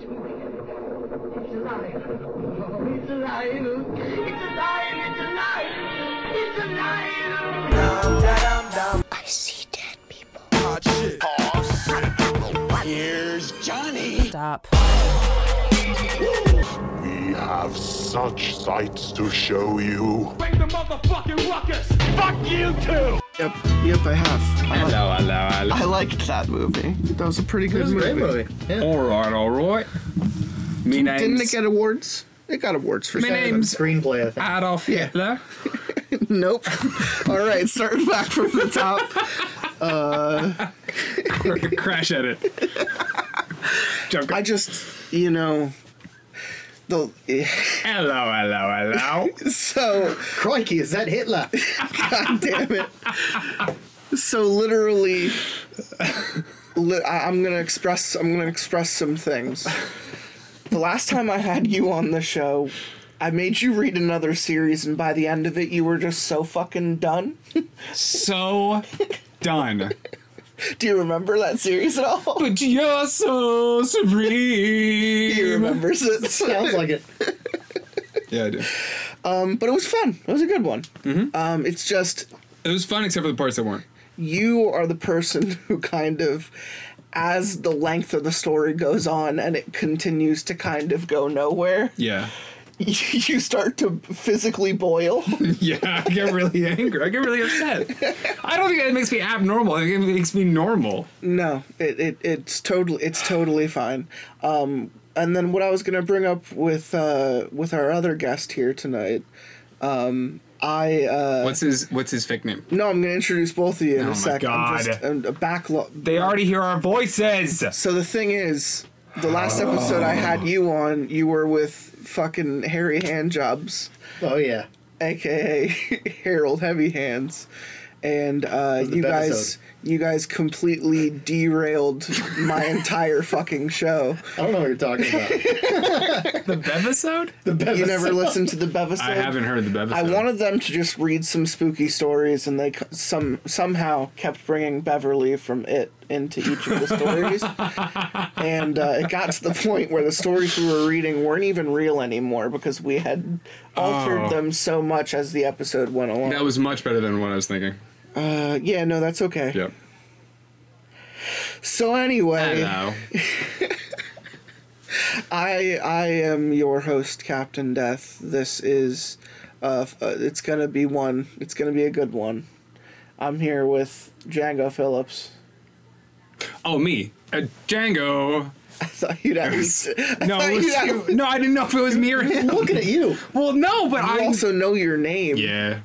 It's alive. It's alive. It's alive. It's alive. It's alive. I see dead people. Here's Johnny. Stop. We have such sights to show you. Bring the motherfucking ruckus. Fuck you too. Yep, yep, I have. I, li- Hello, hello, hello. I liked that movie. That was a pretty good It was a movie. great movie. Yeah. All right, all right. Me name's Didn't it get awards? It got awards for My something. name's- Screenplay, I think. Adolf Yeah. Hitler. Nope. All right, starting back from the top. Uh, Crash edit. Joke. I just, you know, the eh. hello, hello, hello. so Crikey, is that Hitler? God damn it. So literally, li- I- I'm gonna express. I'm gonna express some things. The last time I had you on the show, I made you read another series, and by the end of it, you were just so fucking done. so done. Do you remember that series at all? But you're so supreme. He remembers it. Sounds like it. Yeah, I do. Um, but it was fun. It was a good one. Um, it's just It was fun except for the parts that weren't. you are the person who kind of as the length of the story goes on and it continues to kind of go nowhere Yeah. you start to physically boil Yeah, I get really angry. I get really upset. I don't think it makes me abnormal. I think it makes me normal. no it, it it's totally it's totally fine um and then what i was gonna bring up with uh with our other guest here tonight um i uh What's his What's his fake name? no i'm gonna introduce both of you in Oh a second I'm just God. a backlog They already hear our voices. So the thing is, the last episode I had you on, you were with fucking Harry Handjobs, Oh, yeah. aka Harold Heavy Hands, and uh, you guys, Bevisode. You guys completely derailed my entire fucking show. I don't know what you're talking about. The Bevisode? The best You never listened to the Bevisode? I haven't heard the Bevisode. I wanted them to just read some spooky stories, and they some somehow kept bringing Beverly from it into each of the stories, and uh, it got to the point where the stories we were reading weren't even real anymore because we had altered Oh. them so much as the episode went along. That was much better than what I was thinking. Uh, yeah, no, that's okay. Yep. So anyway, Hello. I I am your host, Captain Death. This is, uh, uh, it's gonna be one. It's gonna be a good one. I'm here with Django Phillips. Oh, me. Uh, Django. I thought you'd least. I No, was you'd No, I didn't know if it was me or him. Looking at you. Well, no, but I also know your name. Yeah.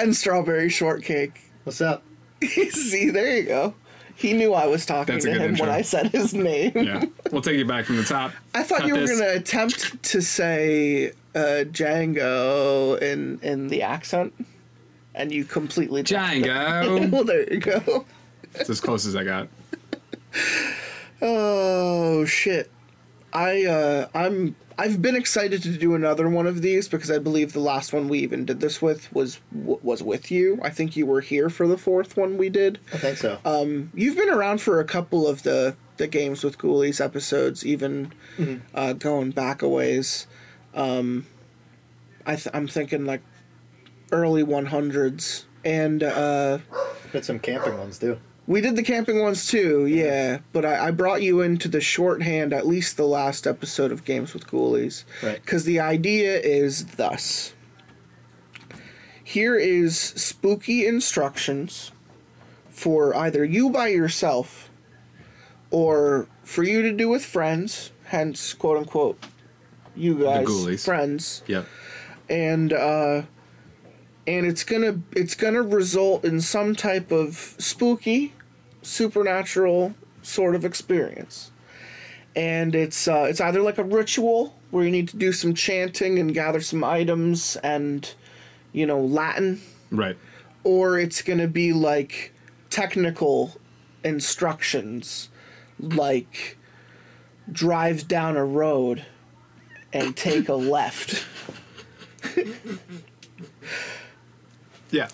And strawberry shortcake. What's up? See, there you go. He knew I was talking That's a to good him intro. when I said his name. Yeah. We'll take you back from the top. I thought Cut you were gonna attempt to say uh, Django in in the accent, and you completely Django. well, there you go. It's as close as I got. Oh shit. I uh I'm I've been excited to do another one of these because I believe the last one we even did this with was was with you. I think you were here for the fourth one we did. I think so. You've been around for a couple of the the games with Ghoulies episodes, even uh, going back a ways. Um, I th- I'm thinking like early 100s, and uh, some camping ones, too. We did the camping ones too, yeah. But I, I brought you into the shorthand, at least the last episode of Games with Ghoulies. Right. Because the idea is thus here is spooky instructions for either you by yourself or for you to do with friends, hence, quote unquote, you guys, friends Yep. and uh and it's gonna it's gonna result in some type of spooky supernatural sort of experience and it's uh it's either like a ritual where you need to do some chanting and gather some items and you know latin Right. or it's gonna be like technical instructions like drive down a road and take a left Yeah.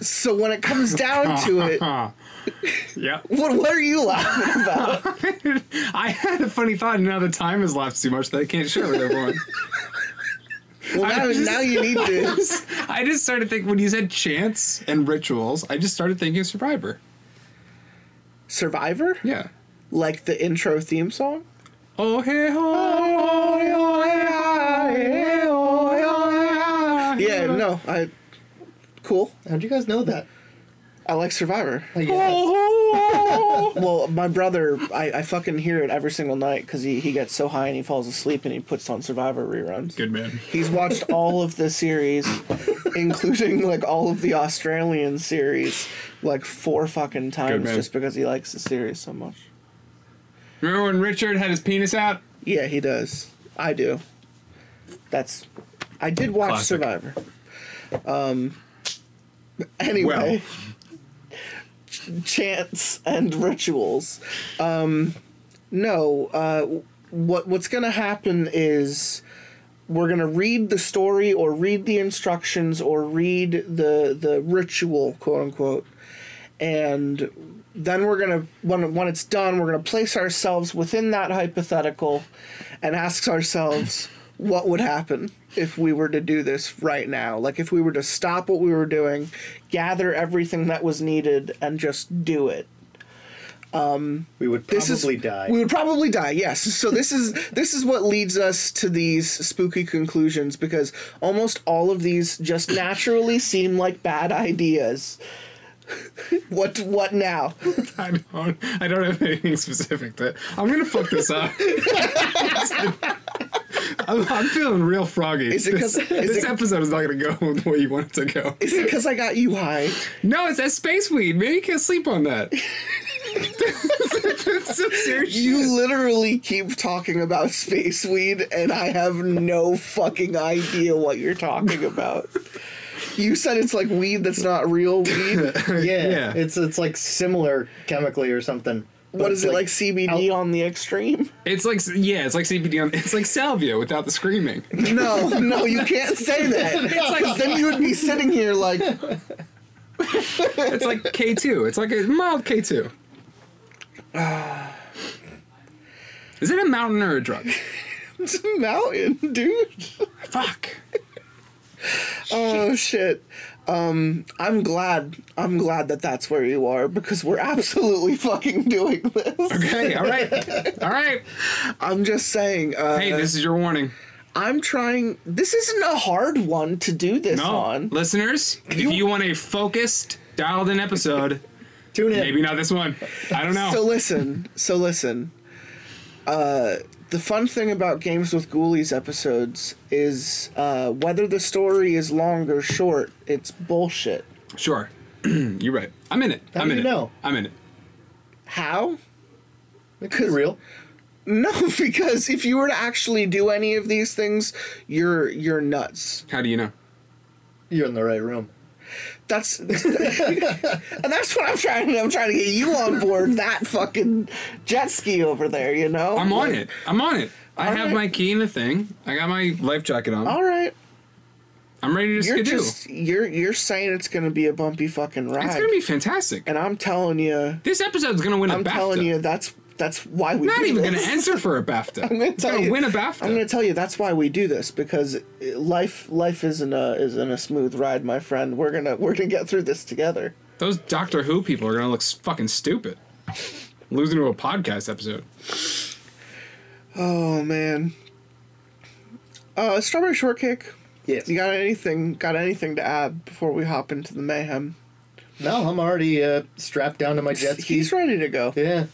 So when it comes down to it, Yeah. what what are you laughing about? I had a funny thought, and now the time has lapsed too much that I can't share with everyone. Well, now, just- now you need to. I just started thinking when you said chants and rituals, I just started thinking Survivor. Survivor? Yeah. Like the intro theme song? Oh hey ho, oh, hey, oh, hey, hey, hey, Yeah, no, I. Cool. How'd you guys know that? I like Survivor. Oh, yeah. Oh, Well, my brother, I, I fucking hear it every single night because he, he gets so high and he falls asleep and he puts on Survivor reruns. Good man. He's watched all of the series, including like all of the Australian series, like four fucking times man. just because he likes the series so much. Remember when Richard had his penis out? Yeah, he does. I do. That's. I did watch Classic. Survivor. Um. Anyway. Ch- Chants and rituals. Um. No. Uh. What What's gonna happen is. We're gonna read the story, or read the instructions, or read the the ritual, quote unquote, and then we're gonna when when it's done we're gonna place ourselves within that hypothetical and ask ourselves what would happen if we were to do this right now? Like if we were to stop what we were doing gather everything that was needed and just do it. Um, We would probably is die. we would probably die yes. So this is this is what leads us to these spooky conclusions because almost all of these just naturally seem like bad ideas what what now I don't. I don't have anything specific to. I'm gonna fuck this up. I'm, I'm feeling real froggy. Is it 'cause- this, is this it- episode is not gonna go the way you want it to go. Is it because I got you high? No, it's that space weed, man. You can't sleep on that. It's some serious shit. You literally keep talking about space weed, and I have no fucking idea what you're talking about. You said it's like weed that's not real weed. yeah, Yeah. it's it's like similar chemically or something. but What it like CBD on the extreme? It's like yeah, it's like CBD on. It's like salvia without the screaming. No, no, you can't say that. Because then you would be sitting here like, It's like K two. It's like a mild K two. Is it a mountain or a drug? it's a mountain, dude. Fuck. Oh shit. Um, I'm glad. I'm glad that that's where you are because we're absolutely fucking doing this. Okay. All right. All right. I'm just saying. Uh, Hey, this is your warning. I'm trying. This isn't a hard one to do this No, on. listeners, if You- you want a focused, dialed-in episode, Tune in. maybe not this one. I don't know. So listen. So listen. Uh, the fun thing about Games with Ghoulies episodes is uh, whether the story is long or short, it's bullshit. sure. You're right. I'm in it. How I'm do in you it. know? I'm in it. How? It could be real. No, because if you were to actually do any of these things, you're you're nuts. How do you know? You're in the right room. That's and that's what I'm trying. I'm trying to get you on board that fucking jet ski over there. You know. I'm on Like, it. I'm on it. I have right. my key in the thing. I got my life jacket on. All right. I'm ready to You're skidoo. just you're you're saying it's gonna be a bumpy fucking ride. It's gonna be fantastic. and I'm telling you, This episode's gonna win I'm telling you, that's that's why we not do even gonna answer for a BAFTA. I'm gonna tell you, win a BAFTA. I'm gonna tell you that's why we do this because life life isn't a isn't a smooth ride, my friend. We're gonna we're gonna get through this together. Those Doctor Who people are gonna look fucking stupid. Losing to a podcast episode. Oh man. Uh, strawberry shortcake. Yes. You got anything? Got anything to add before we hop into the mayhem? No, I'm already uh, strapped down to my jet ski. He's ready to go. Yeah.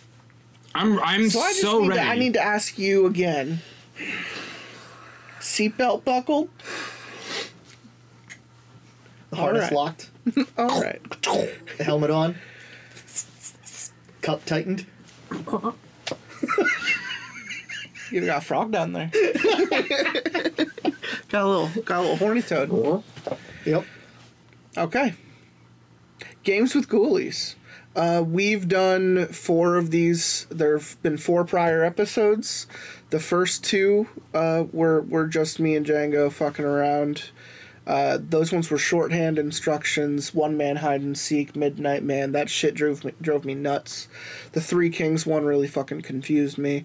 I'm I'm So so, I just need ready. to, I need to ask you again. Seatbelt buckled. The harness right. locked. All right. The Helmet on. Cup tightened. You got a frog down there. got a little got a little horny toad. Yep. Okay. Games with Ghoulies. Uh, we've done four of these. There have been four prior episodes. The first two uh, were were just me and Django fucking around. Uh, those ones were shorthand instructions, one man hide and seek, midnight man. That shit drove me drove me nuts. The Three Kings one really fucking confused me.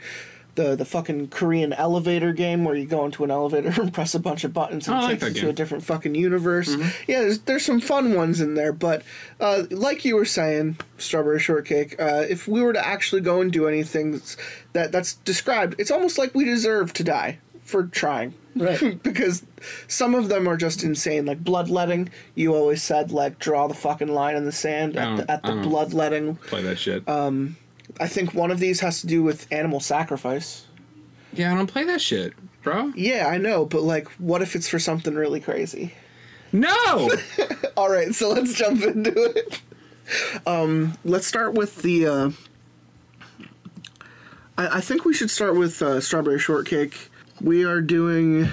The the fucking Korean elevator game where you go into an elevator and press a bunch of buttons and I it like takes that you to a different fucking universe. Yeah, there's, there's some fun ones in there, but uh, like you were saying, Strawberry Shortcake, uh, if we were to actually go and do anything that that's described, it's almost like we deserve to die for trying. Right. because some of them are just insane. Like bloodletting, you always said like draw the fucking line in the sand at the, at the bloodletting. Play that shit. I think one of these has to do with animal sacrifice. yeah, I don't play that shit, bro. Yeah, I know, but like, what if it's for something really crazy? No. All right, so let's jump into it. Um, let's start with the. Uh, I, I think we should start with uh, strawberry shortcake. We are doing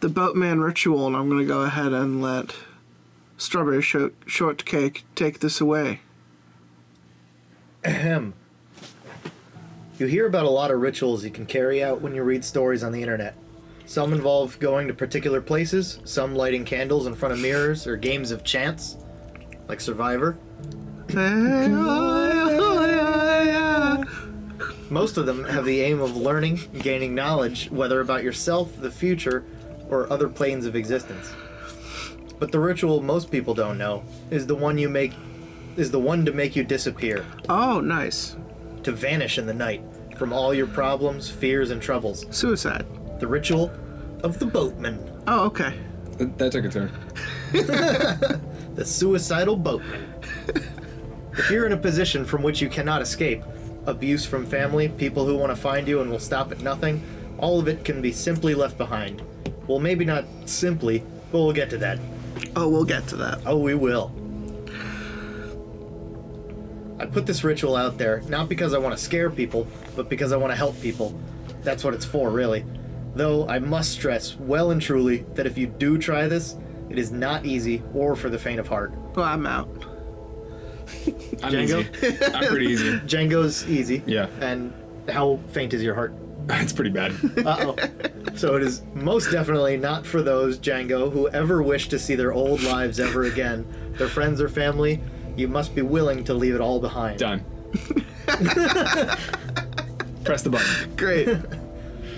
the boatman ritual, and I'm going to go ahead and let strawberry short shortcake take this away. Ahem. You hear about a lot of rituals you can carry out when you read stories on the internet. Some involve going to particular places, some lighting candles in front of mirrors or games of chance, like Survivor. Most of them have the aim of learning, gaining knowledge, whether about yourself, the future, or other planes of existence. But the ritual most people don't know is the one you make is the one to make you disappear Oh, nice. to vanish in the night from all your problems, fears, and troubles. Suicide. The ritual of the boatman, Oh, okay. that, that took a turn. the suicidal boatman. if you're in a position from which you cannot escape, abuse from family, people who want to find you and will stop at nothing, all of it can be simply left behind. Well, maybe not simply, but we'll get to that. Oh, we'll get to that. Oh, we will. I put this ritual out there not because I want to scare people, but because I want to help people. That's what it's for, really. Though I must stress well and truly that if you do try this, it is not easy or for the faint of heart. Well, I'm out. I'm Django? easy. I'm pretty easy. Django's easy. Yeah. And how faint is your heart? It's pretty bad. Uh oh. so it is most definitely not for those, Django, who ever wish to see their old lives ever again. Their friends or family, you must be willing to leave it all behind. Done. Press the button. Great.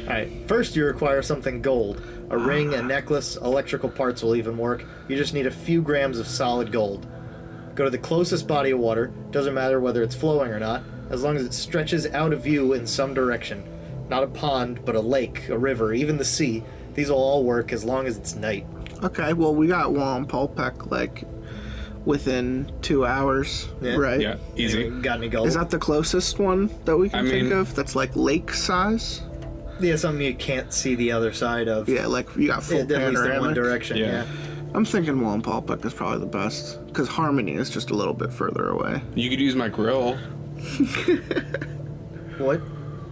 Alright, first you require something gold. A ring, a necklace, electrical parts will even work. You just need a few grams of solid gold. Go to the closest body of water, doesn't matter whether it's flowing or not, as long as it stretches out of view in some direction. Not a pond, but a lake, a river, even the sea. These will all work as long as it's night. Okay, well, we got Wallenpaupack, like, within two hours, Yeah. right? Yeah, easy. Got any gold? Is that the closest one that we can I think mean- of that's like lake size? yeah, something you can't see the other side of. Yeah, like you got full At least in one panoramic. direction, Yeah. yeah. I'm thinking Wallenpaupack is probably the best because Harmony is just a little bit further away. You could use my grill. What?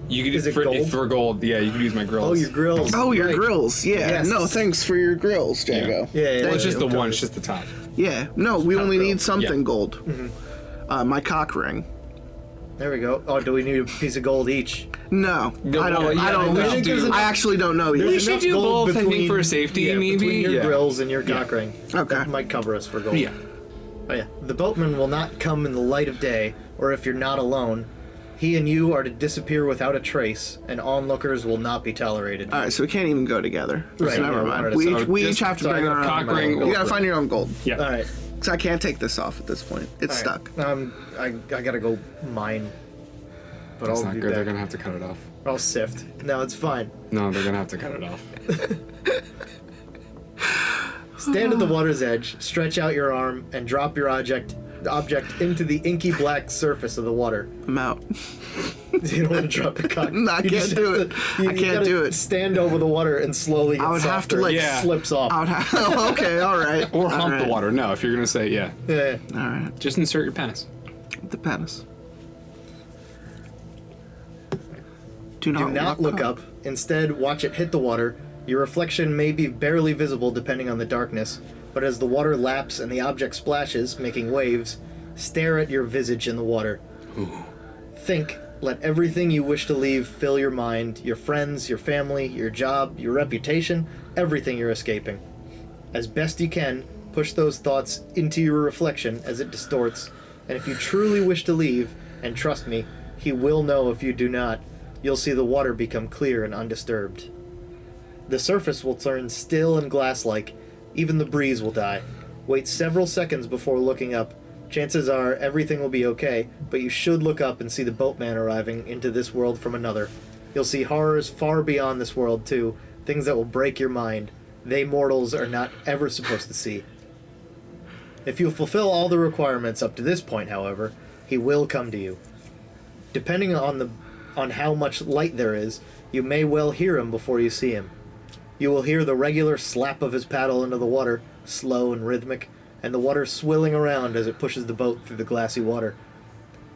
You could Is it for, gold? for gold. Yeah, you could use my grills. Oh, your grills. Oh, your Right. grills. Yeah. Yes. No, thanks for your grills, Django. Yeah, yeah, Well, yeah, it's just yeah, the one. It's just the top. Yeah. No, we only grill. need something Yeah. gold. Mm-hmm. Uh, my cock ring. There we go. Oh, do we need a piece of gold each? No, No, I don't. well, I don't we know. should do- I actually don't know yet. We should do gold both, I think, for safety, yeah, maybe? Between your Yeah. grills and your cock ring. Okay. That might cover us for gold. Yeah. Oh, yeah. The boatman will not come in the light of day, or if you're not alone. He and you are to disappear without a trace, and onlookers will not be tolerated. All right, so we can't even go together. Right, So never yeah, mind. alright, We so each, we just- each have to so I bring gotta our own. cock ring gold You gotta find your own gold. Yeah. All right. Cause I can't take this off at this point. It's all right. stuck. Um, I, I gotta go mine. But That's I'll not be good. back. They're gonna have to cut it off. I'll sift. No, it's fine. No, they're gonna have to cut it off. Stand at the water's edge, stretch out your arm, and drop your object object into the inky black surface of the water. I'm out. You don't want to drop the cock. No, I You can't just do have it. to- you- I you can't gotta do it. Stand over the water and slowly. Get I would have to, softer. like- It Yeah. slips off. I would have. Oh, okay, all right. Or hump right. the water. No, if you're gonna say yeah, Yeah. All right. just insert your penis. The penis. Do not, Do not look up. Instead, watch it hit the water. Your reflection may be barely visible depending on the darkness, but as the water laps and the object splashes, making waves, stare at your visage in the water. Think, let everything you wish to leave fill your mind your friends, your family, your job, your reputation, everything you're escaping. As best you can, push those thoughts into your reflection as it distorts, and if you truly wish to leave, and trust me, he will know if you do not, you'll see the water become clear and undisturbed. The surface will turn still and glass like, even the breeze will die. Wait several seconds before looking up. Chances are everything will be okay, but you should look up and see the boatman arriving into this world from another. You'll see horrors far beyond this world, too, things that will break your mind. They mortals are not ever supposed to see. If you fulfill all the requirements up to this point, however, he will come to you. Depending on the on how much light there is, you may well hear him before you see him. You will hear the regular slap of his paddle into the water, slow and rhythmic, and the water swilling around as it pushes the boat through the glassy water.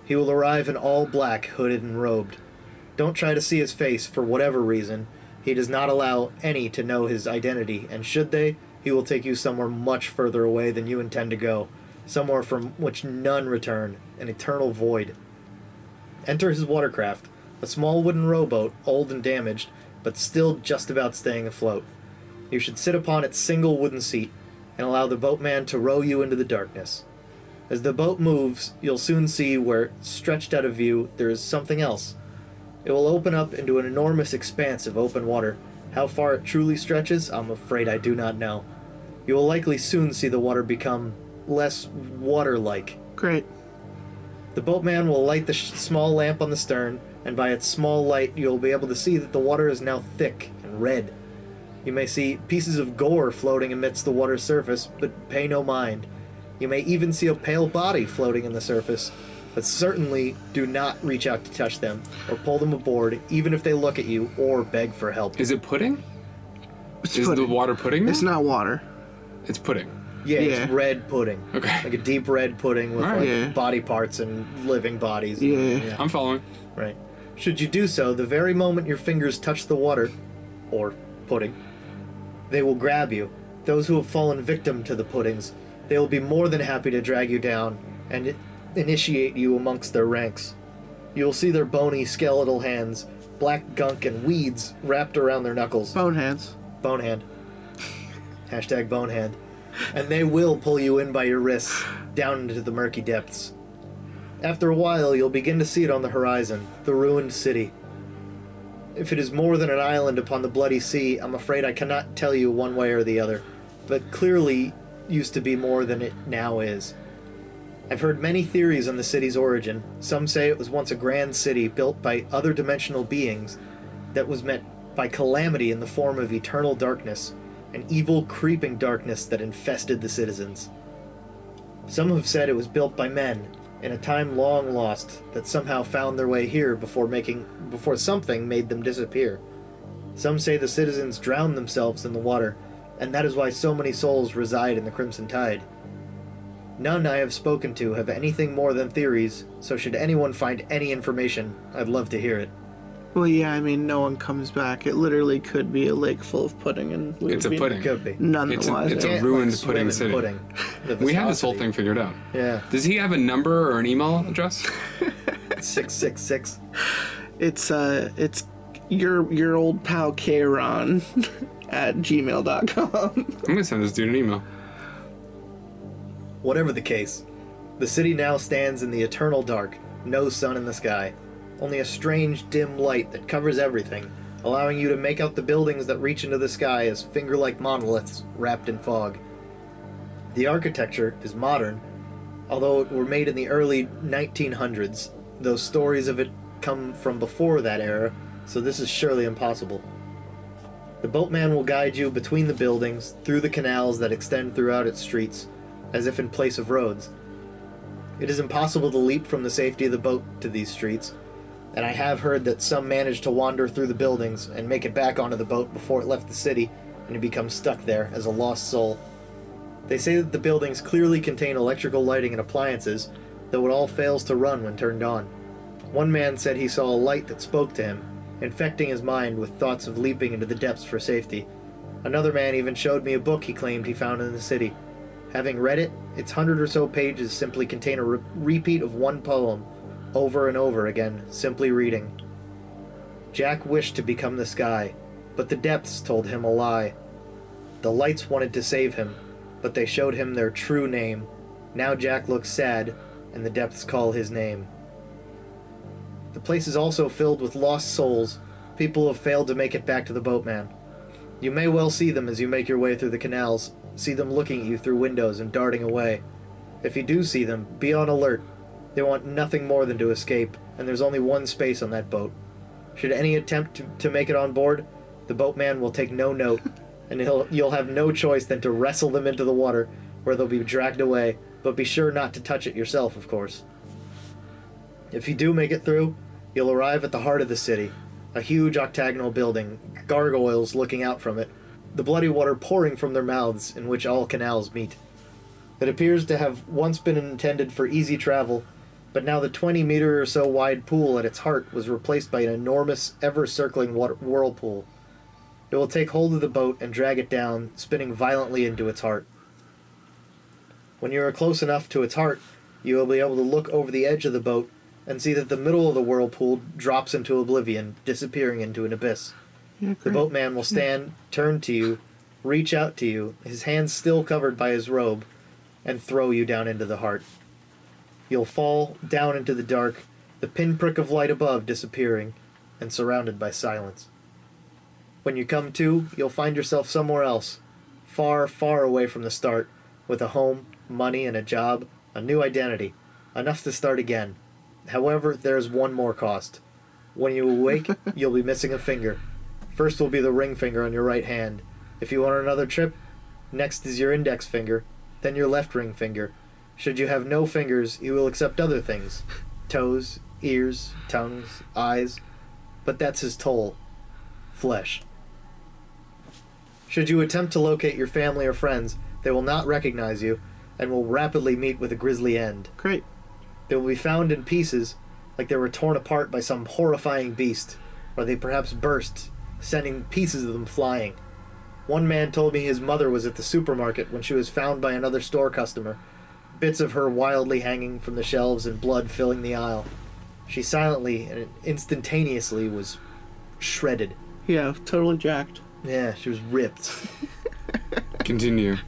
He will arrive in all black, hooded and robed. Don't try to see his face for whatever reason. He does not allow any to know his identity, and should they, he will take you somewhere much further away than you intend to go, somewhere from which none return, an eternal void. Enter his watercraft, a small wooden rowboat, old and damaged, but still just about staying afloat. You should sit upon its single wooden seat and allow the boatman to row you into the darkness. As the boat moves, you'll soon see where, stretched out of view, there is something else. It will open up into an enormous expanse of open water. How far it truly stretches, I'm afraid I do not know. You will likely soon see the water become less water like. Great. The boatman will light the sh- small lamp on the stern, and by its small light, you'll be able to see that the water is now thick and red. You may see pieces of gore floating amidst the water's surface, but pay no mind. You may even see a pale body floating in the surface, but certainly do not reach out to touch them or pull them aboard, even if they look at you or beg for help. Is it pudding? It's Is pudding. the water pudding? now? It's not water. It's pudding. Yeah, Yeah. it's red pudding. Okay. Like a deep red pudding with Alright. like Yeah. body parts and living bodies. Yeah. I'm following. Right. Should you do so, the very moment your fingers touch the water, or pudding, they will grab you. Those who have fallen victim to the puddings, they will be more than happy to drag you down and initiate you amongst their ranks. You will see their bony, skeletal hands, black gunk and weeds wrapped around their knuckles. Bone hands. Bone hand. Hashtag bone hand. And they will pull you in by your wrists, down into the murky depths. After a while, you'll begin to see it on the horizon the ruined city. If it is more than an island upon the bloody sea, I'm afraid I cannot tell you one way or the other, but clearly used to be more than it now is. I've heard many theories on the city's origin. Some say it was once a grand city built by other dimensional beings that was met by calamity in the form of eternal darkness, an evil, creeping darkness that infested the citizens. Some have said it was built by men in a time long lost that somehow found their way here before making before something made them disappear. Some say the citizens drowned themselves in the water, and that is why so many souls reside in the Crimson Tide. None I have spoken to have anything more than theories, so should anyone find any information, I'd love to hear it. Well, yeah, I mean, no one comes back. It literally could be a lake full of pudding, and we It's would a be pudding. Could be. None It's the a- wiser. it's a ruined swim pudding city. Pudding. The We have this whole thing figured out. Yeah. Does he have a number or an email address? Six six six. It's uh, it's your your old pal Kron at gmail.com. I'm gonna send this dude an email. Whatever the case, the city now stands in the eternal dark, no sun in the sky, only a strange dim light that covers everything, allowing you to make out the buildings that reach into the sky as finger like monoliths wrapped in fog. The architecture is modern, although it were made in the early 1900s, though stories of it come from before that era, so this is surely impossible. The boatman will guide you between the buildings, through the canals that extend throughout its streets, as if in place of roads. It is impossible to leap from the safety of the boat to these streets, and I have heard that some managed to wander through the buildings and make it back onto the boat before it left the city, and it becomes stuck there as a lost soul. They say that the buildings clearly contain electrical lighting and appliances, though it all fails to run when turned on. One man said he saw a light that spoke to him, infecting his mind with thoughts of leaping into the depths for safety. Another man even showed me a book he claimed he found in the city. Having read it, its hundred or so pages simply contain a re- repeat of one poem, over and over again, simply reading. Jack wished to become the sky, but the depths told him a lie. The lights wanted to save him, but they showed him their true name. Now Jack looks sad, and the depths call his name. The place is also filled with lost souls, people who have failed to make it back to the boatman. You may well see them as you make your way through the canals, see them looking at you through windows and darting away. If you do see them, be on alert. They want nothing more than to escape, and there's only one space on that boat. Should any attempt to, to make it on board, the boatman will take no note, and he'll, you'll have no choice than to wrestle them into the water, where they'll be dragged away, but be sure not to touch it yourself, of course. If you do make it through, you'll arrive at the heart of the city, a huge octagonal building, gargoyles looking out from it, the bloody water pouring from their mouths in which all canals meet. It appears to have once been intended for easy travel, but now the 20 meter or so wide pool at its heart was replaced by an enormous, ever circling whirlpool. It will take hold of the boat and drag it down, spinning violently into its heart. When you are close enough to its heart, you will be able to look over the edge of the boat and see that the middle of the whirlpool drops into oblivion, disappearing into an abyss. The boatman will stand, turn to you, reach out to you, his hands still covered by his robe, and throw you down into the heart. You'll fall down into the dark, the pinprick of light above disappearing, and surrounded by silence. When you come to, you'll find yourself somewhere else, far, far away from the start, with a home, money, and a job, a new identity, enough to start again. However, there's one more cost. When you awake, you'll be missing a finger. First will be the ring finger on your right hand. If you want another trip, next is your index finger, then your left ring finger. Should you have no fingers, he will accept other things toes, ears, tongues, eyes. But that's his toll flesh. Should you attempt to locate your family or friends, they will not recognize you and will rapidly meet with a grisly end. Great. They will be found in pieces, like they were torn apart by some horrifying beast, or they perhaps burst, sending pieces of them flying. One man told me his mother was at the supermarket when she was found by another store customer, bits of her wildly hanging from the shelves and blood filling the aisle. She silently and instantaneously was shredded. Yeah, totally jacked. Yeah, she was ripped. Continue.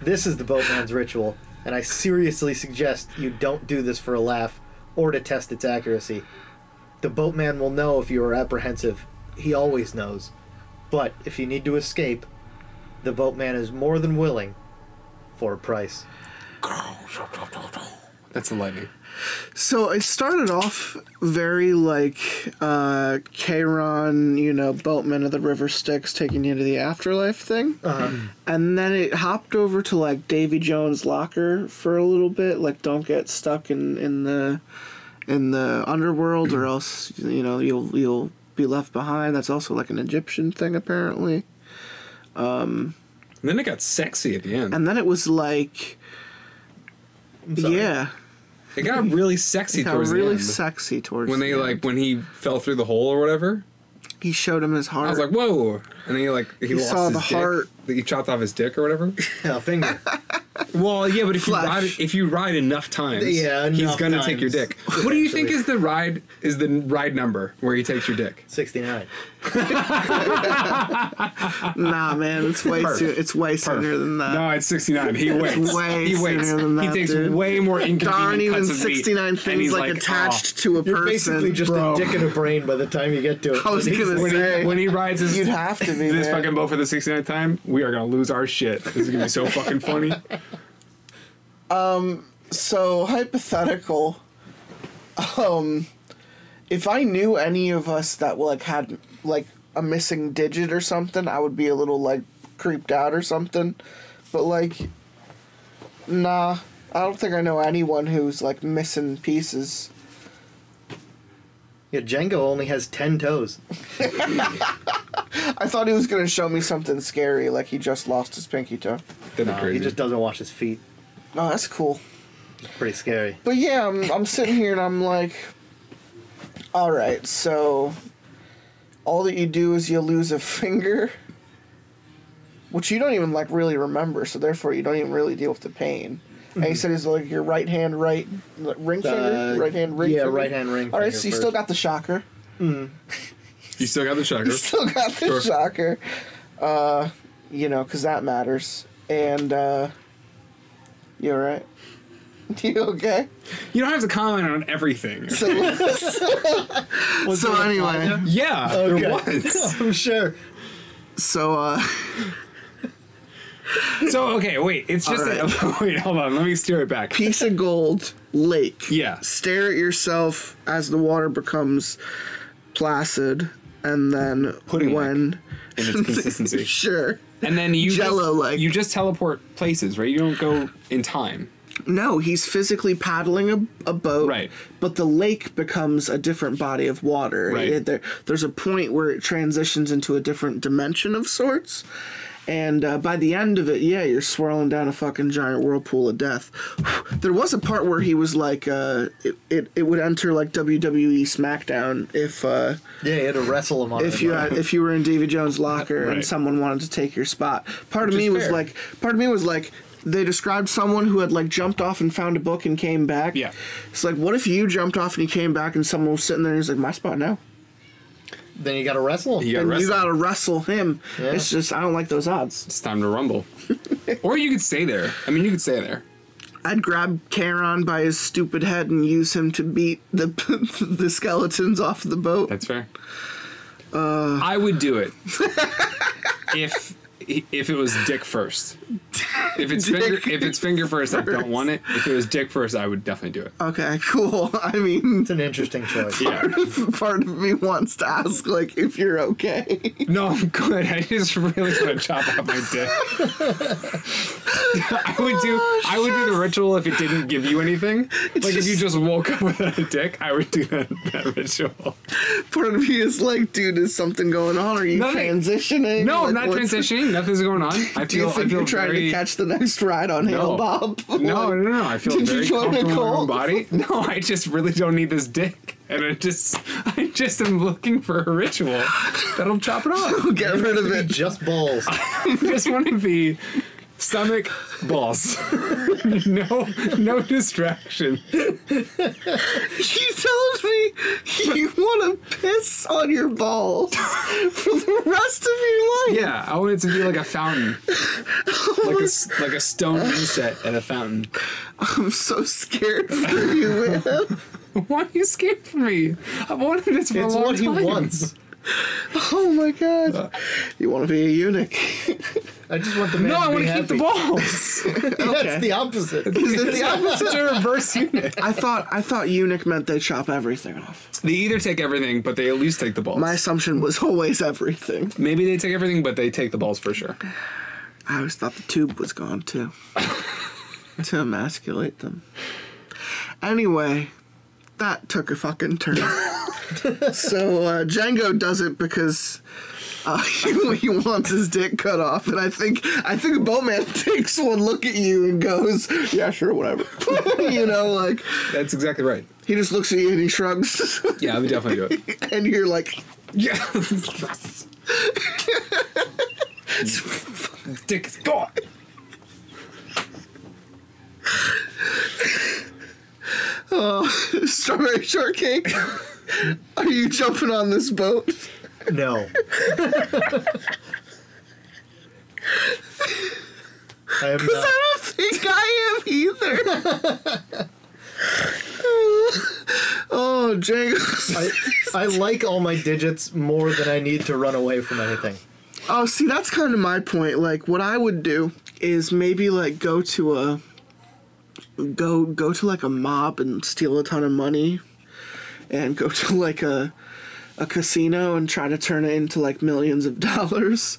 This is the boatman's ritual, and I seriously suggest you don't do this for a laugh or to test its accuracy. The boatman will know if you are apprehensive. He always knows. But if you need to escape, the boatman is more than willing for a price. That's the lightning. So it started off very like uh Charon, you know, boatman of the river Styx taking you to the afterlife thing. And then it hopped over to like Davy Jones' locker for a little bit, like don't get stuck in in the in the underworld or else you know you'll you'll be left behind. That's also like an Egyptian thing apparently. And then it got sexy at the end. And then it was like sorry. yeah, it got really sexy it got towards really the end. sexy towards when they the like end. when he fell through the hole or whatever. he showed him his heart. I was like, whoa! And then he like he, He lost saw his the dick. heart. He chopped off his dick or whatever. Yeah, finger. well, yeah, but if Flesh. you ride if you ride enough times, Yeah, he's gonna take your times. dick. What do you think is the ride is the ride number where he takes your dick? 69. Nah, man, it's way Perf. soo- it's way sooner than that. No, it's 69. He waits. way he waits. sooner than he that, takes dude. way more There inconvenient aren't even cuts of meat, 69 things he's like, attached oh. to a You're person. basically just bro. a dick and a brain by the time you get to it. I was He's- gonna Oh, when say he, when he rides his you'd have to be this man. fucking boat for the 69th time, we are gonna lose our shit. This is gonna be so fucking funny. So hypothetical. Um, if I knew any of us that like had like a missing digit or something, I would be a little like creeped out or something. But like, nah, I don't think I know anyone who's like missing pieces. Yeah, Django only has 10 toes. I thought he was gonna show me something scary, like he just lost his pinky toe. That'd No, crazy. he just doesn't wash his feet. Oh, that's cool. Pretty scary. But yeah, I'm, I'm sitting here and I'm like, all right, so all that you do is you lose a finger, which you don't even like really remember, so therefore you don't even really deal with the pain. And he said it's like your right hand, right ring finger, Uh, right hand ring. yeah, finger? right hand ring finger. All right, finger so you still first. got the shocker. you still got the shocker. You still got the Sure. shocker. Uh, you know, because that matters. And uh, you all right? You okay? You don't have to comment on everything. So, so anyway, yeah, there? there Okay. was. I'm sure. so uh, So okay, wait. It's just a, wait. Hold on. Let me steer it back. piece of gold lake. Yeah. Stare at yourself as the water becomes placid, and then when in its consistency. sure. And then you Jell-O-like. just, you just teleport places, right? You don't go in time. No, he's physically paddling a, a boat. Right. But the lake becomes a different body of water. Right. It- there, there's a point where it transitions into a different dimension of sorts. And uh, by the end of it, yeah, you're swirling down a fucking giant whirlpool of death. There was a part where he was like, uh, it, it, it would enter like WWE SmackDown if uh, Yeah, you had to wrestle him on if you had, if you were in Davy Jones' locker Right. and someone wanted to take your spot. Part of me was fair. like, part of me was like, they described someone who had like jumped off and found a book and came back. Yeah. It's like, what if you jumped off and you came back and someone was sitting there and he's like, my spot now. Then you got to wrestle. You gotta you wrestle. gotta wrestle him. Yeah. It's just I don't like those odds. It's time to rumble. or you could stay there. I mean, you could stay there. I'd grab Charon by his stupid head and use him to beat the the skeletons off the boat. That's fair. Uh. I would do it if if it was dick first. If it's Dick finger if it's finger first, I don't want it. If it was dick first, I would definitely do it. Okay, cool. I mean, It's an interesting choice. Yeah. part of me wants to ask like if you're okay. No, I'm good. I just really want to chop off my dick. I would do oh, I would do the ritual if it didn't give you anything. Like if you just woke up without a dick, I would do that, that ritual. part of me is like, dude, is something going on? Are you Nothing. transitioning? No, Like, I'm not what's- transitioning. Nothing's going on. I Do you feel I think feel you're trying very to catch the next ride on Hale No. Bopp? No, no, no, no. I feel Did you very join a comfortable in my own cult? body. No, I just really don't need this dick. And I just I just am looking for a ritual that'll chop it off. Get rid of it. Just balls. I just want to be stomach balls. no no distraction. He tells me you want to piss on your balls for the rest of your life. Yeah, I want it to be like a fountain. Like a, like a stone inset at a fountain. I'm so scared for you, man. Why are you scared for me? I've wanted this for It's a long what he wants. Oh my god. Uh, you want to be a eunuch? I just want the man No, I want to keep the balls. That's the opposite. Is it the opposite? it's a reverse eunuch? I thought I thought eunuch meant they chop everything off. They either take everything, but they at least take the balls. My assumption was always everything. Maybe they take everything, but they take the balls for sure. I always thought the tube was gone too. to emasculate them. Anyway, that took a fucking turn. so uh, Django does it because uh, he wants his dick cut off, and I think I think a boatman takes one look at you and goes, "Yeah, sure, whatever." you know, like That's exactly right. he just looks at you and he shrugs, Yeah, I would definitely do it. and you're like, Yeah. Dick is gone. Oh, "strawberry shortcake." Are you jumping on this boat? No. I am Because not. I don't think I am either. oh, Django. I, I like all my digits more than I need to run away from anything. Oh, see, that's kind of my point. Like, what I would do is maybe like go to a go go to like a mob and steal a ton of money, and go to like a a casino and try to turn it into like millions of dollars,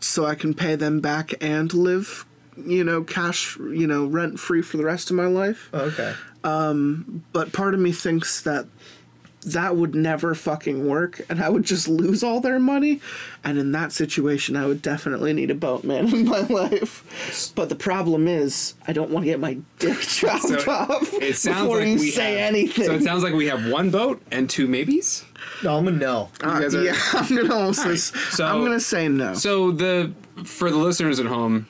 so I can pay them back and live, you know, cash, you know, rent free for the rest of my life. Okay. Um, but part of me thinks that that would never fucking work and I would just lose all their money. And in that situation, I would definitely need a boatman in my life. But the problem is, I don't want to get my dick chopped So, off It sounds before like you we say have, anything. So it sounds like we have one boat and two maybes. No, I'm a no. Uh, guys are- yeah, I'm gonna almost. Alright, s- so- I'm gonna say no. So the for the listeners at home,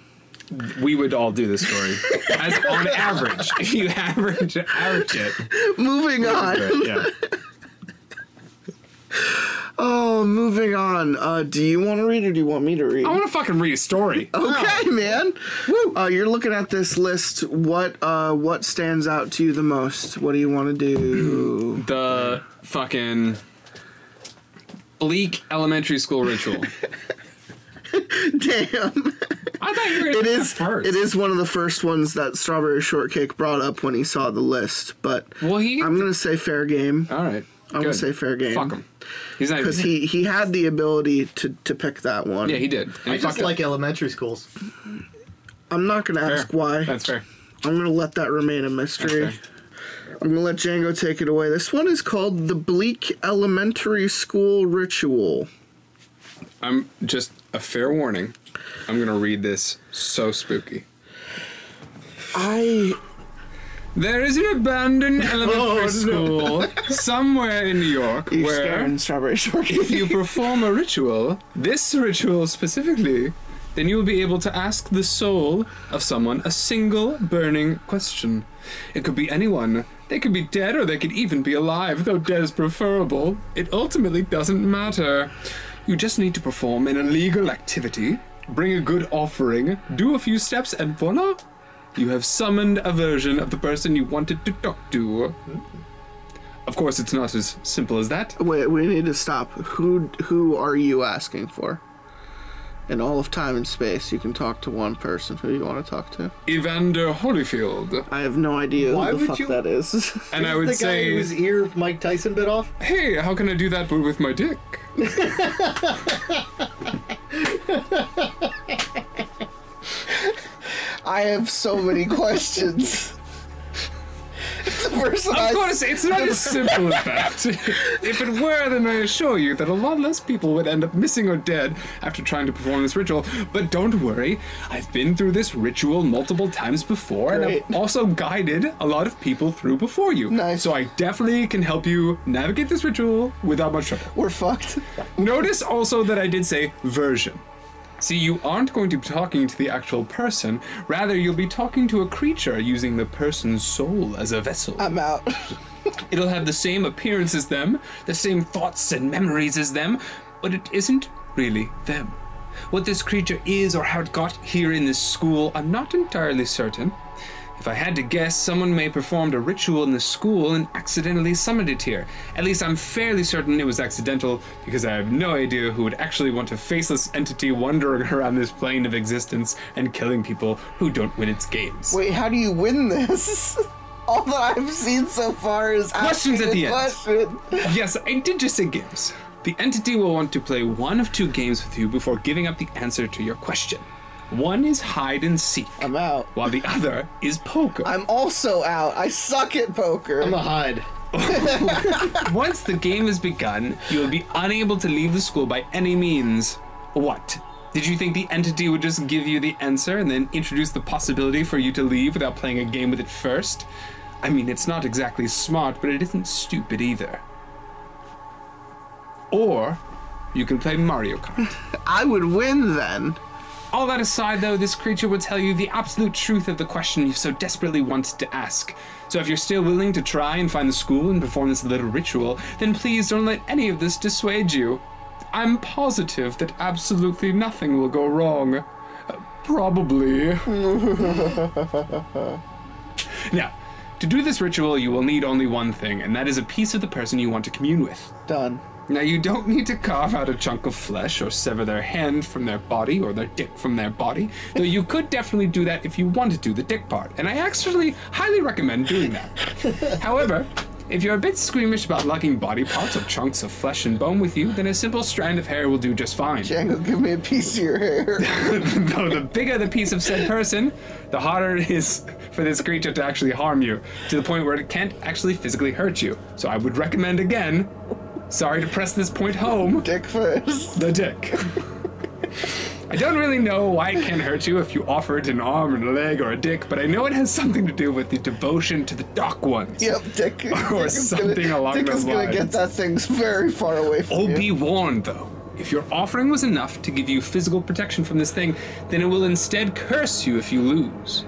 we would all do this story as on average. If you average average it, Moving on. yeah. Oh moving on. Uh, do you want to read or do you want me to read? I want to fucking read a story. Okay, man. Uh, you're looking at this list. What uh, what stands out to you the most? What do you want to do? The fucking bleak elementary school ritual. Damn. I thought you were It is first. it is one of the first ones that Strawberry Shortcake brought up when he saw the list, but Well, he. I'm gonna say fair game. All right. I'm gonna say fair game. Fuck him. He's not. Because he he had the ability to to pick that one. Yeah, he did. And I he just fucked up. like elementary schools. I'm not gonna Fair. ask why. That's fair. I'm gonna let that remain a mystery. That's I'm gonna let Django take it away. This one is called the Bleak Elementary School Ritual. I'm just a fair warning. I'm gonna read this so spooky. I There is an abandoned oh, elementary no. school somewhere in New York you're where scaring Strawberry Shortcake. if you perform a ritual, this ritual specifically, then you will be able to ask the soul of someone a single burning question. It could be anyone. They could be dead or they could even be alive, though dead is preferable. It ultimately doesn't matter. You just need to perform an illegal activity, bring a good offering, do a few steps, and voila! You have summoned a version of the person you wanted to talk to. Of course, it's not as simple as that. Wait, we need to stop. Who who are you asking for? In all of time and space, you can talk to one person. Who do you want to talk to? Evander Holyfield. I have no idea Why who the would fuck you- that is. And I would the would guy say, whose ear Mike Tyson bit off. hey, how can I do that but with my dick? I have so many questions. the person Of I course, it's not as simple as that. if it were, then I assure you that a lot less people would end up missing or dead after trying to perform this ritual. But don't worry, I've been through this ritual multiple times before, and I've also guided a lot of people through before you. Nice. So I definitely can help you navigate this ritual without much trouble. we're fucked. Notice also that I did say version. See, you aren't going to be talking to the actual person, rather, you'll be talking to a creature using the person's soul as a vessel. I'm out. It'll have the same appearance as them, the same thoughts and memories as them, but it isn't really them. What this creature is or how it got here in this school, I'm not entirely certain. If I had to guess, someone may have performed a ritual in the school and accidentally summoned it here. At least I'm fairly certain it was accidental, because I have no idea who would actually want a faceless entity wandering around this plane of existence and killing people who don't win its games. Wait, how do you win this? All that I've seen so far is Questions at the end. question. Yes, I did just say games. The entity will want to play one of two games with you before giving up the answer to your question. One is hide and seek, I'm out. while the other is poker. I'm also out. I suck at poker. I'm a hide. Once the game is begun, you will be unable to leave the school by any means. What? Did you think the entity would just give you the answer and then introduce the possibility for you to leave without playing a game with it first? I mean, it's not exactly smart, but it isn't stupid either. Or you can play Mario Kart. I would win then. All that aside, though, this creature will tell you the absolute truth of the question you've so desperately wanted to ask. So if you're still willing to try and find the school and perform this little ritual, then please don't let any of this dissuade you. I'm positive that absolutely nothing will go wrong. Uh, probably. now, to do this ritual, you will need only one thing, and that is a piece of the person you want to commune with. Done. Now, you don't need to carve out a chunk of flesh or sever their hand from their body or their dick from their body, though you could definitely do that if you wanted to, do the dick part, and I actually highly recommend doing that. However, if you're a bit squeamish about lugging body parts or chunks of flesh and bone with you, then a simple strand of hair will do just fine. Django, give me a piece of your hair. Though the bigger the piece of said person, the harder it is for this creature to actually harm you, to the point where it can't actually physically hurt you. So I would recommend again, sorry to press this point home, Dick first. the dick. I don't really know why it can hurt you if you offer it an arm and a leg or a dick, but I know it has something to do with the devotion to the dark ones. Yep, Dick. Dick is something gonna, along Dick those is gonna get that thing very far away from Oh, you. be warned though. If your offering was enough to give you physical protection from this thing, then it will instead curse you if you lose.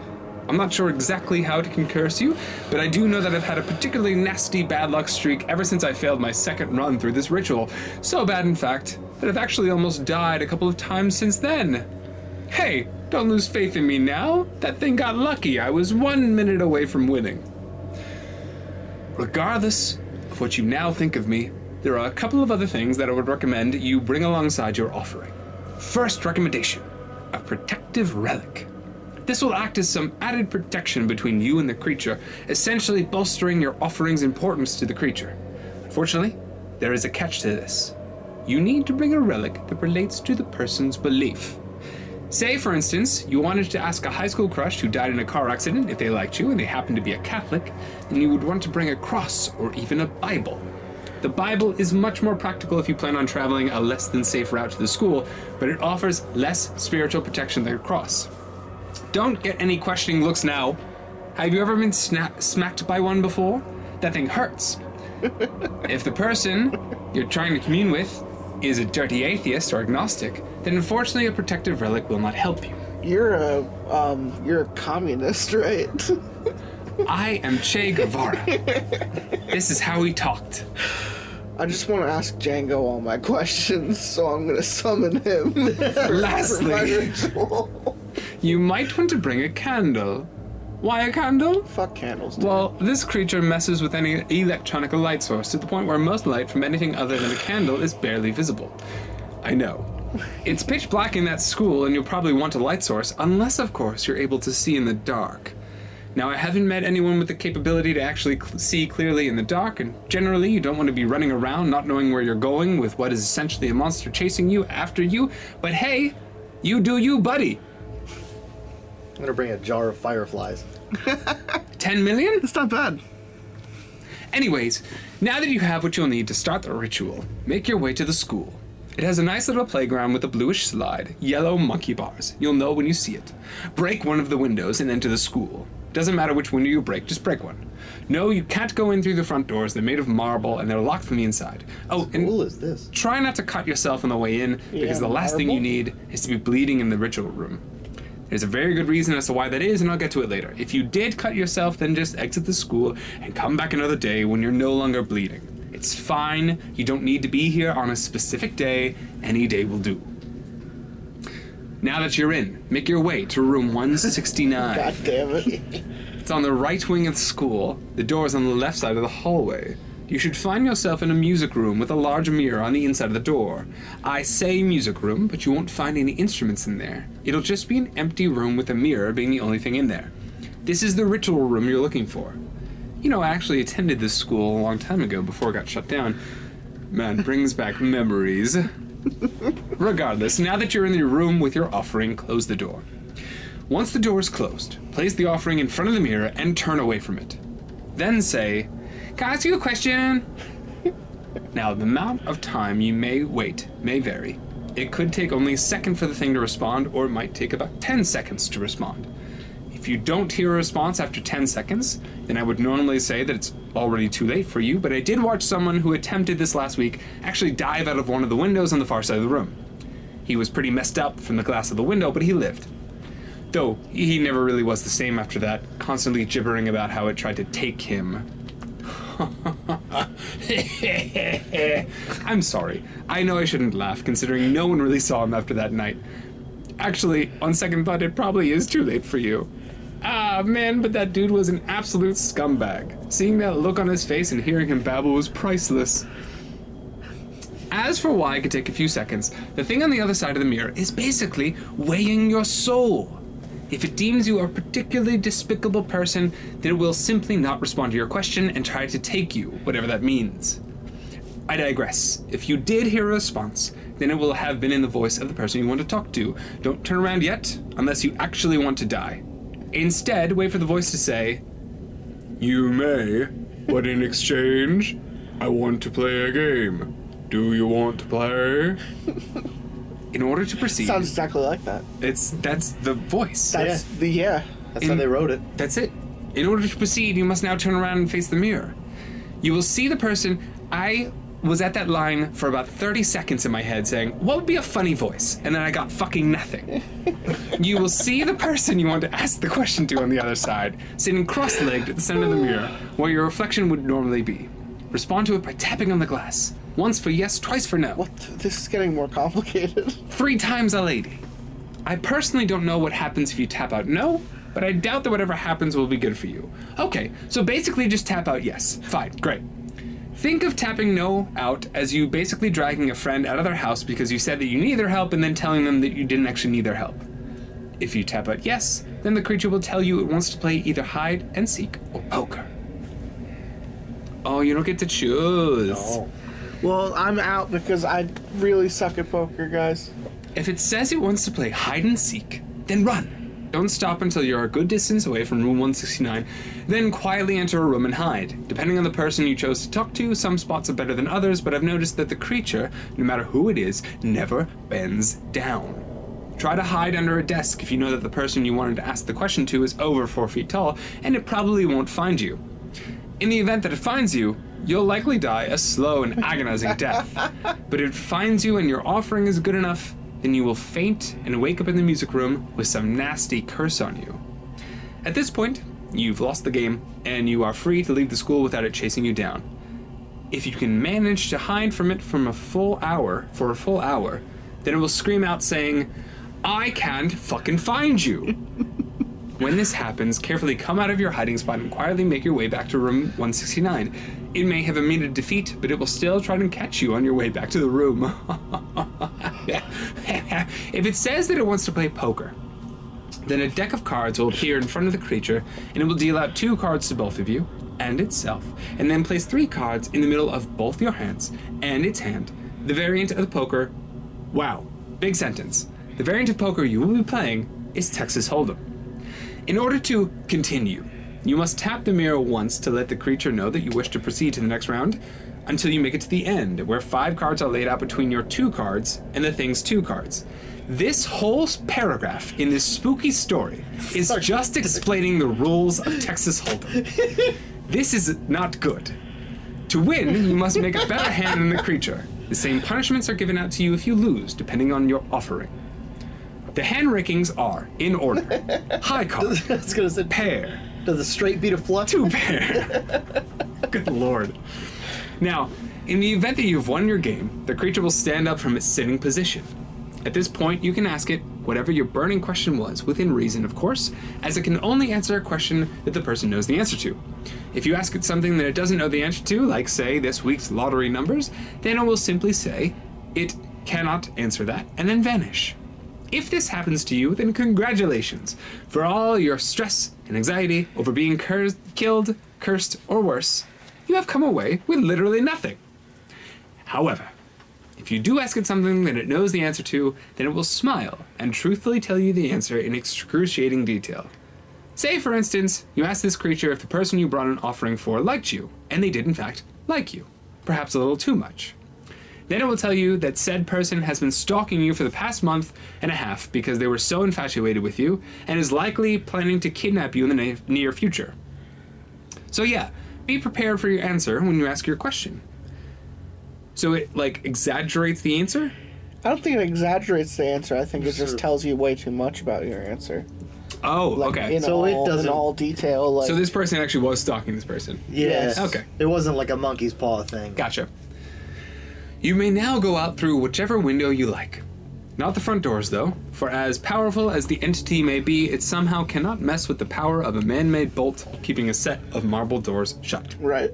I'm not sure exactly how it can curse you, but I do know that I've had a particularly nasty bad luck streak ever since I failed my second run through this ritual. So bad, in fact, that I've actually almost died a couple of times since then. Hey, don't lose faith in me now. That thing got lucky. I was one minute away from winning. Regardless of what you now think of me, there are a couple of other things that I would recommend you bring alongside your offering. First recommendation a protective relic. This will act as some added protection between you and the creature, essentially bolstering your offering's importance to the creature. Unfortunately, there is a catch to this. You need to bring a relic that relates to the person's belief. Say, for instance, you wanted to ask a high school crush who died in a car accident if they liked you and they happened to be a Catholic, then you would want to bring a cross or even a Bible. The Bible is much more practical if you plan on traveling a less than safe route to the school, but it offers less spiritual protection than a cross. Don't get any questioning looks now. Have you ever been sna- smacked by one before? That thing hurts. if the person you're trying to commune with is a dirty atheist or agnostic, then unfortunately a protective relic will not help you. You're a um, you're a communist, right? I am Che Guevara. this is how he talked. I just want to ask Django all my questions, so I'm gonna summon him. Lastly. You might want to bring a candle. Why a candle? Fuck candles. dude. Well, this creature messes with any electronic light source to the point where most light from anything other than a candle is barely visible. I know. It's pitch black in that school, and you'll probably want a light source, unless, of course, you're able to see in the dark. Now, I haven't met anyone with the capability to actually cl- see clearly in the dark, and generally, you don't want to be running around not knowing where you're going with what is essentially a monster chasing you after you. But hey, you do you, buddy. I'm gonna bring a jar of fireflies. 10 million? it's not bad. Anyways, now that you have what you'll need to start the ritual, make your way to the school. It has a nice little playground with a bluish slide, yellow monkey bars. You'll know when you see it. Break one of the windows and enter the school. Doesn't matter which window you break, just break one. No, you can't go in through the front doors. They're made of marble and they're locked from the inside. Oh, and Cool is this? try not to cut yourself on the way in because the last thing you marble? need is to be bleeding in the ritual room. There's a very good reason as to why that is, and I'll get to it later. If you did cut yourself, then just exit the school and come back another day when you're no longer bleeding. It's fine. You don't need to be here on a specific day. Any day will do. Now that you're in, make your way to room 169. God damn it. It's on the right wing of the school. The door is on the left side of the hallway. You should find yourself in a music room with a large mirror on the inside of the door. I say music room, but you won't find any instruments in there. It'll just be an empty room with a mirror being the only thing in there. This is the ritual room you're looking for. You know, I actually attended this school a long time ago before it got shut down. Man, brings back memories. Regardless, now that you're in your room with your offering, close the door. Once the door is closed, place the offering in front of the mirror and turn away from it. Then say, Can I ask you a question? now, the amount of time you may wait may vary. It could take only a second for the thing to respond, or it might take about 10 seconds to respond. If you don't hear a response after 10 seconds, then I would normally say that it's already too late for you, but I did watch someone who attempted this last week actually dive out of one of the windows on the far side of the room. He was pretty messed up from the glass of the window, but he lived. Though he never really was the same after that, constantly gibbering about how it tried to take him. I'm sorry. I know I shouldn't laugh, considering no one really saw him after that night. Actually, on second thought, it probably is too late for you. Ah, man, but that dude was an absolute scumbag. Seeing that look on his face and hearing him babble was priceless. As for why it could take a few seconds, the thing on the other side of the mirror is basically weighing your soul. If it deems you a particularly despicable person, then it will simply not respond to your question and try to take you, whatever that means. I digress. If you did hear a response, then it will have been in the voice of the person you want to talk to. Don't turn around yet, unless you actually want to die. Instead, wait for the voice to say, You may, but in exchange, I want to play a game. Do you want to play? In order to proceed, Sounds exactly like that. it's that's the voice. That's the yeah. That's how In- they wrote it. That's it. In order to proceed, you must now turn around and face the mirror. You will see the person. I was at that line for about 30 seconds in my head saying, What would be a funny voice? And then I got fucking nothing. you will see the person you want to ask the question to on the other side, sitting cross legged at the center of the mirror, where your reflection would normally be. Respond to it by tapping on the glass. Once for yes, twice for no. What? This is getting more complicated. Three times a lady. I personally don't know what happens if you tap out no, but I doubt that whatever happens will be good for you. Okay, so basically just tap out yes. Fine, great. Think of tapping no out as you basically dragging a friend out of their house because you said that you need their help and then telling them that you didn't actually need their help. If you tap out yes, then the creature will tell you it wants to play either hide and seek or poker. Oh, you don't get to choose. Oh. Well, I'm out because I really suck at poker, guys. If it says it wants to play hide and seek, then run. Don't stop until you're a good distance away from room 169, then quietly enter a room and hide. Depending on the person you chose to talk to, some spots are better than others, but I've noticed that the creature, no matter who it is, never bends down. Try to hide under a desk if you know that the person you wanted to ask the question to is over four feet tall, and it probably won't find you. In the event that it finds you, you'll likely die a slow and agonizing death. But if it finds you and your offering is good enough, then you will faint and wake up in the music room with some nasty curse on you. At this point, you've lost the game, and you are free to leave the school without it chasing you down. If you can manage to hide from it from a full hour for a full hour, then it will scream out saying, I can't fucking find you. When this happens, carefully come out of your hiding spot and quietly make your way back to room 169. It may have immediate defeat, but it will still try to catch you on your way back to the room. if it says that it wants to play poker, then a deck of cards will appear in front of the creature, and it will deal out two cards to both of you and itself, and then place three cards in the middle of both your hands and its hand. The variant of the poker. Wow, big sentence. The variant of poker you will be playing is Texas Hold'em. In order to continue, you must tap the mirror once to let the creature know that you wish to proceed to the next round until you make it to the end, where five cards are laid out between your two cards and the thing's two cards. This whole paragraph in this spooky story is just explaining the rules of Texas Hold'em. this is not good. To win, you must make a better hand than the creature. The same punishments are given out to you if you lose, depending on your offering. The hand rankings are, in order, high card, I was gonna say, pair, does the straight beat a flush? two pair. Good lord. Now, in the event that you've won your game, the creature will stand up from its sitting position. At this point, you can ask it whatever your burning question was, within reason, of course, as it can only answer a question that the person knows the answer to. If you ask it something that it doesn't know the answer to, like, say, this week's lottery numbers, then it will simply say, it cannot answer that, and then vanish. If this happens to you, then congratulations for all your stress and anxiety over being cur- killed, cursed, or worse. You have come away with literally nothing. However, if you do ask it something that it knows the answer to, then it will smile and truthfully tell you the answer in excruciating detail. Say, for instance, you ask this creature if the person you brought an offering for liked you, and they did, in fact, like you. Perhaps a little too much. Then it will tell you that said person has been stalking you for the past month and a half because they were so infatuated with you and is likely planning to kidnap you in the na- near future. So, yeah, be prepared for your answer when you ask your question. So it, like, exaggerates the answer? I don't think it exaggerates the answer. I think it just tells you way too much about your answer. Oh, Like okay. in So it doesn't- in all detail. Like So this person actually was stalking this person. Yes. Okay. It wasn't like a monkey's paw thing. Gotcha. You may now go out through whichever window you like. Not the front doors, though, for as powerful as the entity may be, it somehow cannot mess with the power of a man made bolt keeping a set of marble doors shut. right.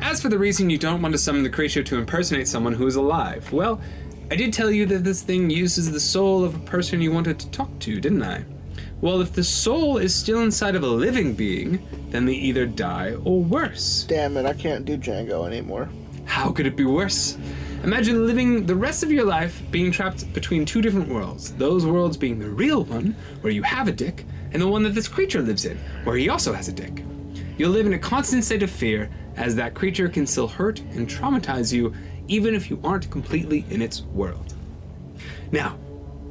As for the reason you don't want to summon the creature to impersonate someone who is alive, well, I did tell you that this thing uses the soul of a person you wanted to talk to, didn't I? Well, if the soul is still inside of a living being, then they either die or worse. Damn it! I can't do Django anymore. How could it be worse? Imagine living the rest of your life being trapped between two different worlds. Those worlds being the real one, where you have a dick, and the one that this creature lives in, where he also has a dick. You'll live in a constant state of fear, as that creature can still hurt and traumatize you, even if you aren't completely in its world. Now,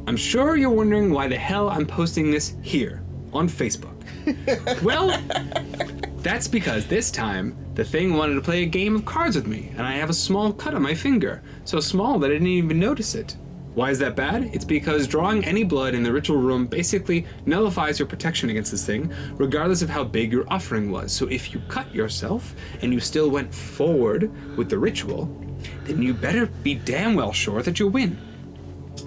I'm sure you're wondering why the hell I'm posting this here on Facebook. well, That's because this time the thing wanted to play a game of cards with me, and I have a small cut on my finger, so small that I didn't even notice it. Why is that bad? It's because drawing any blood in the ritual room basically nullifies your protection against this thing, regardless of how big your offering was. So if you cut yourself and you still went forward with the ritual, then you better be damn well sure that you'll win.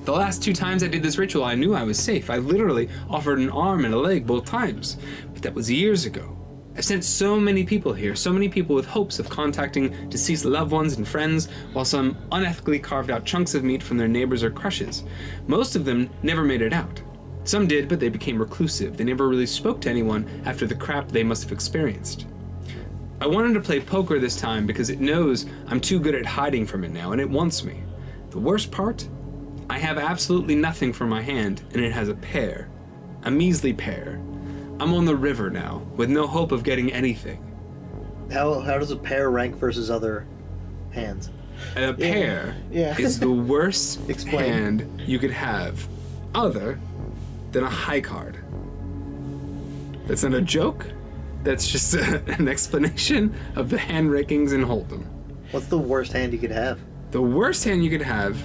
The last two times I did this ritual, I knew I was safe. I literally offered an arm and a leg both times, but that was years ago. I've sent so many people here, so many people with hopes of contacting deceased loved ones and friends, while some unethically carved out chunks of meat from their neighbors or crushes. Most of them never made it out. Some did, but they became reclusive. They never really spoke to anyone after the crap they must have experienced. I wanted to play poker this time because it knows I'm too good at hiding from it now, and it wants me. The worst part? I have absolutely nothing for my hand, and it has a pair. A measly pair. I'm on the river now, with no hope of getting anything. How how does a pair rank versus other hands? And a pair Yeah. is the worst Explain. hand you could have, other than a high card. That's not a joke. That's just an explanation of the hand rankings in Hold'em. What's the worst hand you could have? The worst hand you could have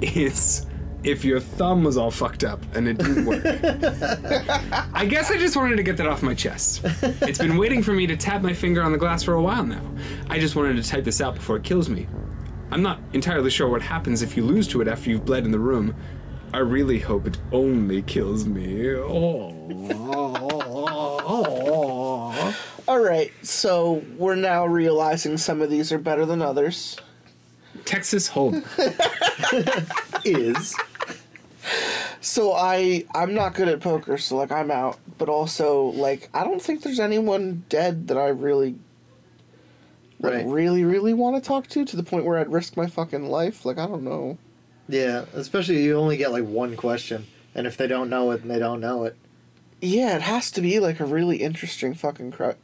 is if your thumb was all fucked up and it didn't work. I guess I just wanted to get that off my chest. It's been waiting for me to tap my finger on the glass for a while now. I just wanted to type this out before it kills me. I'm not entirely sure what happens if you lose to it after you've bled in the room. I really hope it only kills me. Oh. All right, so we're now realizing some of these are better than others. Texas Hold'em. Is So I I'm not good at poker, so like I'm out. But also like I don't think there's anyone dead that I really like, Right. really really want to talk to to the point where I'd risk my fucking life. Like I don't know. yeah, especially you only get like one question, and if they don't know it, then they don't know it. Yeah, it has to be like a really interesting fucking cru-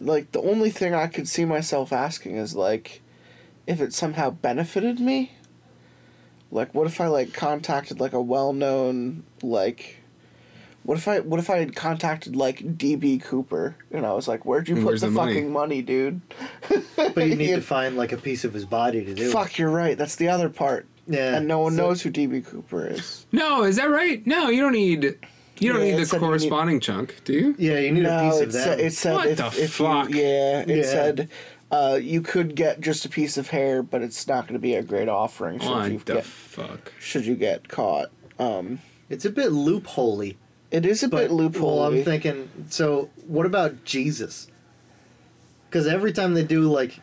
like the only thing I could see myself asking is like if it somehow benefited me. Like what if I like contacted like a well-known like what if I what if I had contacted like DB Cooper and I was like where'd you And put the, the money? fucking money, dude? But you need Yeah. to find like a piece of his body to do. it. Fuck, you're right. That's the other part. Yeah. And no one so- knows who DB Cooper is. No, is that right? No, you don't need. You don't Yeah, need said the you need- corresponding chunk, do you? Yeah, you need a piece it of said, them. it said What if, the if fuck? you yeah, it Yeah. said uh, you could get just a piece of hair, but it's not going to be a great offering should you the get fuck? should you get caught. Um, It's a bit loopholey. it is a But bit loophole. Well, I'm thinking. So, what about Jesus? Because every time they do like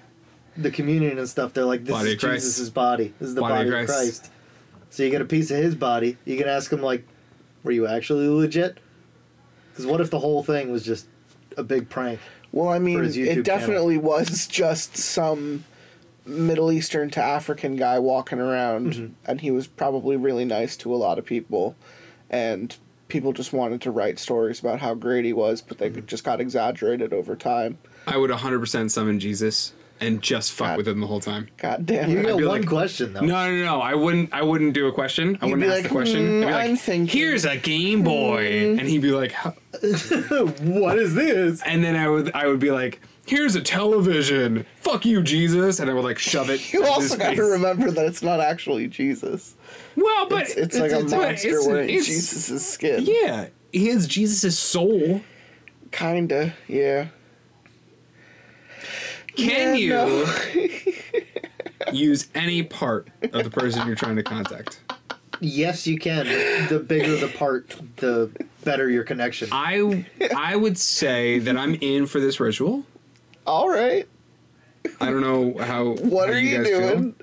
the communion and stuff, they're like, "This Body is of Christ. Jesus' body. This is the Body body, of of Christ." Christ." So you get a piece of his body. You can ask him like, "Were you actually legit?" Because what if the whole thing was just a big prank? Well, I mean, his YouTube it definitely was just some Middle Eastern to African guy walking around, Mm-hmm. and he was probably really nice to a lot of people, and people just wanted to write stories about how great he was, but they Mm-hmm. just got exaggerated over time. I would 100% summon Jesus and just fuck God. with him the whole time. God damn You it! got be one like, question though. No, no, no. I wouldn't. I wouldn't do a question. I You'd wouldn't ask like, the question. "Hmm, I'd be like, I'm thinking." Hmm. Here's a Game Boy, and he'd be like, what is this? and then I would, I would be like, here's a television. Fuck you, Jesus, and I would like shove it. You also his got to remember that it's not actually Jesus. Well, but It's, it's, like a monster it's- wearing it's- Jesus' skin. Yeah, he is Jesus' soul. Kinda, yeah. Can Yeah, you no. use any part of the person you're trying to contact? Yes, you can. The bigger the part, the better your connection. I I would say that I'm in for this ritual. All right. I don't know how. What how are you guys feel. doing?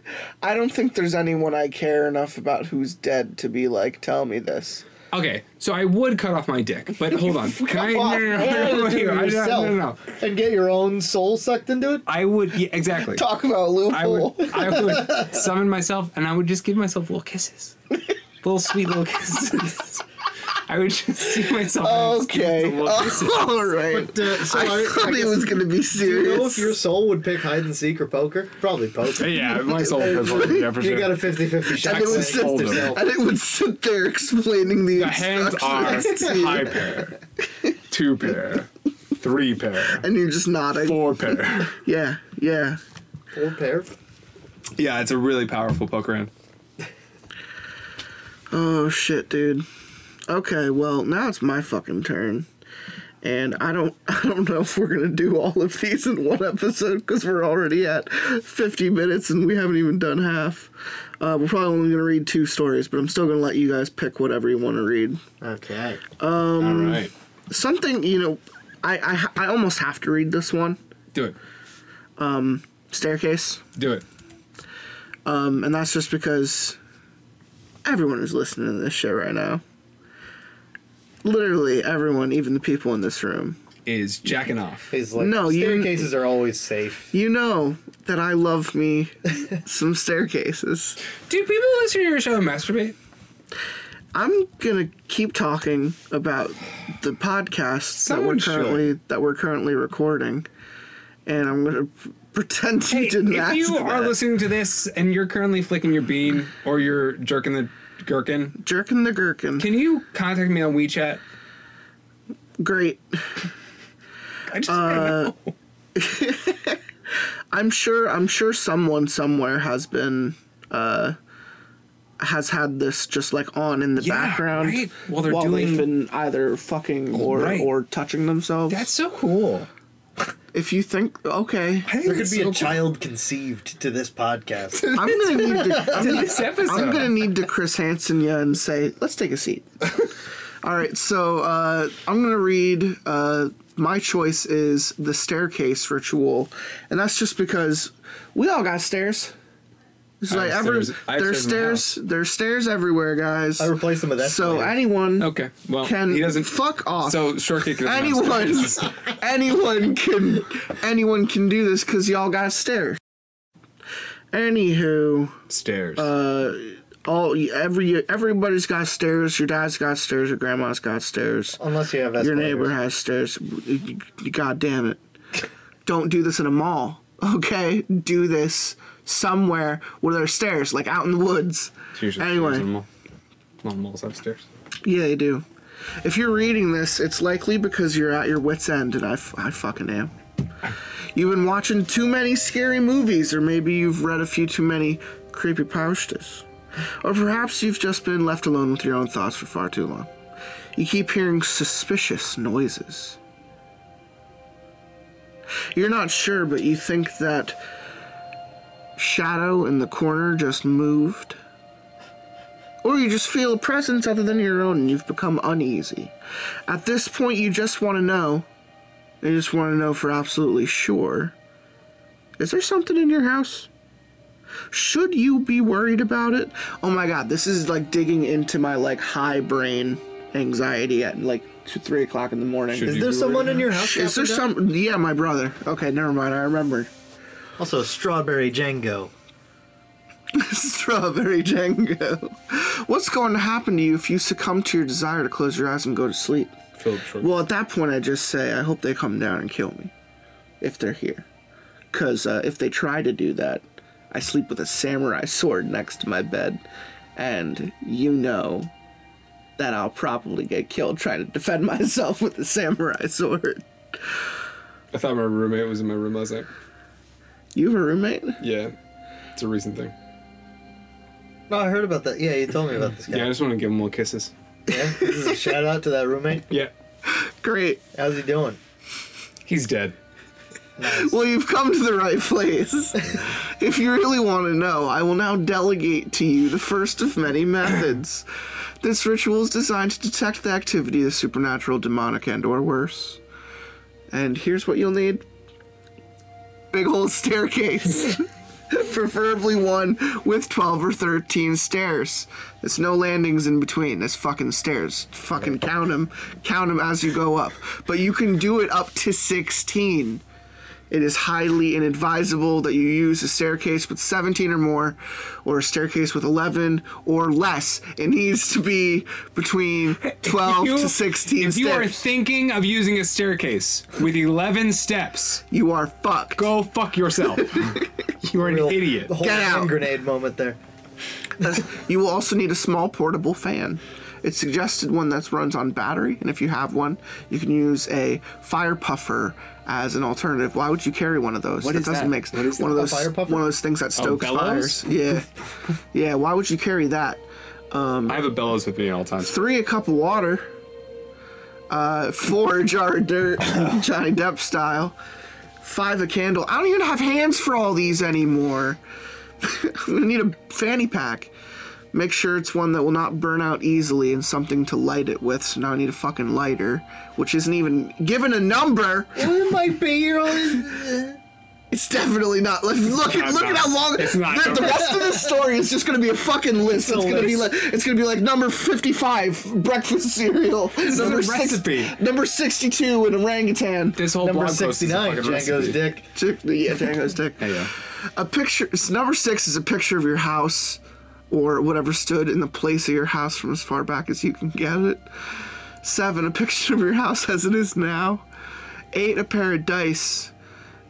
I don't think there's anyone I care enough about who's dead to be like, tell me this. Okay, so I would cut off my dick, but hold on. Can I? No, no, no, no, no, no, it no, yourself no, no, no. and get your own soul sucked into it. I would yeah, exactly. Talk about I loophole. would I would summon myself and I would just give myself little kisses, little sweet little kisses. I would just see myself. and okay. myself little kisses. All right. But, uh, so I I- thought I it was going to be serious. Do you know if your soul would pick hide and seek or poker? Probably poker. Yeah, my soul feels like yeah, for You sure. got a 50-50 shot. and, it would sit, and it would sit there explaining the, The hands are to you. high pair, two pair, Three pair. and you're just nodding. Four pair. Yeah, yeah. Four pair. yeah, it's a really powerful poker hand. Oh shit, dude. Okay, well now it's my fucking turn, and I don't I don't know if we're gonna do all of these in one episode because we're already at fifty minutes and we haven't even done half. Uh, we're probably only gonna read two stories, but I'm still gonna let you guys pick whatever you want to read. Okay. All right. Something you know, I I I almost have to read this one. Do it. Um, Staircase. Do it. Um, and that's just because everyone is listening to this show right now. Literally everyone, even the people in this room. Is jacking off. He's like, No, you- staircases are always safe. You know that I love me some staircases. Do people listen to your show and masturbate? I'm gonna keep talking about the podcast that we're Someone should. currently that we're currently recording, and I'm gonna p- pretend you Hey, didn't if ask you that. are listening to this and you're currently flicking your bean or you're jerking the gherkin, Jerking the gherkin. can you contact me on WeChat? Great. I just Uh, I'm sure I'm sure someone somewhere has been uh has had this just like on in the Yeah, background right. While they're they've been either fucking or Right. or touching themselves. that's so cool. If you think okay, I There could be so a cool. child conceived to this podcast. I'm gonna need to I'm To gonna, this episode. I'm gonna need to Chris Hansen you and say, let's take a seat. All right, so uh, I'm gonna read. Uh, my choice is the staircase ritual, and that's just because we all got stairs. It's like have every, stairs- I have there's stairs stairs. There's stairs everywhere, guys. I replaced them with that. so anyone Okay, well, can he doesn't. fuck off. So short kick. doesn't have anyone, stairs. anyone can, anyone can do this because y'all got stairs. Anywho, Stairs. uh, all every everybody's got stairs. Your dad's got stairs. Your grandma's got stairs. Unless you have Your escalators. neighbor has stairs. You- you- God damn it! Don't do this in a mall. Okay, do this somewhere where there's stairs, like out in the woods. It's usually anyway. stairs in a mall. Well, malls have stairs. Yeah, they do. If you're reading this, it's likely because you're at your wits' end, and I, f- I fucking am. You've been watching too many scary movies, or maybe you've read a few too many creepypastas. Or perhaps you've just been left alone with your own thoughts for far too long. You keep hearing suspicious noises. You're not sure, but you think that shadow in the corner just moved. Or you just feel a presence other than your own and you've become uneasy. At this point, you just want to know. You just want to know for absolutely sure. Is there something in your house? Should you be worried about it? Oh my god, this is like digging into my like high brain anxiety at like two, three o'clock in the morning. Should Is there someone in your house? Is there some? Yeah, my brother. Okay, never mind. I remember. Also, Strawberry Django. Strawberry Django. What's going to happen to you if you succumb to your desire to close your eyes and go to sleep? Philip Short. Well, at that point, I just say, I hope they come down and kill me. If they're here. Because uh, if they try to do that, I sleep with a samurai sword next to my bed. And you know that I'll probably get killed trying to defend myself with a samurai sword. I thought my roommate was in my room last night. You have a roommate? Yeah, it's a recent thing. No, I heard about that. Yeah, you told me about this guy. Yeah, I just want to give him more kisses. Yeah, this is a shout out to that roommate. Yeah, Great. How's he doing? he's dead. Well, you've come to the right place. if you really want to know, I will now delegate to you the first of many methods. This ritual is designed to detect the activity of the supernatural, demonic, and or worse. And here's what you'll need. Big old staircase. Preferably one with 12 or 13 stairs. There's no landings in between. There's fucking stairs. Fucking count them. Count them as you go up. But you can do it up to 16. It is highly inadvisable that you use a staircase with 17 or more, or a staircase with 11 or less. It needs to be between 12 You- to 16 If you are thinking of using a staircase with 11 steps, you are fucked. go fuck yourself. you are an Real- idiot. The whole Get out. hand grenade moment there. You will also need a small portable fan. It's suggested one that runs on battery, and if you have one, you can use a fire puffer as an alternative. Why would you carry one of those? What that is doesn't that? make What is one of that? A those fire one of those things that stokes bellows? fires. Yeah, yeah. Why would you carry that? I have a bellows with me at all times. Three, a cup of water. Uh, four, a jar of dirt, Johnny Depp style. Five, a candle. I don't even have hands for all these anymore. I'm gonna need a fanny pack. Make sure it's one that will not burn out easily and something to light it with. So now I need a fucking lighter, which isn't even given a number. it might be your own. It's definitely not. Look, look at not. at how long. It's not. The, the rest of the story is just gonna be a fucking list. It's, a gonna be like it's gonna be like number fifty-five breakfast cereal. number a recipe. number sixty-two an orangutan. This whole Number blog post is 69, Django's recipe. dick. Chick- yeah, Django's dick. Hey, yeah. A picture. Number six is a picture of your house, or whatever stood in the place of your house from as far back as you can get it. Seven, a picture of your house as it is now. Eight, a pair of dice.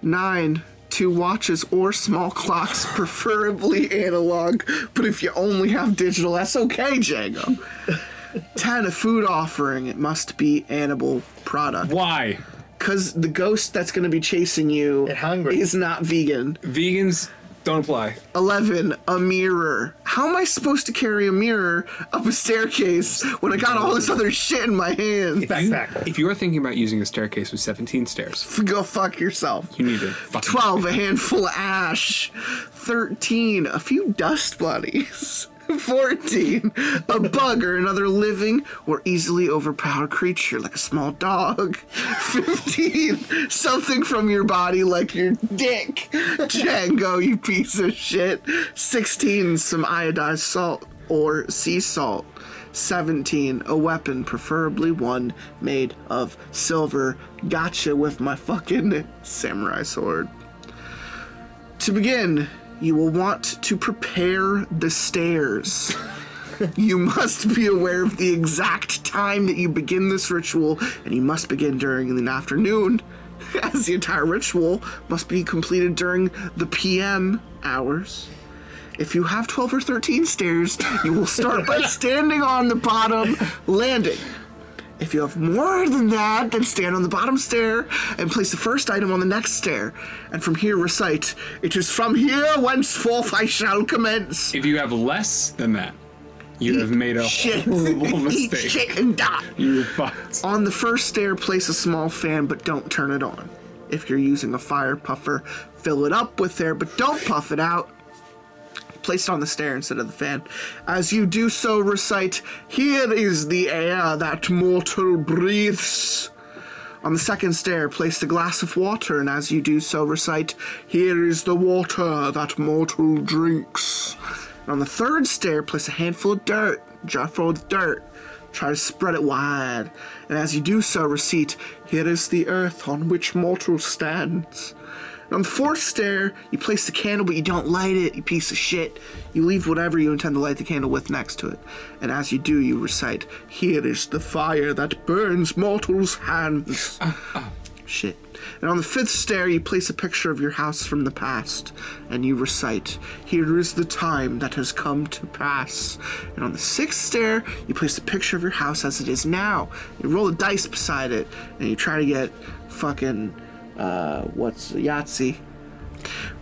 Nine, two watches or small clocks, preferably analog. But if you only have digital, that's okay, Django. Ten, a food offering. It must be animal product. Why? Because the ghost that's going to be chasing you hungry. is not vegan. Vegans don't apply. 11. A mirror. How am I supposed to carry a mirror up a staircase when I got all this other shit in my hand? Backpack. If you are thinking about using a staircase with 17 stairs, Go fuck yourself. you need to fucking 12. A handful of ash. 13. A few dust bunnies. 14. A bug or another living or easily overpowered creature like a small dog. 15. Something from your body like your dick. Django, you piece of shit. 16. Some iodized salt or sea salt. 17. A weapon, preferably one made of silver. Gotcha with my fucking samurai sword. To begin, you will want to prepare the stairs. you must be aware of the exact time that you begin this ritual, and you must begin during the afternoon, as the entire ritual must be completed during the PM hours. If you have 12 or 13 stairs, you will start by standing on the bottom landing. If you have more than that, then stand on the bottom stair and place the first item on the next stair. And from here recite, It is from here whenceforth I shall commence. If you have less than that, you have made a shit. horrible Eat mistake. shit and die. You're fucked. On the first stair, place a small fan, but don't turn it on. If you're using a fire puffer, fill it up with air, but don't puff it out. Place it on the stair instead of the fan. As you do so, recite, Here is the air that mortal breathes. On the second stair, place the glass of water, and as you do so, recite, Here is the water that mortal drinks. And on the third stair, place a handful of dirt, jar full of dirt. Try to spread it wide, and as you do so, recite, Here is the earth on which mortal stands. On the fourth stair, you place the candle, but you don't light it, you piece of shit. You leave whatever you intend to light the candle with next to it. And as you do, you recite, Here is the fire that burns mortals' hands. Shit. And on the fifth stair, you place a picture of your house from the past, and you recite, Here is the time that has come to pass. And on the sixth stair, you place a picture of your house as it is now. You roll a dice beside it, and you try to get fucking, uh, what's Yahtzee?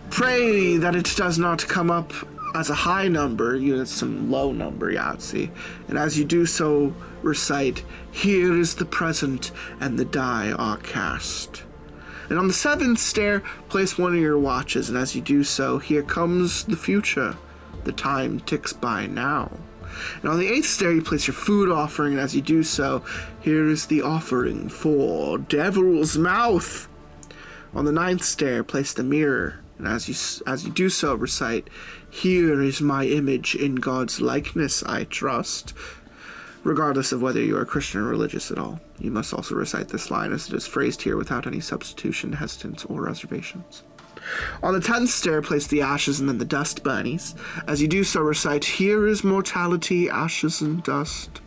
Pray that it does not come up as a high number, you get some low number Yahtzee. And as you do so, recite, Here is the present, and the die are cast. And on the seventh stair, place one of your watches, and as you do so, here comes the future. The time ticks by now. And on the eighth stair, you place your food offering, and as you do so, here is the offering for Devil's Mouth. On the ninth stair, place the mirror, and as you as you do so, recite, "Here is my image in God's likeness, I trust." Regardless of whether you are Christian or religious at all, you must also recite this line as it is phrased here without any substitution, hesitance, or reservations. On the tenth stair, place the ashes and then the dust bunnies. As you do so, recite, Here is mortality, ashes and dust.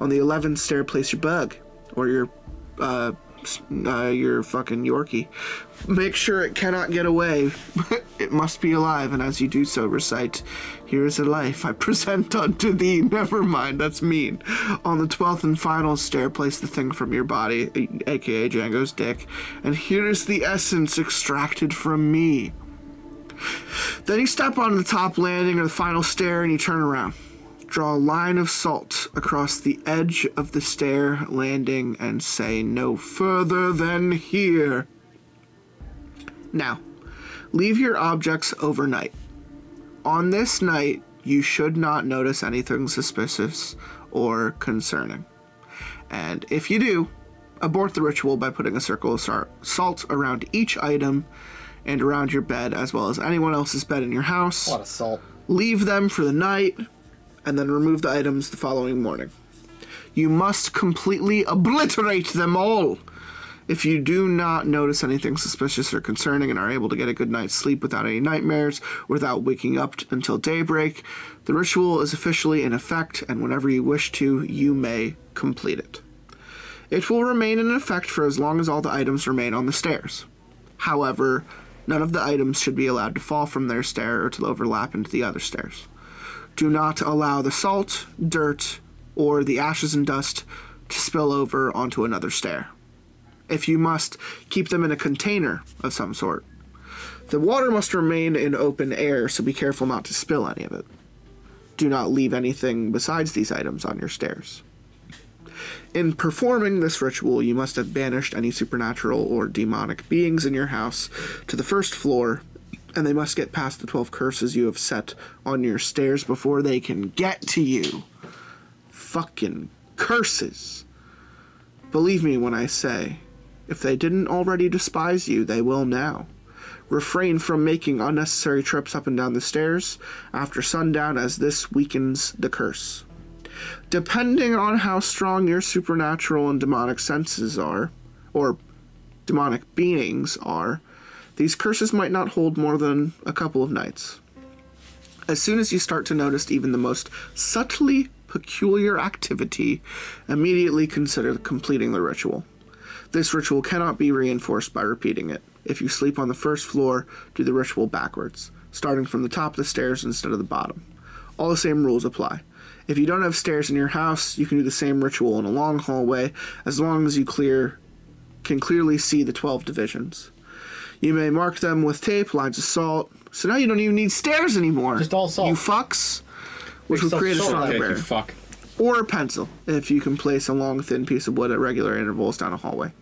On the eleventh stair, place your bug, or your, uh, uh, your fucking Yorkie. Make sure it cannot get away. it must be alive, and as you do so, recite, Here is a life I present unto thee. Never mind, that's mean. On the twelfth and final stair, place the thing from your body, aka Django's dick, and here is the essence extracted from me. Then you step on the top landing or the final stair and you turn around. Draw a line of salt across the edge of the stair landing and say no further than here. Now, leave your objects overnight. On this night, you should not notice anything suspicious or concerning. And if you do, abort the ritual by putting a circle of salt around each item and around your bed, as well as anyone else's bed in your house. A lot of salt. Leave them for the night, and then remove the items the following morning. You must completely obliterate them all. If you do not notice anything suspicious or concerning and are able to get a good night's sleep without any nightmares, without waking up t- until daybreak, the ritual is officially in effect, and whenever you wish to, you may complete it. It will remain in effect for as long as all the items remain on the stairs. However, none of the items should be allowed to fall from their stair or to overlap into the other stairs. Do not allow the salt, dirt, or the ashes and dust to spill over onto another stair. If you must, keep them in a container of some sort. The water must remain in open air, so be careful not to spill any of it. Do not leave anything besides these items on your stairs. In performing this ritual, you must have banished any supernatural or demonic beings in your house to the first floor, and they must get past the 12 curses you have set on your stairs before they can get to you. Fucking curses. Believe me when I say, if they didn't already despise you, they will now. Refrain from making unnecessary trips up and down the stairs after sundown, as this weakens the curse. Depending on how strong your supernatural and demonic senses are, or demonic beings are, these curses might not hold more than a couple of nights. As soon as you start to notice even the most subtly peculiar activity, immediately consider completing the ritual. This ritual cannot be reinforced by repeating it. If you sleep on the first floor, do the ritual backwards, starting from the top of the stairs instead of the bottom. All the same rules apply. If you don't have stairs in your house, you can do the same ritual in a long hallway as long as you clear can clearly see the 12 divisions. You may mark them with tape, lines of salt. So now you don't even need stairs anymore. Just all salt. You fucks, which will salt- create a salt stronger Okay, barrier you fuck. or a pencil if you can place a long thin piece of wood at regular intervals down a hallway.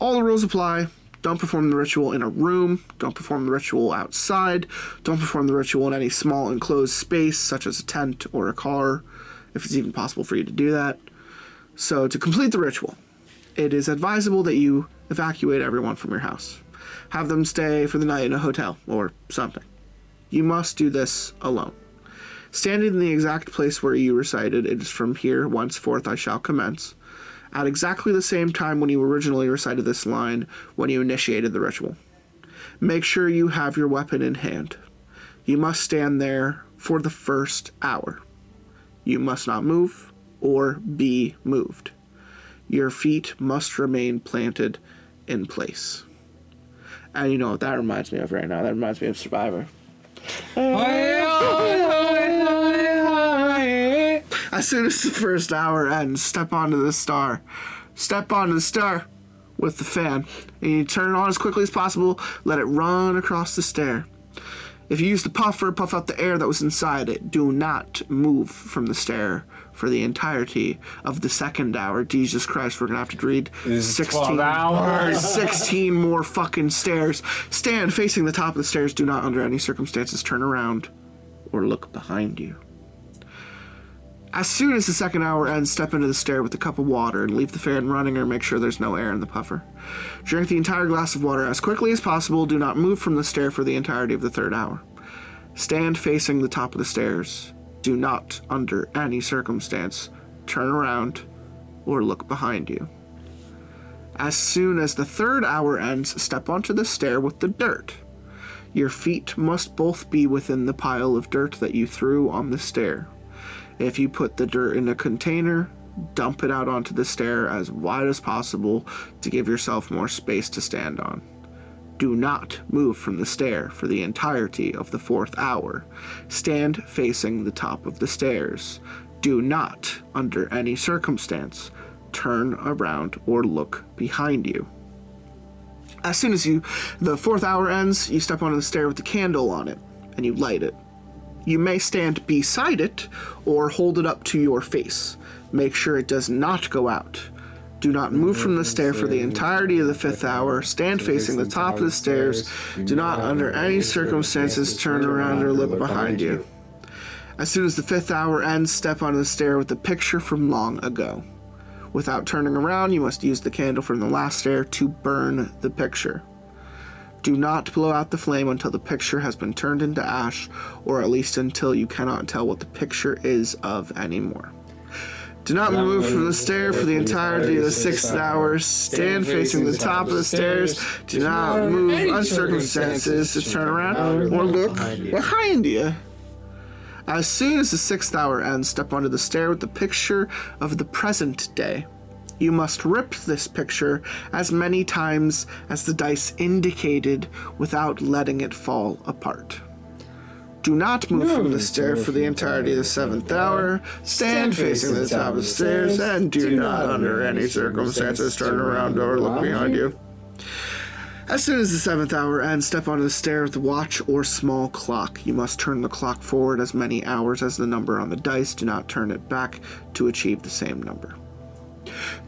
All the rules apply. Don't perform the ritual in a room. Don't perform the ritual outside. Don't perform the ritual in any small enclosed space, such as a tent or a car, if it's even possible for you to do that. So, to complete the ritual, it is advisable that you evacuate everyone from your house. Have them stay for the night in a hotel or something. You must do this alone. Standing in the exact place where you recited, it is from here once forth I shall commence, at exactly the same time when you originally recited this line when you initiated the ritual. Make sure you have your weapon in hand. You must stand there for the first hour. You must not move or be moved. Your feet must remain planted in place. And you know what that reminds me of right now? That reminds me of Survivor. As soon as the first hour ends, step onto the star. Step onto the star with the fan. And you turn it on as quickly as possible, let it run across the stair. If you use the puffer, puff out the air that was inside it. Do not move from the stair for the entirety of the second hour. Jesus Christ, we're gonna have to read 16 hours. 16 more fucking stairs. Stand facing the top of the stairs. Do not, under any circumstances, turn around or look behind you. As soon as the second hour ends, step into the stair with a cup of water and leave the fan running or make sure there's no air in the puffer. Drink the entire glass of water as quickly as possible. Do not move from the stair for the entirety of the third hour. Stand facing the top of the stairs. Do not, under any circumstance, turn around or look behind you. As soon as the third hour ends, step onto the stair with the dirt. Your feet must both be within the pile of dirt that you threw on the stair. If you put the dirt in a container, dump it out onto the stair as wide as possible to give yourself more space to stand on. Do not move from the stair for the entirety of the fourth hour. Stand facing the top of the stairs. Do not, under any circumstance, turn around or look behind you. As soon as you the fourth hour ends, you step onto the stair with the candle on it and you light it. You may stand beside it or hold it up to your face. Make sure it does not go out. Do not move from the stair for the entirety of the fifth hour. Stand facing the top of the stairs. Do not, under any circumstances, turn around or look behind you. As soon as the fifth hour ends, step onto the stair with the picture from long ago. Without turning around, you must use the candle from the last stair to burn the picture. Do not blow out the flame until the picture has been turned into ash, or at least until you cannot tell what the picture is of anymore. Do not move from the stair for the entirety of the sixth hour. Stand facing the top of the stairs. Do not move under circumstances to turn around or look behind you. As soon as the sixth hour ends, step onto the stair with the picture of the present day. You must rip this picture as many times as the dice indicated without letting it fall apart. Do not move from the hmm. stair for the entirety of the seventh hour. Stand facing the top of the stairs and do not, under any circumstances, turn around or look behind you. As soon as the seventh hour ends, step onto the stair with the watch or small clock. You must turn the clock forward as many hours as the number on the dice. Do not turn it back to achieve the same number.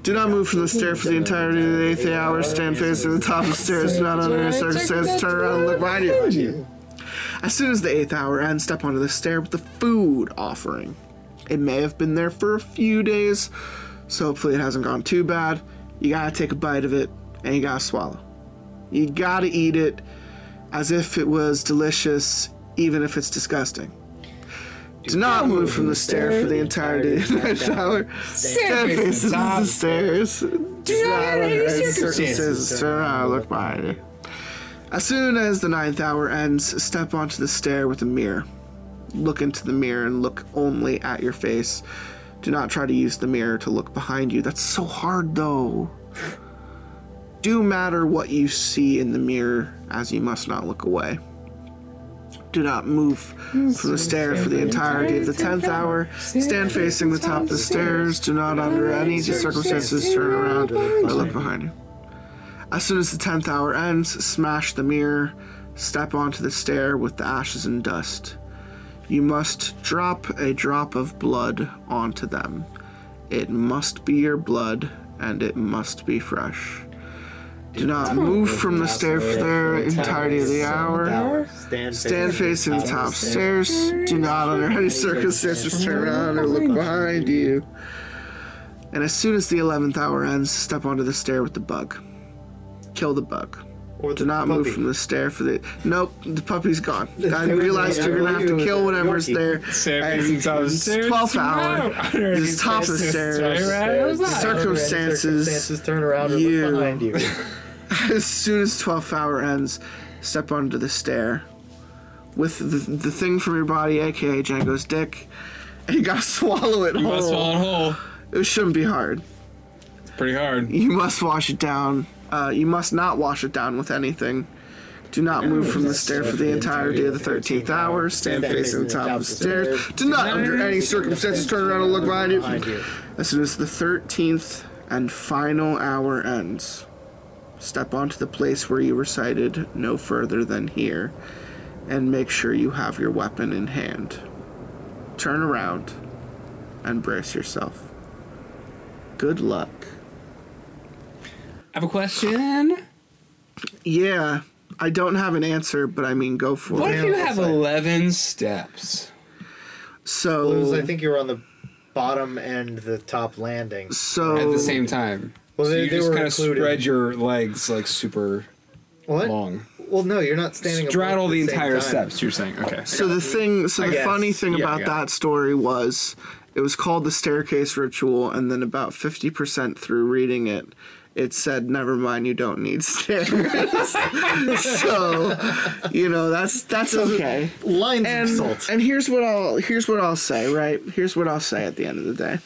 Do not move from the stair for the entirety of the eighth hour. Stand facing the top of the stairs. Do not under any circumstances turn around and look behind you. As soon as the eighth hour ends, step onto the stair with the food offering. It may have been there for a few days, so hopefully it hasn't gone too bad. You gotta take a bite of it and you gotta swallow. You gotta eat it as if it was delicious, even if it's disgusting. Do not move from the stair for the entirety of the ninth hour. Stand facing the stairs. Do not under any circumstances turn around or look behind you. As soon as the ninth hour ends, step onto the stair with a mirror. Look into the mirror and look only at your face. Do not try to use the mirror to look behind you. That's so hard, though. Do matter what you see in the mirror, as you must not look away. Do not move from the stair for the entirety of the tenth hour. Stand facing the top of the stairs. Do not, under any circumstances, turn around or look behind you. As soon as the tenth hour ends, smash the mirror, step onto the stair with the ashes and dust. You must drop a drop of blood onto them. It must be your blood, and it must be fresh. Do not move from the stair for the entirety of the hour. Stand, Stand facing the top stairs. Do not, under any circumstances, turn around or look behind you. And as soon as the eleventh hour ends, step onto the stair with the bug. Kill the bug. Or Do the not move from the stair for the. Nope, the puppy's gone. I realized you're gonna have to kill whatever's there. And it's 12th hour. It's top of the stairs. Circumstances. Circumstances turn around or you- look behind you. As soon as 12th hour ends, step onto the stair with the, the thing from your body, aka Django's dick, and you gotta swallow it You whole. must swallow it whole. It shouldn't be hard. It's pretty hard. You must wash it down. Uh, you must not wash it down with anything. Do not move from the stair for the entirety of the 13th hour. Stand facing the top of the stairs. Do not, under any circumstances, turn around and look behind Behind you. you. As soon as the 13th and final hour ends, step onto the place where you recited no further than here and make sure you have your weapon in hand. Turn around and brace yourself. Good luck. I have a question. Yeah, I don't have an answer, but I mean, go for What it. What if you have that's 11 steps? So, Blues, I think you were on the bottom and the top landing. so At the same time. Well, so they- you they just were kind of included. spread your legs like super What? long. Well, no, you're not standing. above Straddle at the same entire time. steps, you're saying. Okay. So the thing, so I the guess. funny thing Yeah, about yeah. that story was, it was called the staircase ritual, and then about fifty percent through reading it, it said, "Never mind, you don't need stairs." so, you know, that's that's okay. Lines of And salt. and here's what I'll here's what I'll say. Right, here's what I'll say at the end of the day.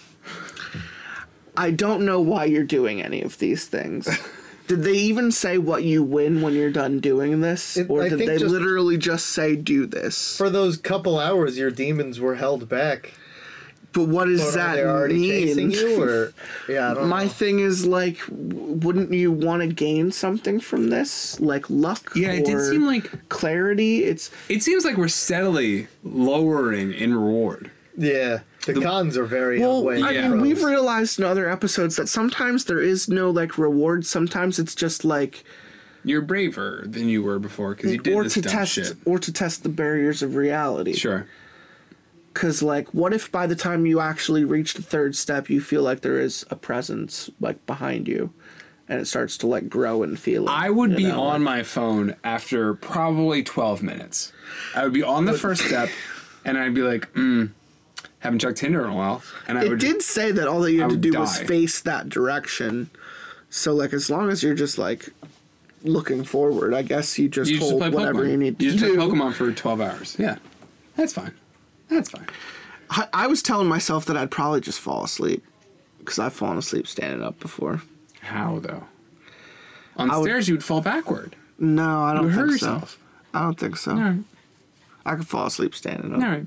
I don't know why you're doing any of these things. Did they even say what you win when you're done doing this, It- or I did they just- literally just say do this? For those couple hours, your demons were held back. but what does But are that they already mean? chasing you, or yeah, I don't My know. thing is like, wouldn't you want to gain something from this, like luck? Yeah, it did seem like clarity. It's it seems like we're steadily lowering in reward. Yeah, the, cons are very well, outweighed. I mean, we've realized in other episodes that sometimes there is no like reward. Sometimes it's just like You're braver than you were before because you did or this to dumb test shit. or to test the barriers of reality. Sure. Because like, what if by the time you actually reach the third step, you feel like there is a presence like behind you, and it starts to like grow and feel. It, I would be know, on like- my phone after probably 12 minutes. I would be on the first step and I'd be like, mm, haven't checked Tinder in a while. And I It would did say that all that you had to would do was face that direction. So like, as long as you're just like looking forward, I guess you just you hold play whatever Pokemon. you need to you just do. play Pokemon for 12 hours. Yeah. That's fine. That's fine. I, I was telling myself that I'd probably just fall asleep because I've fallen asleep standing up before. How though? On I would- stairs, you would fall backward. No, I don't would hurt think so. yourself. I don't think so. Right. I could fall asleep standing up. All right.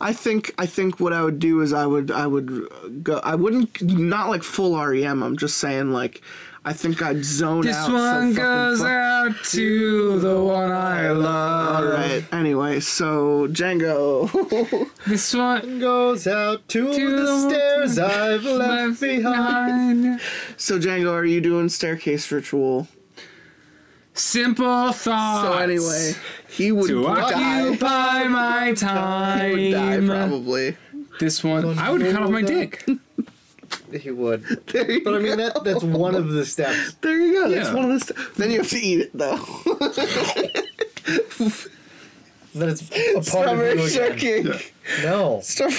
I think I think what I would do is I would I would go I wouldn't not like full REM. I'm just saying like I think I'd zone This out. so one goes out to the one I love. All right. Anyway, so Django. This one goes out to, To the the stairs I've left behind. behind. so Django, are you doing staircase ritual? Simple thoughts. So anyway, he would to die. occupy my He time. would die probably. This one, I would cut off my dick. He would. There you But I mean, go. that that's one of the steps. There you go. That's Yeah. one of the. St- then you have to eat it though. That it's a part of Strawberry you again. shortcake. No, Strawberry.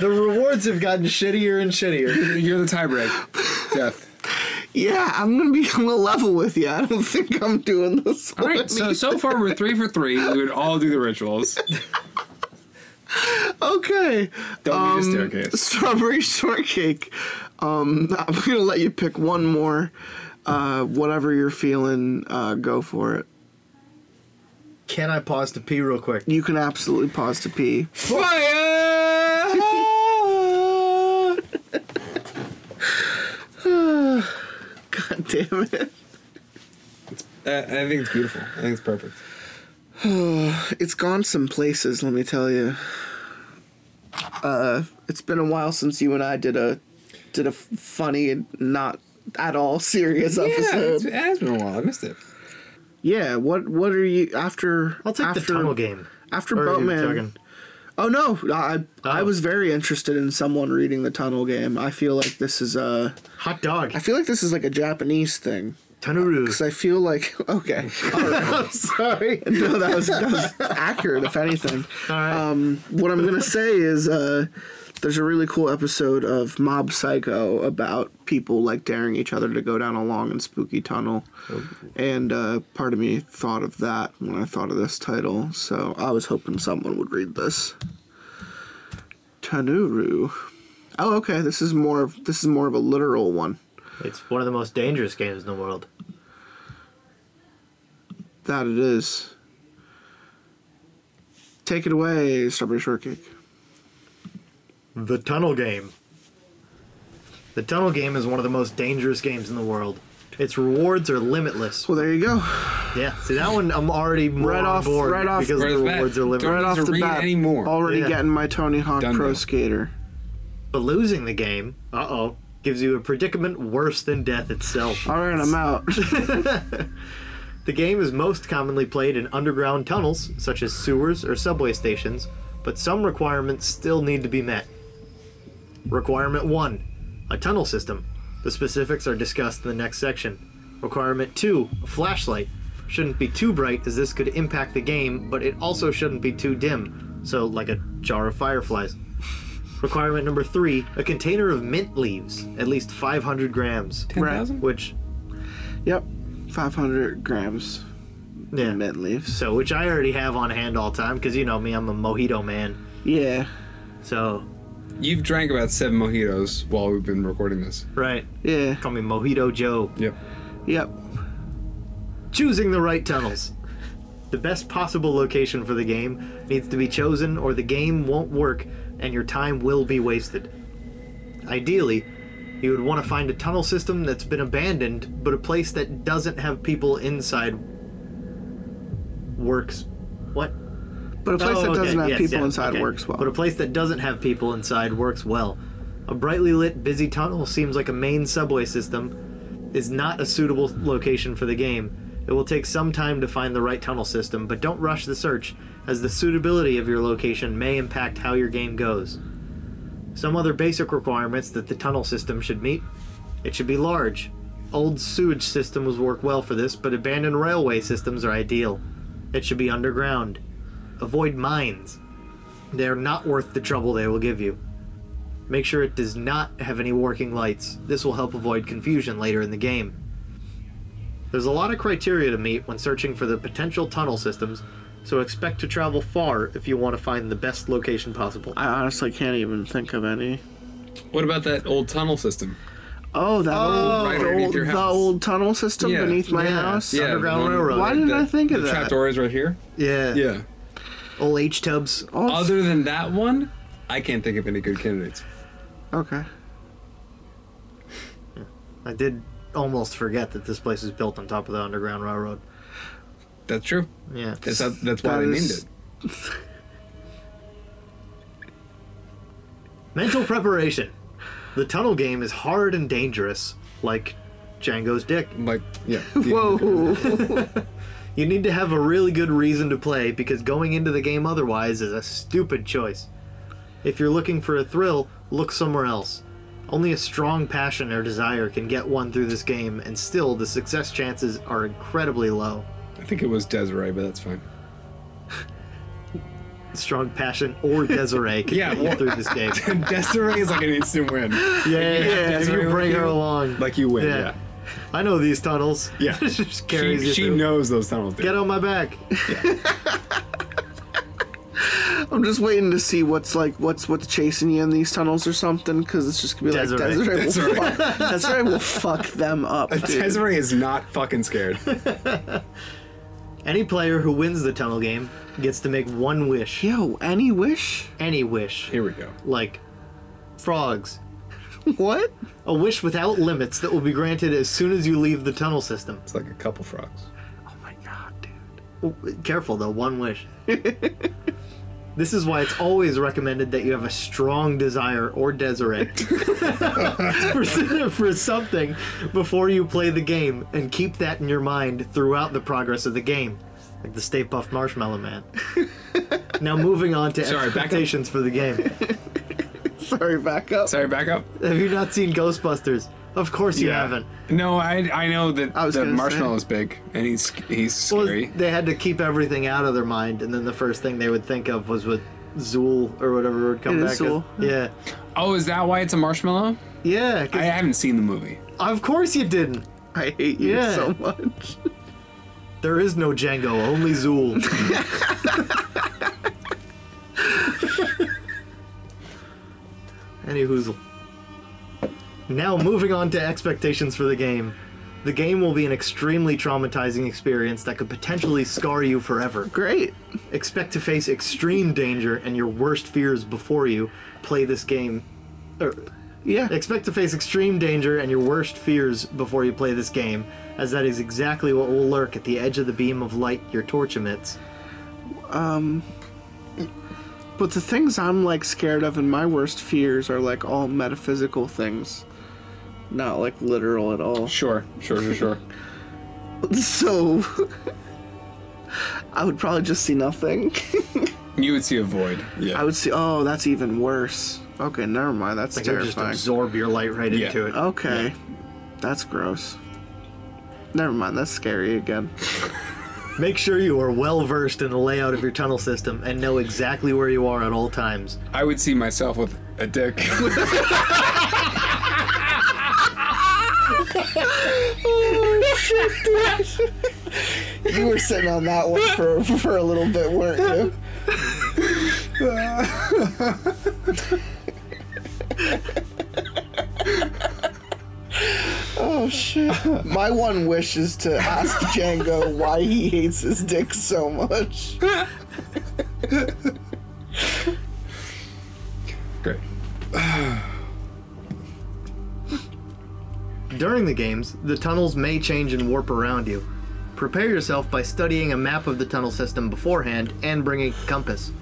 the rewards have gotten shittier and shittier. You're the tiebreak. Death. Yeah, I'm gonna be on the level with you. I don't think I'm doing this. All right. So either. so far we're three for three. We would all do the rituals. okay. Don't need a Um, staircase. Strawberry shortcake. Um, I'm gonna let you pick one more. Uh, whatever you're feeling, uh, go for it. Can I pause to pee real quick? You can absolutely pause to pee. Fire! God damn it. Uh, I think it's beautiful. I think it's perfect. It's gone some places, let me tell you. Uh, it's been a while since you and I did a did a funny and not at all serious Yeah, it's, episode. it has been a while. I missed it. Yeah, what what are you after? I'll take after, the tunnel game. After Or are Boatman. Oh no, I I Oh. was very interested in someone reading the tunnel game. I feel like this is a Hot dog. I feel like this is like a Japanese thing Tanuru. because I feel like okay. Sorry. no, that was that was accurate if anything. All right. Um, what I'm gonna say is uh, there's a really cool episode of Mob Psycho about people like daring each other to go down a long and spooky tunnel, and uh, part of me thought of that when I thought of this title. So I was hoping someone would read this. Tanuru. Oh, okay. This is more of this is more of a literal one. it's one of the most dangerous games in the world. That it is. Take it away, Strawberry Shortcake. The tunnel game. The tunnel game is one of the most dangerous games in the world. Its rewards are limitless. Well, there you go. Yeah, see that one I'm already more Right on off- board right off- because Right the off the bat. rewards are limitless. Don't right off to the read bat, anymore. already Yeah. getting my Tony Hawk Done Pro deal. Skater. But losing the game, uh oh, gives you a predicament worse than death itself. All right, I'm out. The game is most commonly played in underground tunnels, such as sewers or subway stations, but some requirements still need to be met. Requirement 1 A tunnel system. The specifics are discussed in the next section. Requirement 2 A flashlight. Shouldn't be too bright as this could impact the game, but it also shouldn't be too dim, so like a jar of fireflies. Requirement number 3 A container of mint leaves, at least 500 grams, 10,000? which, yep, 500 grams yeah. mint leaves. So, which I already have on hand all the time because you know me, I'm a mojito man. Yeah, So, You've drank about seven mojitos while we've been recording this. right, yeah. call me Mojito Joe. Yep. Yep. Choosing the right tunnels. The best possible location for the game needs to be chosen, or the game won't work and your time will be wasted. Ideally, you would want to find a tunnel system that's been abandoned, but a place that doesn't have people inside works. What? But a place Oh, that okay, doesn't have yes, people yeah, inside okay. works well. But a place that doesn't have people inside works well. A brightly lit, busy tunnel seems like a main subway system is not a suitable location for the game. It will take some time to find the right tunnel system, but don't rush the search, as the suitability of your location may impact how your game goes. Some other basic requirements that the tunnel system should meet it should be large. Old sewage systems work well for this, but abandoned railway systems are ideal. It should be underground. Avoid mines. They are not worth the trouble they will give you. Make sure it does not have any working lights. This will help avoid confusion later in the game. There's a lot of criteria to meet when searching for the potential tunnel systems, so expect to travel far if you want to find the best location possible. I honestly can't even think of any. What about that old tunnel system? Oh, that oh, old, Right the old, your the old tunnel system Yeah. beneath my Yeah. house. Yeah. Underground Railroad. Why didn't the- I think of the that? trap door is right here. Yeah. Yeah. Old H tubs. Oh, Other than that one, I can't think of any good candidates. okay. I did almost forget that this place is built on top of the Underground Railroad. That's true. Yeah. That's how, that's why That they named is- it. Mental preparation. The tunnel game is hard and dangerous, like Django's dick. Like, yeah. Whoa. You need to have a really good reason to play because going into the game otherwise is a stupid choice. If you're looking for a thrill, look somewhere else. Only a strong passion or desire can get one through this game, and still the success chances are incredibly low. I think it was Desiree, but that's fine. Strong passion or Desiree can Yeah, get you well- through this game. Desiree is like an instant win. Yeah, yeah, if you bring her along. Like you win, Yeah. yeah. I know these tunnels. Yeah. She just carries She, you she through. knows those tunnels. Dude. Get on my back. I'm just waiting to see what's like what's what's chasing you in these tunnels or something because it's just gonna be like Desiree. Desiree, will fuck, Desiree will fuck them up. Dude. Desiree is not fucking scared. Any player who wins the tunnel game gets to make one wish. Yo, any wish? Any wish. Here we go. Like frogs. What? A wish without limits that will be granted as soon as you leave the tunnel system. It's like a couple frogs. Oh my god, dude. Oh, Careful though, one wish. this is why it's always recommended that you have a strong desire or Desiree for, for something before you play the game and keep that in your mind throughout the progress of the game. Like the Stay Puft Marshmallow Man. now moving on to Sorry, back up. expectations for the game. Sorry, back up. Sorry, back up. Have you not seen Ghostbusters? Of course you Yeah. haven't. No, I I know that I was the gonna say. marshmallow's big and he's he's Well, scary. they had to keep everything out of their mind, and then the first thing they would think of was what Zuul or whatever would come It back. is as. Zuul. Yeah, oh, is that why it's a marshmallow? yeah. 'cause- I haven't seen the movie. of course you didn't. I hate you Yeah. so much. There is no Django, only Zuul. Any hoozle. Now moving on to expectations for the game. The game will be an extremely traumatizing experience that could potentially scar you forever. Great. expect to face extreme danger and your worst fears before you play this game. Or, Yeah. expect to face extreme danger and your worst fears before you play this game, as that is exactly what will lurk at the edge of the beam of light your torch emits. Um, But the things I'm like scared of and my worst fears are like all metaphysical things. Not like literal at all. Sure, sure, sure, sure. So I would probably just see nothing. you would see a void. Yeah. I would see oh, that's even worse. Okay, never mind. That's Like it would just absorb your light right Yeah. into it. Okay. That's gross. Never mind, that's scary again. Make sure you are well versed in the layout of your tunnel system and know exactly where you are at all times. I would see myself with a dick. You were sitting on that one for for a little bit, weren't you? oh Oh shit. My one wish is to ask Django why he hates his dick so much. Great. During the games, the tunnels may change and warp around you. Prepare yourself by studying a map of the tunnel system beforehand and bringing a compass.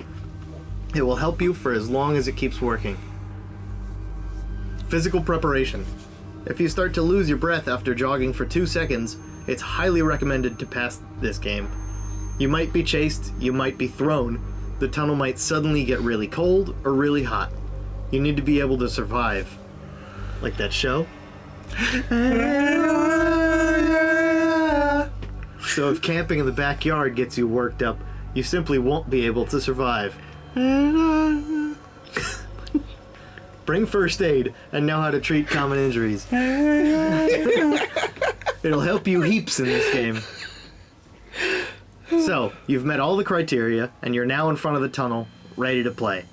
It will help you for as long as it keeps working. Physical preparation. If you start to lose your breath after jogging for two seconds, it's highly recommended to pass this game. You might be chased, you might be thrown, the tunnel might suddenly get really cold or really hot. You need to be able to survive. Like that show? So if camping in the backyard gets you worked up, you simply won't be able to survive. Bring first aid and know how to treat common injuries. It'll help you heaps in this game. So, you've met all the criteria, and you're now in front of the tunnel, ready to play.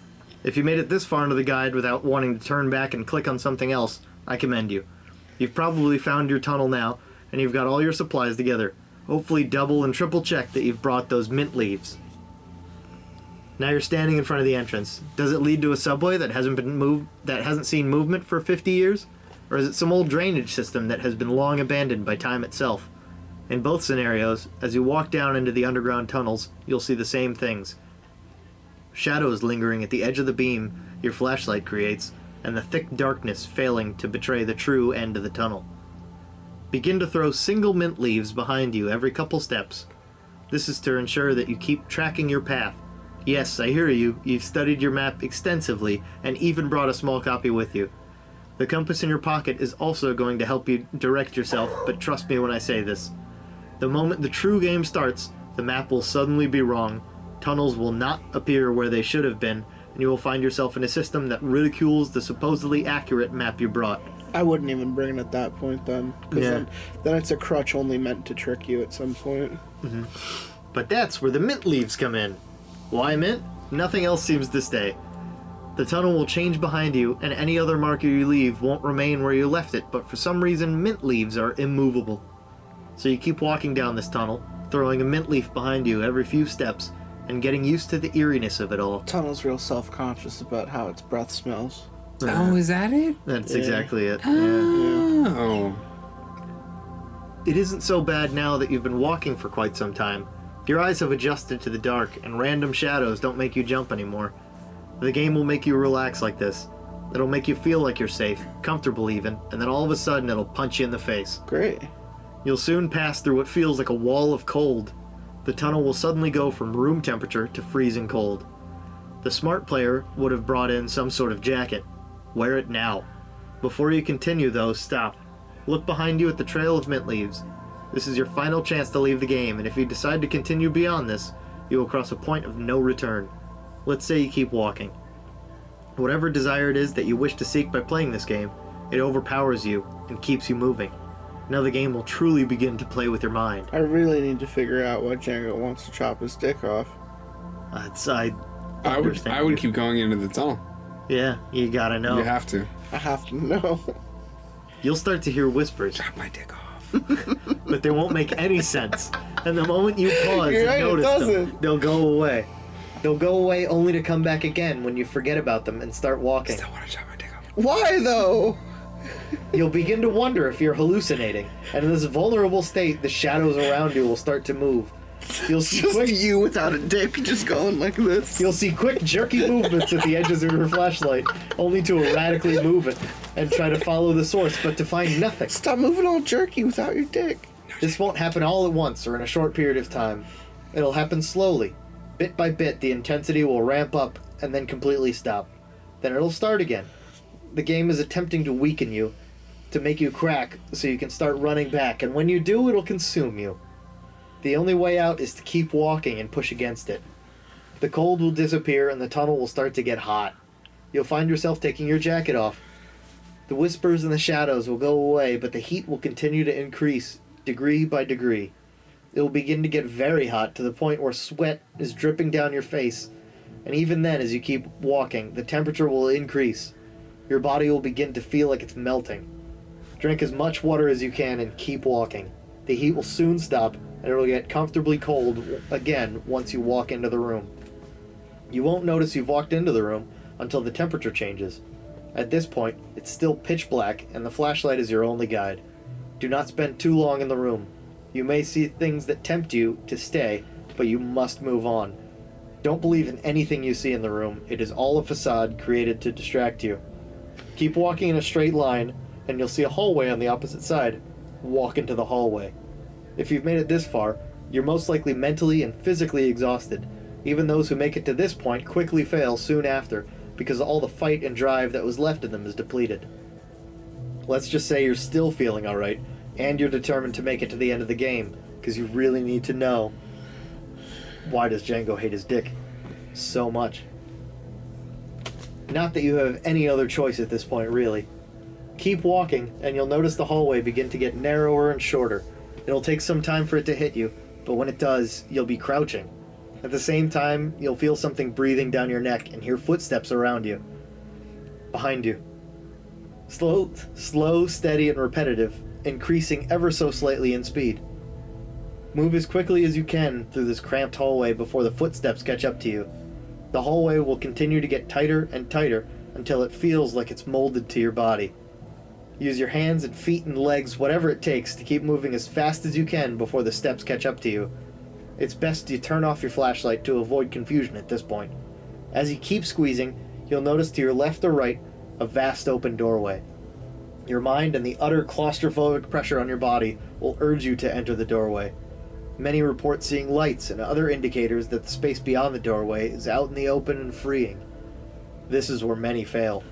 If you made it this far into the guide without wanting to turn back and click on something else, I commend you. You've probably found your tunnel now, and you've got all your supplies together. Hopefully, double and triple check that you've brought those mint leaves. Now you're standing in front of the entrance. Does it lead to a subway that hasn't been moved, that hasn't seen movement for 50 years, or is it some old drainage system that has been long abandoned by time itself? In both scenarios, as you walk down into the underground tunnels, you'll see the same things. Shadows lingering at the edge of the beam your flashlight creates, and the thick darkness failing to betray the true end of the tunnel. Begin to throw single mint leaves behind you every couple steps. This is to ensure that you keep tracking your path. Yes, I hear you, you've studied your map extensively and even brought a small copy with you. The compass in your pocket is also going to help you direct yourself, but trust me when I say this. The moment the true game starts, the map will suddenly be wrong, tunnels will not appear where they should have been, and you will find yourself in a system that ridicules the supposedly accurate map you brought. I wouldn't even bring it at that point then. 'cause Yeah. then, then it's a crutch only meant to trick you at some point. Mm-hmm. But that's where the mint leaves come in. Why mint? Nothing else seems to stay. The tunnel will change behind you, and any other marker you leave won't remain where you left it, but for some reason, mint leaves are immovable. So you keep walking down this tunnel, throwing a mint leaf behind you every few steps, and getting used to the eeriness of it all. Tunnel's real self conscious about how its breath smells. Oh, is that it? That's Yeah. exactly it. Oh. Yeah. Oh. It isn't so bad now that you've been walking for quite some time. Your eyes have adjusted to the dark, and random shadows don't make you jump anymore. The game will make you relax like this. It'll make you feel like you're safe, comfortable even, and then all of a sudden it'll punch you in the face. Great. You'll soon pass through what feels like a wall of cold. The tunnel will suddenly go from room temperature to freezing cold. The smart player would have brought in some sort of jacket. Wear it now. Before you continue, though, stop. Look behind you at the trail of mint leaves. This is your final chance to leave the game, and if you decide to continue beyond this, you will cross a point of no return. Let's say you keep walking. Whatever desire it is that you wish to seek by playing this game, it overpowers you and keeps you moving. Now the game will truly begin to play with your mind. I really need to figure out why Django wants to chop his dick off. Uh, it's, I, I would understand I would keep going into the tunnel. Yeah, you gotta know. You have to. I have to know. You'll start to hear whispers, Chop my dick off. but they won't make any sense. And the moment you pause You're and right, notice them, they'll go away. They'll go away only to come back again when you forget about them and start walking. I want to chop my dick off. Why though? You'll begin to wonder if you're hallucinating, and in this vulnerable state, the shadows around you will start to move. You'll see Just quick, you without a dick, just going like this. you'll see quick, jerky movements at the edges of your flashlight, only to erratically move it and try to follow the source, but to find nothing. Stop moving all jerky without your dick. This won't happen all at once or in a short period of time. It'll happen slowly. Bit by bit, the intensity will ramp up and then completely stop. Then it'll start again. The game is attempting to weaken you, to make you crack so you can start running back, and when you do, it'll consume you. The only way out is to keep walking and push against it. The cold will disappear and the tunnel will start to get hot. You'll find yourself taking your jacket off. The whispers and the shadows will go away, but the heat will continue to increase, degree by degree. It will begin to get very hot to the point where sweat is dripping down your face, and even then, as you keep walking, the temperature will increase. Your body will begin to feel like it's melting. Drink as much water as you can and keep walking. The heat will soon stop, and it will get comfortably cold again once you walk into the room. You won't notice you've walked into the room until the temperature changes. At this point, it's still pitch black, and the flashlight is your only guide. Do not spend too long in the room. You may see things that tempt you to stay, but you must move on. Don't believe in anything you see in the room, it is all a facade created to distract you. Keep walking in a straight line, and you'll see a hallway on the opposite side. Walk into the hallway. If you've made it this far, you're most likely mentally and physically exhausted. Even those who make it to this point quickly fail soon after, because all the fight and drive that was left in them is depleted. Let's just say you're still feeling alright, and you're determined to make it to the end of the game, because you really need to know why does Django hate his dick so much? Not that you have any other choice at this point, really. Keep walking, and you'll notice the hallway begin to get narrower and shorter. It'll take some time for it to hit you, but when it does, you'll be crouching. At the same time, you'll feel something breathing down your neck and hear footsteps around you. Behind you. Slow, slow, steady, and repetitive, increasing ever so slightly in speed. Move as quickly as you can through this cramped hallway before the footsteps catch up to you. The hallway will continue to get tighter and tighter until it feels like it's molded to your body. Use your hands and feet and legs, whatever it takes, to keep moving as fast as you can before the steps catch up to you. It's best you turn off your flashlight to avoid confusion at this point. As you keep squeezing, you'll notice to your left or right a vast open doorway. Your mind and the utter claustrophobic pressure on your body will urge you to enter the doorway. Many report seeing lights and other indicators that the space beyond the doorway is out in the open and freeing. This is where many fail.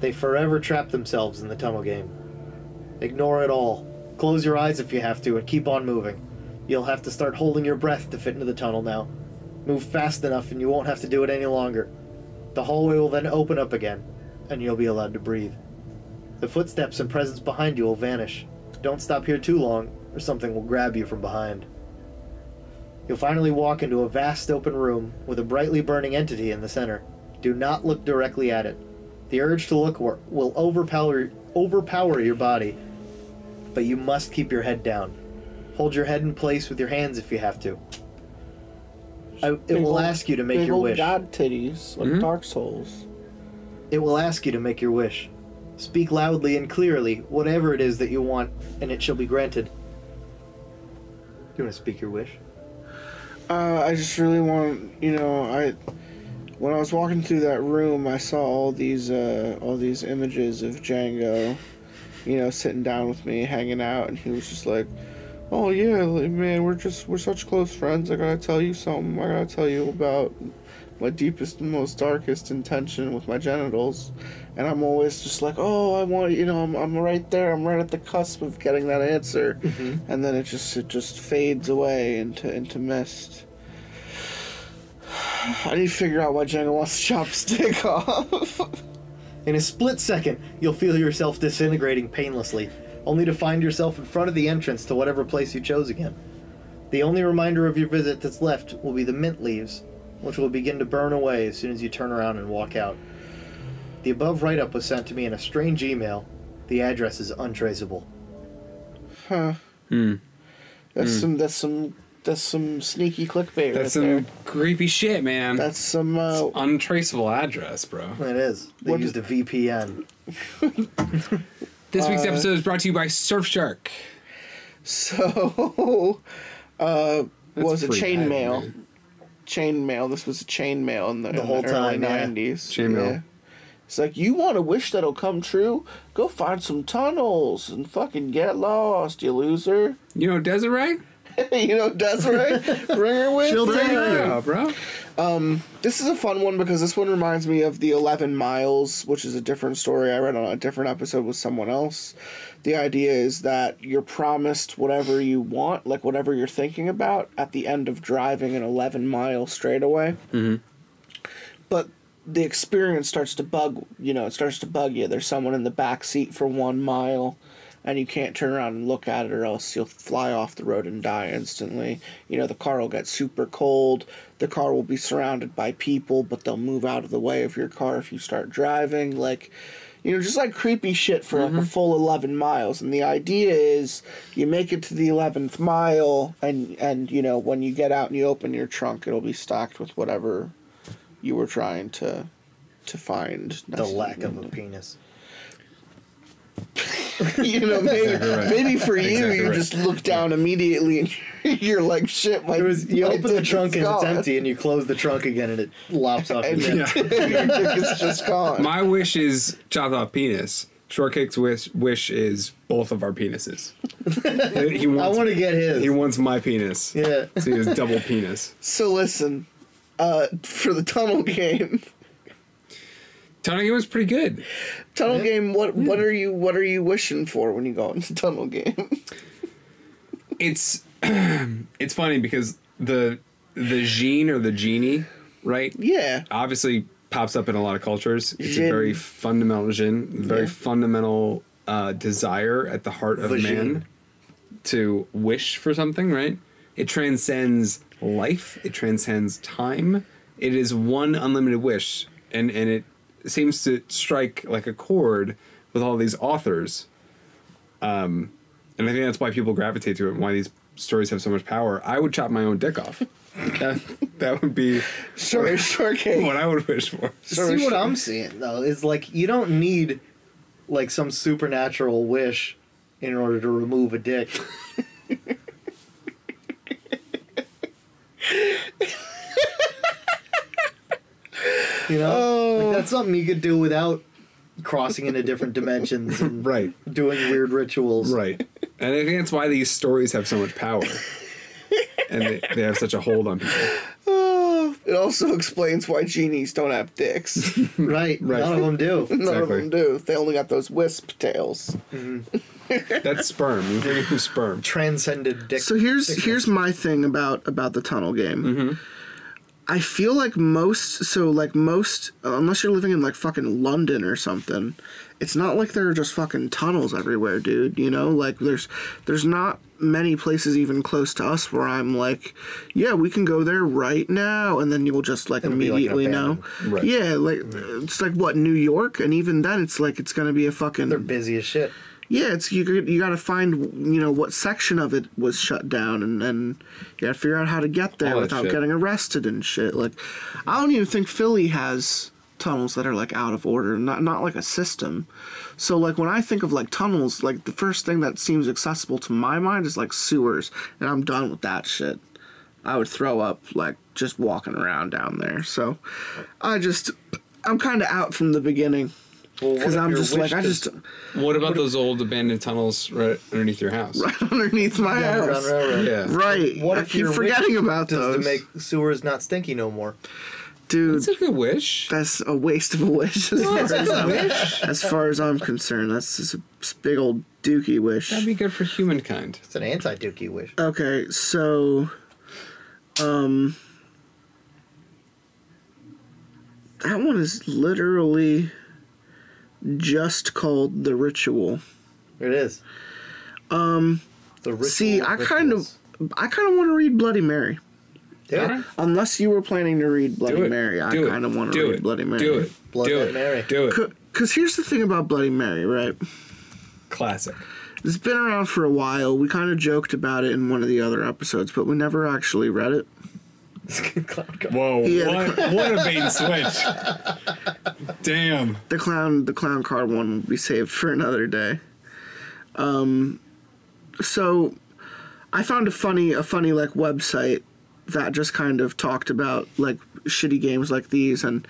They forever trap themselves in the tunnel game. Ignore it all. Close your eyes if you have to and keep on moving. You'll have to start holding your breath to fit into the tunnel now. Move fast enough and you won't have to do it any longer. The hallway will then open up again, and you'll be allowed to breathe. The footsteps and presence behind you will vanish. Don't stop here too long, or something will grab you from behind. You'll finally walk into a vast open room with a brightly burning entity in the center. Do not look directly at it. The urge to look wor- will overpower overpower your body, but you must keep your head down. Hold your head in place with your hands if you have to. I, it Big will old- ask you to make big your old wish. God titties, like Dark Souls. It will ask you to make your wish. Speak loudly and clearly whatever it is that you want, and it shall be granted. You want to speak your wish? Uh, I just really want, you know, I when I was walking through that room, I saw all these uh, all these images of Django, you know, sitting down with me, hanging out, and he was just like, "Oh yeah, man, we're just we're such close friends. I gotta tell you something. I gotta tell you about my deepest and most darkest intention with my genitals." And I'm always just like, "Oh, I want, you know, I'm, I'm right there. I'm right at the cusp of getting that answer." And then it just it just fades away into into mist. I need to figure out why Django wants to chop his dick off. In a split second, you'll feel yourself disintegrating painlessly, only to find yourself in front of the entrance to whatever place you chose again. The only reminder of your visit that's left will be the mint leaves, which will begin to burn away as soon as you turn around and walk out. The above write up was sent to me in a strange email. The address is untraceable. huh. Hmm. That's some that's some that's some sneaky clickbait That's right there. some creepy shit, man. That's some uh, Untraceable address, bro. It is. They What used a VPN. This week's episode is brought to you by Surfshark. so uh was a pretty chain bad, mail. Chain mail. This was a chain mail in the, in whole the time, early yeah. nineties. Chain mail. It's like you want a wish that'll come true? Go find some tunnels and fucking get lost, you loser. You know Desiree? you know Desiree, bring her with She'll you. take you. Yeah, bro. This is a fun one because this one reminds me of the 11 Miles, which is a different story I read on a different episode with someone else. The idea is that you're promised whatever you want, like whatever you're thinking about, at the end of driving an 11 mile straightaway. Mm-hmm. But the experience starts to bug, you know, it starts to bug you. There's someone in the back seat for one mile. And you can't turn around and look at it, or else you'll fly off the road and die instantly. You know, the car will get super cold. The car will be surrounded by people, but they'll move out of the way of your car if you start driving. Like, you know, just like creepy shit for like a mm-hmm. full 11 miles. And the idea is you make it to the 11th mile, and, and, you know, when you get out and you open your trunk, it'll be stocked with whatever you were trying to to find. The lack of a penis. you know, maybe, right. maybe for you, Exactly you right. just look down immediately and you're like, shit, my, It was you my open the is trunk and it's gone. empty, and you close the trunk again, and it lops off And again. your, your dick is just gone. My wish is chopped off penis. Shortcake's wish wish is both of our penises. he wants, I wants want to get his. he wants my penis. yeah. So he has double penis. so listen, uh, for the tunnel game, Tunnel game was pretty good. tunnel game, what what are you what are you wishing for when you go into tunnel game? It's it's funny because the the gene or the genie, right? yeah, Obviously pops up in a lot of cultures. It's Jinn. a very fundamental gene, very Yeah. fundamental uh, desire at the heart of Vagine. man to wish for something, right? It transcends life. It transcends time. It is one unlimited wish, and and it seems to strike like a chord with all these authors. Um, and I think that's why people gravitate to it, and why these stories have so much power. I would chop my own dick off. that, that would be sorry, shortcake. what I would wish for. Sorry, See what I'm seeing though is like you don't need like some supernatural wish in order to remove a dick. you know, Oh. like that's something you could do without crossing into different dimensions and Right, doing weird rituals. right. And I think that's why these stories have so much power. and they, they have such a hold on people. Oh, it also explains why genies don't have dicks. right, Right. None of them do. None of them do. They only got those wisp tails. That's sperm. You think of sperm. Transcended dick. So here's dickness. here's my thing about about the tunnel game. Mm-hmm. I feel like most so like most unless you're living in like fucking London or something, it's not like there are just fucking tunnels everywhere, dude. You know, like there's there's not many places even close to us where I'm like, yeah, we can go there right now, and then you'll just like It'll be like immediately know. Right. Yeah, like it's like what New York, and even then it's like it's gonna be a fucking They're busy as shit. Yeah, it's you. You got to find you know what section of it was shut down, and and you got to figure out how to get there All without getting arrested and shit. Like, I don't even think Philly has tunnels that are like out of order, not not like a system. So like when I think of like tunnels, like the first thing that seems accessible to my mind is like sewers, and I'm done with that shit. I would throw up like just walking around down there. So I just I'm kind of out from the beginning because if I'm just like I just What about those old abandoned tunnels right underneath your house? right underneath my Underground house. Railroad. Yeah. Right. What I if keep your forgetting wish about does those. to make sewers not stinky no more? Dude, that's a good wish. that's a waste of a wish. As, far as, I'm, as far as I'm concerned, that's just a big old dookie wish. That'd be good for humankind. It's an anti-dookie wish. Okay, so, um, that one is literally just called the ritual. It is. Um, the ritual See, I kind of. I kind of want to read Bloody Mary. Yeah. Alright. Unless you were planning to read Bloody Mary, I kind of want to read it. Bloody Mary. Do it. Blood Do Red it. Mary. Do it. Because here's the thing about Bloody Mary, right? Classic. It's been around for a while. We kind of joked about it in one of the other episodes, but we never actually read it. Whoa! Yeah. What? What a bait and switch! Damn. The clown, the clown card one will be saved for another day. Um, so I found a funny, a funny like website that just kind of talked about like shitty games like these, and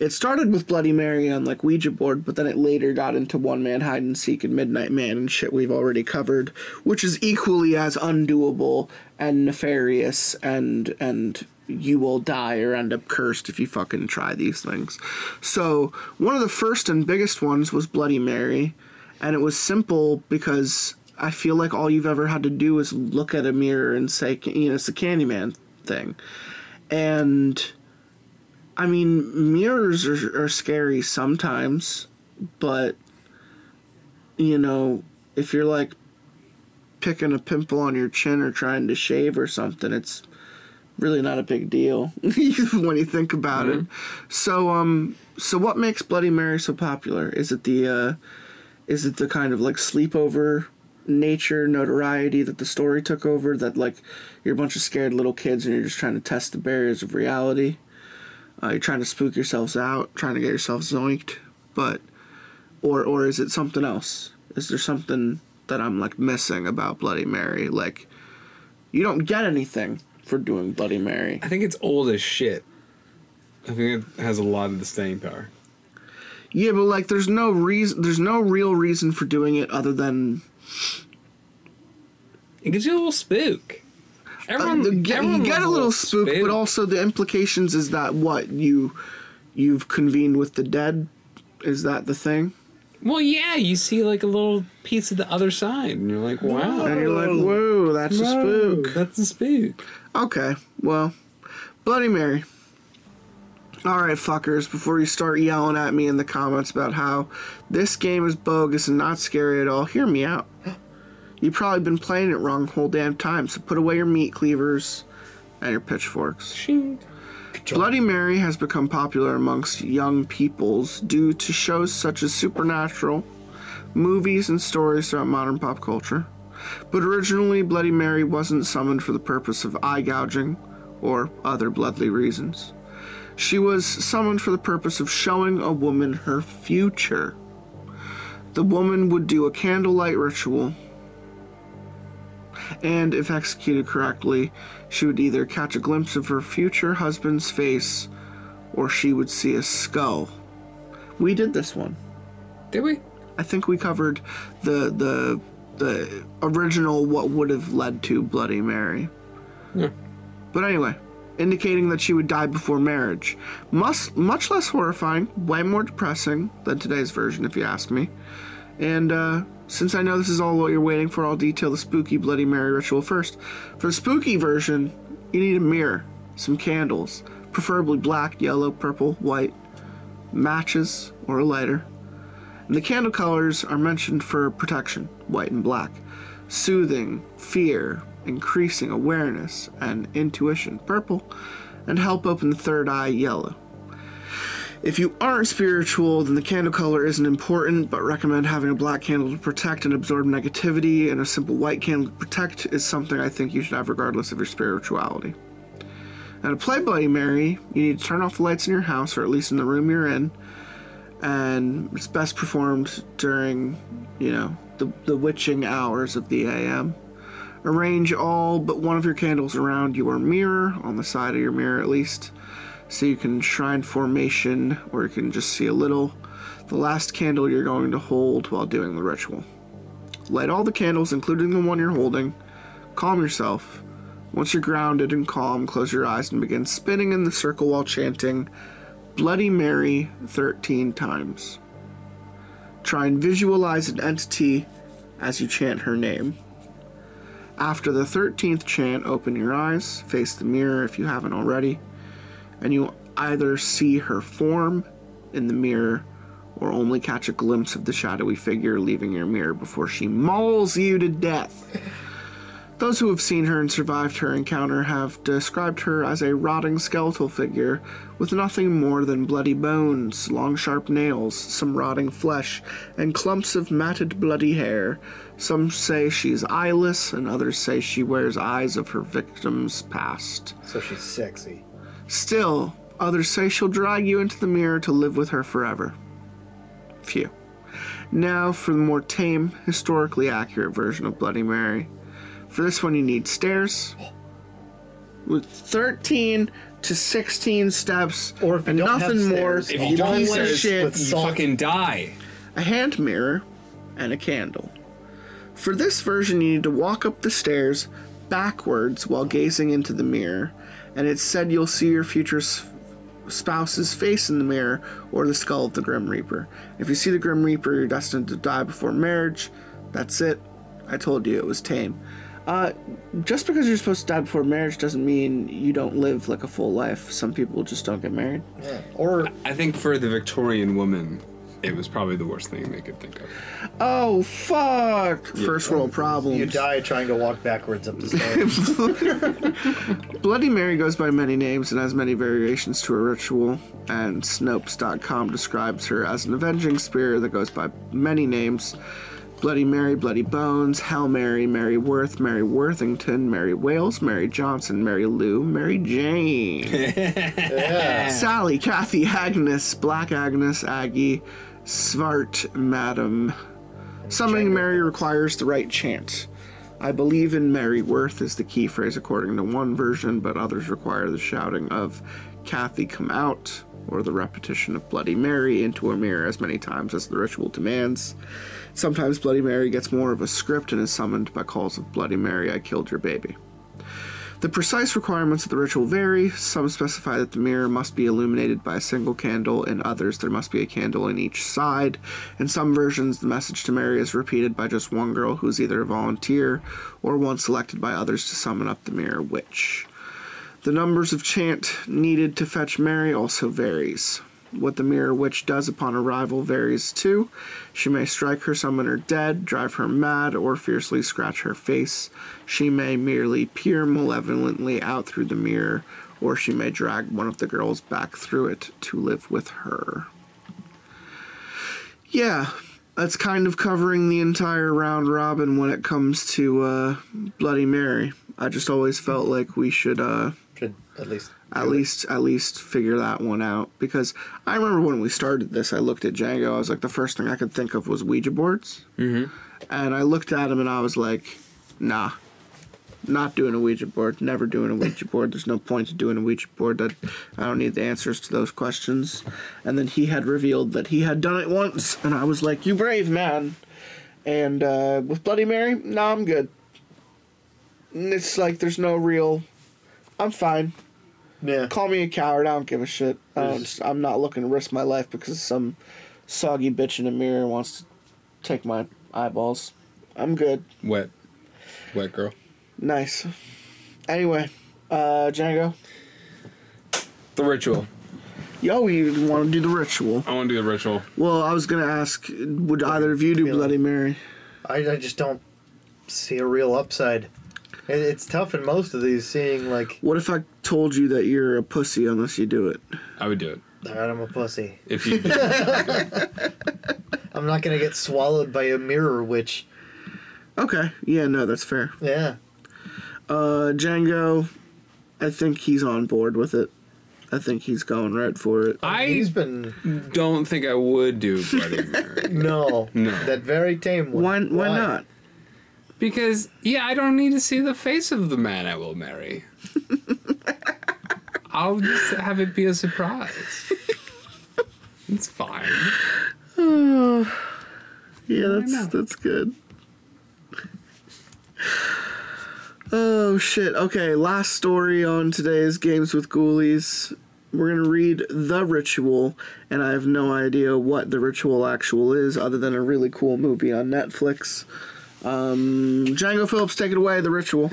it started with Bloody Mary on like Ouija board, but then it later got into One Man Hide and Seek and Midnight Man and shit we've already covered, which is equally as undoable and nefarious and and you will die or end up cursed if you fucking try these things. So one of the first and biggest ones was Bloody Mary, and it was simple because I feel like all you've ever had to do is look at a mirror and say, you know, it's the Candyman thing, and I mean mirrors are, are scary sometimes, but you know if you're like picking a pimple on your chin or trying to shave or something, it's really not a big deal when you think about it. So um so what makes Bloody Mary so popular? Is it the uh is it the kind of like sleepover nature notoriety that the story took over that like you're a bunch of scared little kids and you're just trying to test the barriers of reality? Uh, you're trying to spook yourselves out, trying to get yourself zoinked, but or or is it something else? Is there something that I'm like missing about Bloody Mary? Like you don't get anything for doing Bloody Mary. I think it's old as shit. I think it has a lot of the staying power. Yeah, but like there's no reason there's no real reason for doing it other than It gives you a little spook. uh, Everyone, the, get- you get a little spook, but also the implications is that what you you've convened with the dead. Is that the thing? Well, yeah, you see like a little piece of the other side, and you're like, wow, And you're like, whoa, that's a spook. That's a spook. Okay, well, Bloody Mary. Alright, fuckers, before you start yelling at me in the comments about how this game is bogus and not scary at all, hear me out. You've probably been playing it wrong the whole damn time, so put away your meat cleavers and your pitchforks. Shing. Bloody Mary has become popular amongst young peoples due to shows such as Supernatural, movies, and stories throughout modern pop culture. But originally, Bloody Mary wasn't summoned for the purpose of eye gouging or other bloodly reasons. She was summoned for the purpose of showing a woman her future. The woman would do a candlelight ritual, and if executed correctly, she would either catch a glimpse of her future husband's face or she would see a skull. We did this one. Did we? I think we covered the the the original what would have led to Bloody Mary. Yeah. But anyway, indicating that she would die before marriage. Much, much less horrifying, way more depressing than today's version, if you ask me. And uh, since I know this is all what you're waiting for, I'll detail the spooky Bloody Mary ritual first. For the spooky version, you need a mirror, some candles, preferably black, yellow, purple, white, matches, or a lighter. And the candle colors are mentioned for protection, white and black, soothing, fear, increasing awareness and intuition, purple, and help open the third eye, yellow. If you aren't spiritual, then the candle color isn't important, but recommend having a black candle to protect and absorb negativity, and a simple white candle to protect is something I think you should have regardless of your spirituality. Now, to play Bloody Mary, you need to turn off the lights in your house, or at least in the room you're in, and it's best performed during, you know, the, the witching hours of the AM. Arrange all but one of your candles around your mirror, on the side of your mirror at least, so you can shrine formation, or you can just see a little, the last candle you're going to hold while doing the ritual. Light all the candles, including the one you're holding. Calm yourself. Once you're grounded and calm, close your eyes and begin spinning in the circle while chanting Bloody Mary 13 times. Try and visualize an entity as you chant her name. After the 13th chant, open your eyes, face the mirror if you haven't already, and you either see her form in the mirror or only catch a glimpse of the shadowy figure leaving your mirror before she mauls you to death. Those who have seen her and survived her encounter have described her as a rotting skeletal figure with nothing more than bloody bones, long sharp nails, some rotting flesh, and clumps of matted bloody hair. Some say she's eyeless, and others say she wears eyes of her victims past. So she's sexy. Still, others say she'll drag you into the mirror to live with her forever. Phew. Now for the more tame, historically accurate version of Bloody Mary. For this one, you need stairs with 13 to 16 steps, Or if and nothing more. stairs, If you don't piece let of shit. you fucking die. a hand mirror, and a candle. For this version, you need to walk up the stairs backwards while gazing into the mirror, and it's said you'll see your future spouse's face in the mirror or the skull of the Grim Reaper. If you see the Grim Reaper, you're destined to die before marriage. That's it. I told you it was tame. Uh, just because you're supposed to die before marriage doesn't mean you don't live like a full life. Some people just don't get married. Yeah. Or I think for the Victorian woman, It was probably the worst thing they could think of. Oh fuck! First world problems. You die trying to walk backwards up the stairs. Bloody Mary goes by many names and has many variations to her ritual, and Snopes.com describes her as an avenging spirit that goes by many names Bloody Mary, Bloody Bones, Hail Mary, Mary Worth, Mary Worthington, Mary Whales, Mary Johnson, Mary Lou, Mary Jane, Sally, Kathy, Agnes, Black Agnes, Aggie, Svart, Madam. Summoning Mary requires the right chant. I believe in Mary Worth is the key phrase according to one version, but others require the shouting of Kathy come out or the repetition of Bloody Mary into a mirror as many times as the ritual demands. Sometimes Bloody Mary gets more of a script and is summoned by calls of Bloody Mary, I killed your baby. The precise requirements of the ritual vary. Some specify that the mirror must be illuminated by a single candle, in others, there must be a candle in each side. In some versions, the message to Mary is repeated by just one girl who's either a volunteer or one selected by others to summon up the mirror witch. The numbers of chant needed to fetch Mary also varies. What the mirror witch does upon arrival varies too. She may strike her summoner dead, drive her mad, or fiercely scratch her face. She may merely peer malevolently out through the mirror, or she may drag one of the girls back through it to live with her. Yeah, that's kind of covering the entire round robin when it comes to uh, Bloody Mary. I just always felt like we should uh, Should at least. At least at least figure that one out because I remember when we started this, I looked at Django. I was like, the first thing I could think of was Ouija boards, mm-hmm. and I looked at him and I was like, nah. Not doing a Ouija board. Never doing a Ouija board. There's no point to doing a Ouija board. That I don't need the answers to those questions. And then he had revealed that he had done it once, and I was like, "You brave man." And uh, with Bloody Mary, nah, I'm good. And It's like there's no real. I'm fine Yeah. call me a coward. I don't give a shit. I don't, I'm not looking to risk my life because some soggy bitch in a mirror wants to take my eyeballs. I'm good. Wet. Wet girl. Nice. Anyway, uh, Django. The ritual. Yo, we want to do the ritual? I want to do the ritual. Well, I was gonna ask, would either of you do Bloody Mary? I, I just don't see a real upside. It, it's tough in most of these seeing, like, What if I told you that you're a pussy unless you do it? I would do it. "Alright, I'm a pussy. If you did. I'm not gonna get swallowed by a mirror witch. Okay, yeah, no, that's fair. Yeah. Uh, Django, I think he's on board with it. I think he's going right for it. I He's been. don't think I would do Bloody Mary. No. No. That very tame one. Why? Why not? Because, yeah, I don't need to see the face of the man I will marry. I'll just have it be a surprise. It's fine. Yeah, that's that's good. Oh shit. Okay, last story on today's Games with Ghoulies. We're gonna read The Ritual, and I have no idea what The Ritual actual is, other than a really cool movie on Netflix. Um, Django Phillips, take it away, The Ritual.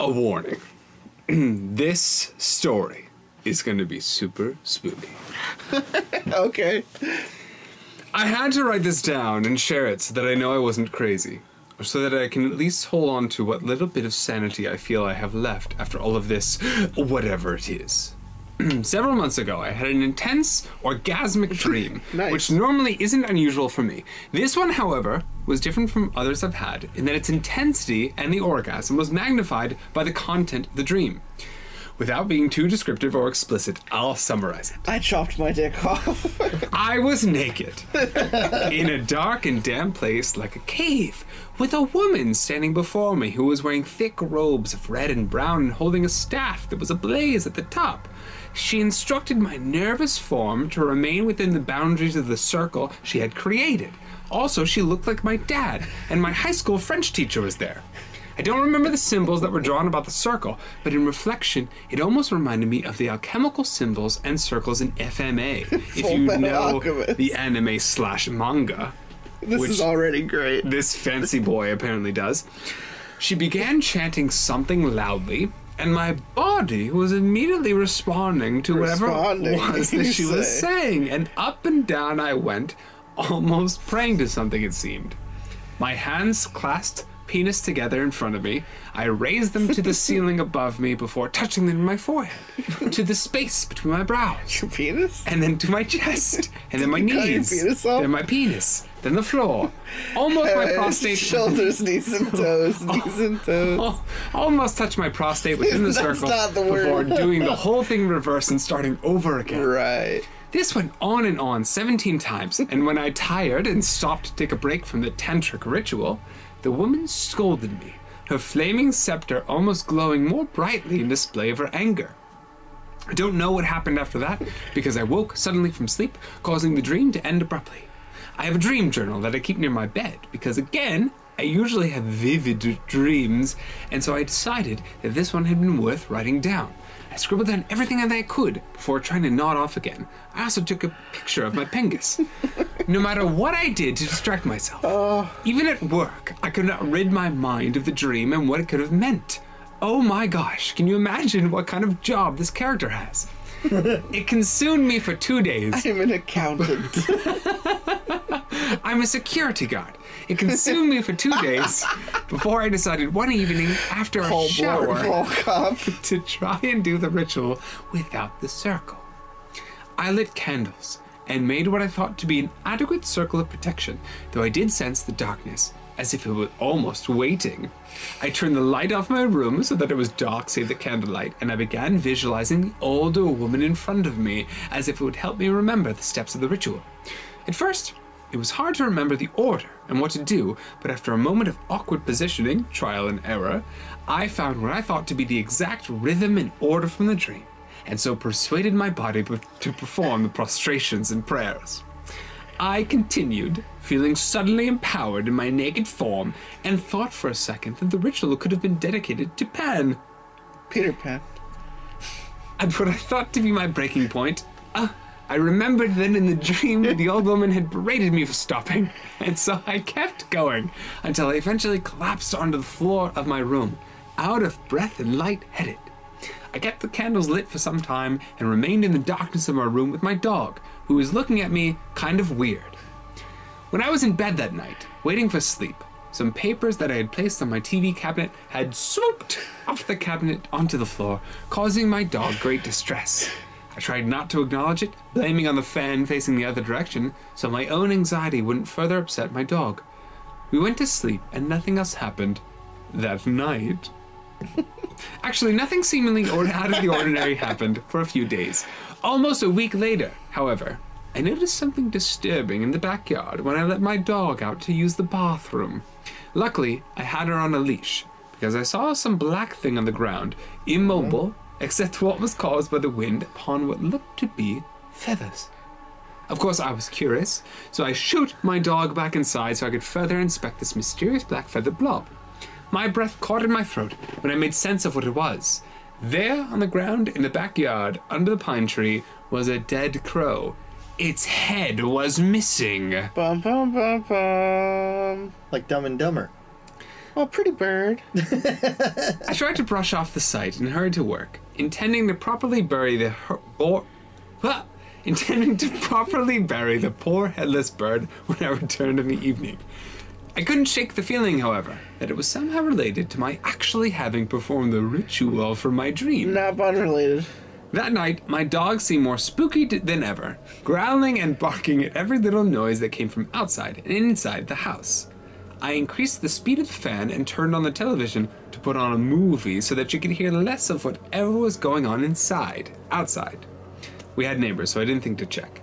A warning. this story is going to be super spooky. Okay. I had to write this down and share it so that I know I wasn't crazy. Or so that I can at least hold on to what little bit of sanity I feel I have left after all of this, whatever it is. Several months ago, I had an intense, orgasmic dream, Nice. which normally isn't unusual for me. This one, however, was different from others I've had in that its intensity and the orgasm was magnified by the content of the dream. Without being too descriptive or explicit, I'll summarize it. I chopped my dick off. I was naked in a dark and damp place like a cave, with a woman standing before me who was wearing thick robes of red and brown and holding a staff that was ablaze at the top. She instructed my nervous form to remain within the boundaries of the circle she had created. Also, she looked like my dad, and my high school French teacher was there. I don't remember the symbols that were drawn about the circle, but in reflection, it almost reminded me of the alchemical symbols and circles in FMA. if you Fullmetal know Alchemist. the anime slash manga, this Which- is already great. this fancy boy apparently does. She began chanting something loudly, and my body was immediately responding to whatever Responding, it was that she was saying. And up and down I went almost praying to something, it seemed. My hands clasped penis together in front of me. I raised them to the ceiling above me before touching them in my forehead, to the space between my brows, Your penis? and then to my chest, and then my you cut your knees, then my penis, then the floor. Almost my prostate. Shoulders, knees, and toes. Knees and toes. Oh, almost touch my prostate within the circle not the before doing the whole thing in reverse and starting over again. Right. This went on and on 17 times, and when I tired and stopped to take a break from the tantric ritual, the woman scolded me, her flaming scepter almost glowing more brightly in display of her anger. I don't know what happened after that, because I woke suddenly from sleep, causing the dream to end abruptly. I have a dream journal that I keep near my bed, because again, I usually have vivid dreams, and so I decided that this one had been worth writing down. I scribbled down everything that I could before trying to nod off again. I also took a picture of my pengus. no matter what I did to distract myself, even at work, I could not rid my mind of the dream and what it could have meant. Oh my gosh, can you imagine what kind of job this character has? it consumed me for two days. I'm an accountant. I'm a security guard. It consumed me for two days before I decided one evening after a shower Blart Volkov. to try and do the ritual without the circle. I lit candles and made what I thought to be an adequate circle of protection, though I did sense the darkness, as if it was almost waiting. I turned the light off my room so that it was dark save the candlelight, and I began visualizing the older woman in front of me, as if it would help me remember the steps of the ritual. At first, it was hard to remember the order and what to do, but after a moment of awkward positioning, trial and error, I found what I thought to be the exact rhythm and order from the dream, and so persuaded my body to perform the prostrations and prayers. I continued, feeling suddenly empowered in my naked form, and thought for a second that the ritual could have been dedicated to Pan. Peter Pan. At what I thought to be my breaking point, uh, I remembered that in the dream that the old woman had berated me for stopping, and so I kept going until I eventually collapsed onto the floor of my room, out of breath and light-headed. I kept the candles lit for some time and remained in the darkness of my room with my dog, who was looking at me kind of weird. When I was in bed that night, waiting for sleep, some papers that I had placed on my TV cabinet had swooped off the cabinet onto the floor, causing my dog great distress. I tried not to acknowledge it, blaming on the fan facing the other direction, so my own anxiety wouldn't further upset my dog. We went to sleep, and nothing else happened that night. Actually, nothing seemingly out of the ordinary happened for a few days. Almost a week later, however, I noticed something disturbing in the backyard when I let my dog out to use the bathroom. Luckily, I had her on a leash because I saw some black thing on the ground, immobile, except what was caused by the wind upon what looked to be feathers. Of course, I was curious, so I shoot my dog back inside so I could further inspect this mysterious black feathered blob. My breath caught in my throat when I made sense of what it was. There, on the ground in the backyard, under the pine tree, was a dead crow. Its head was missing. Bum bum bum bum. Like Dumb and Dumber. Oh, pretty bird. I tried to brush off the sight and hurried to work, intending to properly bury the her- or, ah, intending to properly bury the poor headless bird when I returned in the evening. I couldn't shake the feeling, however, that it was somehow related to my actually having performed the ritual for my dream. Not unrelated. That night, my dog seemed more spooky than ever, growling and barking at every little noise that came from outside and inside the house. I increased the speed of the fan and turned on the television to put on a movie so that you could hear less of whatever was going on inside, outside. We had neighbors, so I didn't think to check.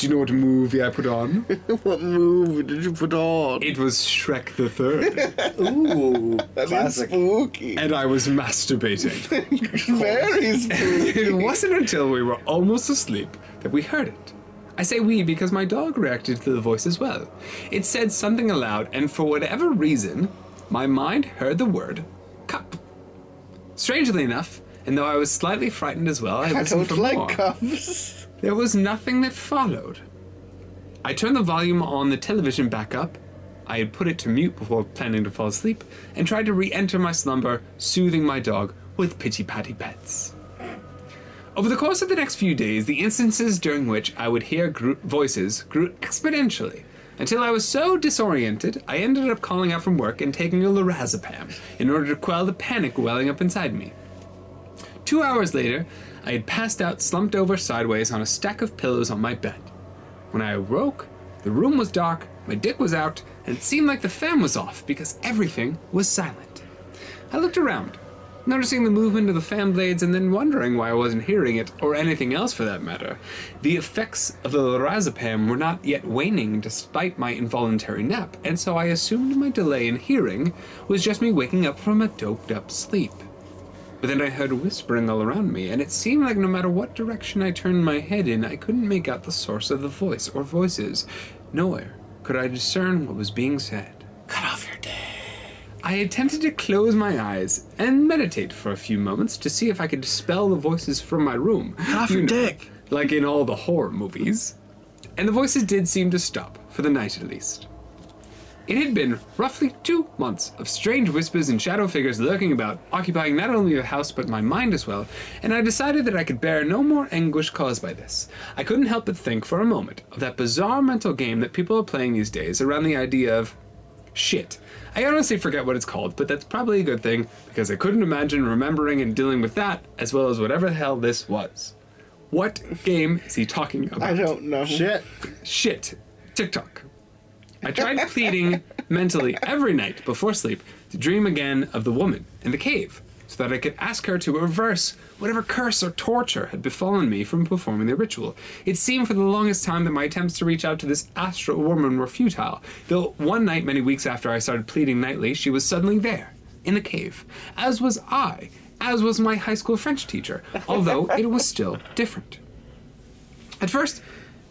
Do you know what movie I put on? what movie did you put on? it was Shrek the Third, Ooh, That is classic. spooky. and I was masturbating. Very spooky. it wasn't until we were almost asleep that we heard it. I say we because my dog reacted to the voice as well. It said something aloud, and for whatever reason, my mind heard the word cup. Strangely enough, and though I was slightly frightened as well, I I listened don't for like more. cups. There was nothing that followed. I turned the volume on the television back up. I had put it to mute before planning to fall asleep, and tried to re enter my slumber, soothing my dog with pity patty pets. Over the course of the next few days, the instances during which I would hear gr- voices grew exponentially. Until I was so disoriented, I ended up calling out from work and taking a lorazepam in order to quell the panic welling up inside me. Two hours later, I had passed out slumped over sideways on a stack of pillows on my bed. When I awoke, the room was dark, my dick was out, and it seemed like the fan was off because everything was silent. I looked around, noticing the movement of the fan blades and then wondering why I wasn't hearing it, or anything else for that matter. The effects of the lorazepam were not yet waning despite my involuntary nap, and so I assumed my delay in hearing was just me waking up from a doped up sleep. But then I heard whispering all around me, and it seemed like no matter what direction I turned my head in, I couldn't make out the source of the voice or voices. Nowhere could I discern what was being said. Cut off your dick. I attempted to close my eyes and meditate for a few moments to see if I could dispel the voices from my room. Cut off You your know, dick. Like in all the horror movies. And the voices did seem to stop, for the night at least. It had been roughly two months of strange whispers and shadow figures lurking about, occupying not only the house but my mind as well, and I decided that I could bear no more anguish caused by this. I couldn't help but think for a moment of that bizarre mental game that people are playing these days around the idea of shit. I honestly forget what it's called, but that's probably a good thing because I couldn't imagine remembering and dealing with that as well as whatever the hell this was. What game is he talking about? I don't know. Shit. Shit. TikTok. I tried pleading mentally every night before sleep to dream again of the woman in the cave so that I could ask her to reverse whatever curse or torture had befallen me from performing the ritual. It seemed for the longest time that my attempts to reach out to this astral woman were futile, though one night, many weeks after I started pleading nightly, she was suddenly there, in the cave, as was I, as was my high school French teacher, although it was still different. At first,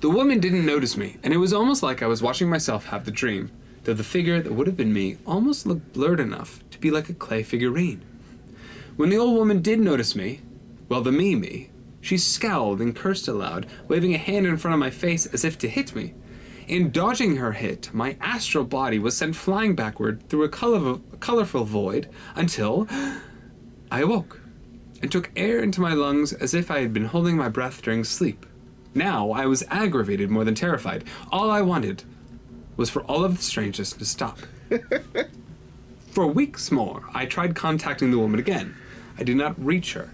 the woman didn't notice me, and it was almost like I was watching myself have the dream, though the figure that would have been me almost looked blurred enough to be like a clay figurine. When the old woman did notice me, well, the me me, she scowled and cursed aloud, waving a hand in front of my face as if to hit me. In dodging her hit, my astral body was sent flying backward through a color- colorful void until I awoke and took air into my lungs as if I had been holding my breath during sleep. Now I was aggravated more than terrified. All I wanted was for all of the strangeness to stop. for weeks more, I tried contacting the woman again. I did not reach her.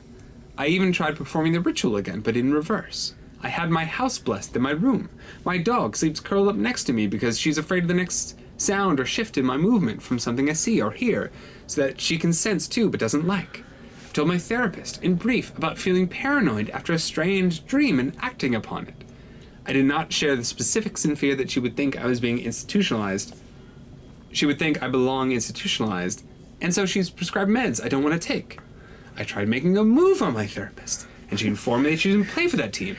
I even tried performing the ritual again, but in reverse. I had my house blessed in my room. My dog sleeps curled up next to me because she's afraid of the next sound or shift in my movement from something I see or hear, so that she can sense too but doesn't like. Told my therapist, in brief, about feeling paranoid after a strange dream and acting upon it. I did not share the specifics in fear that she would think I was being institutionalized. She would think I belong institutionalized, and so she's prescribed meds I don't want to take. I tried making a move on my therapist, and she informed me that she didn't play for that team.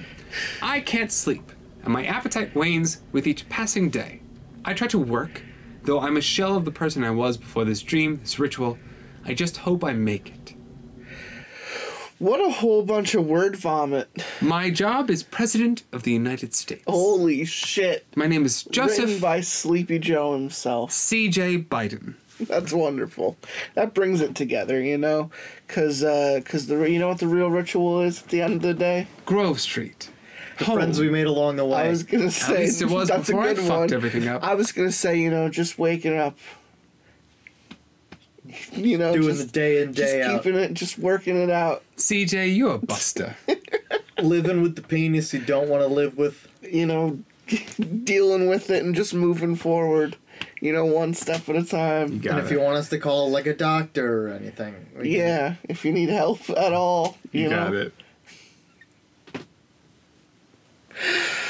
I can't sleep, and my appetite wanes with each passing day. I try to work, though I'm a shell of the person I was before this dream, this ritual. I just hope I make it. What a whole bunch of word vomit. My job is President of the United States. Holy shit. My name is Joseph. Written Joseph by Sleepy Joe himself. C.J. Biden. That's wonderful. That brings it together, you know, cause, uh, cause the you know what the real ritual is at the end of the day. Grove Street. the Friends we made along the way. I was gonna say least it was that's before I a good fucked one. everything up. I was gonna say you know just waking up, you know, Doing just, the day in, day just out. keeping it, just working it out. CJ, you're a buster. Living with the penis you don't want to live with. You know, dealing with it and just moving forward. You know, one step at a time. Got and if it. you want us to call like a doctor or anything. we can- Yeah, if you need help at all, you, You know. got it.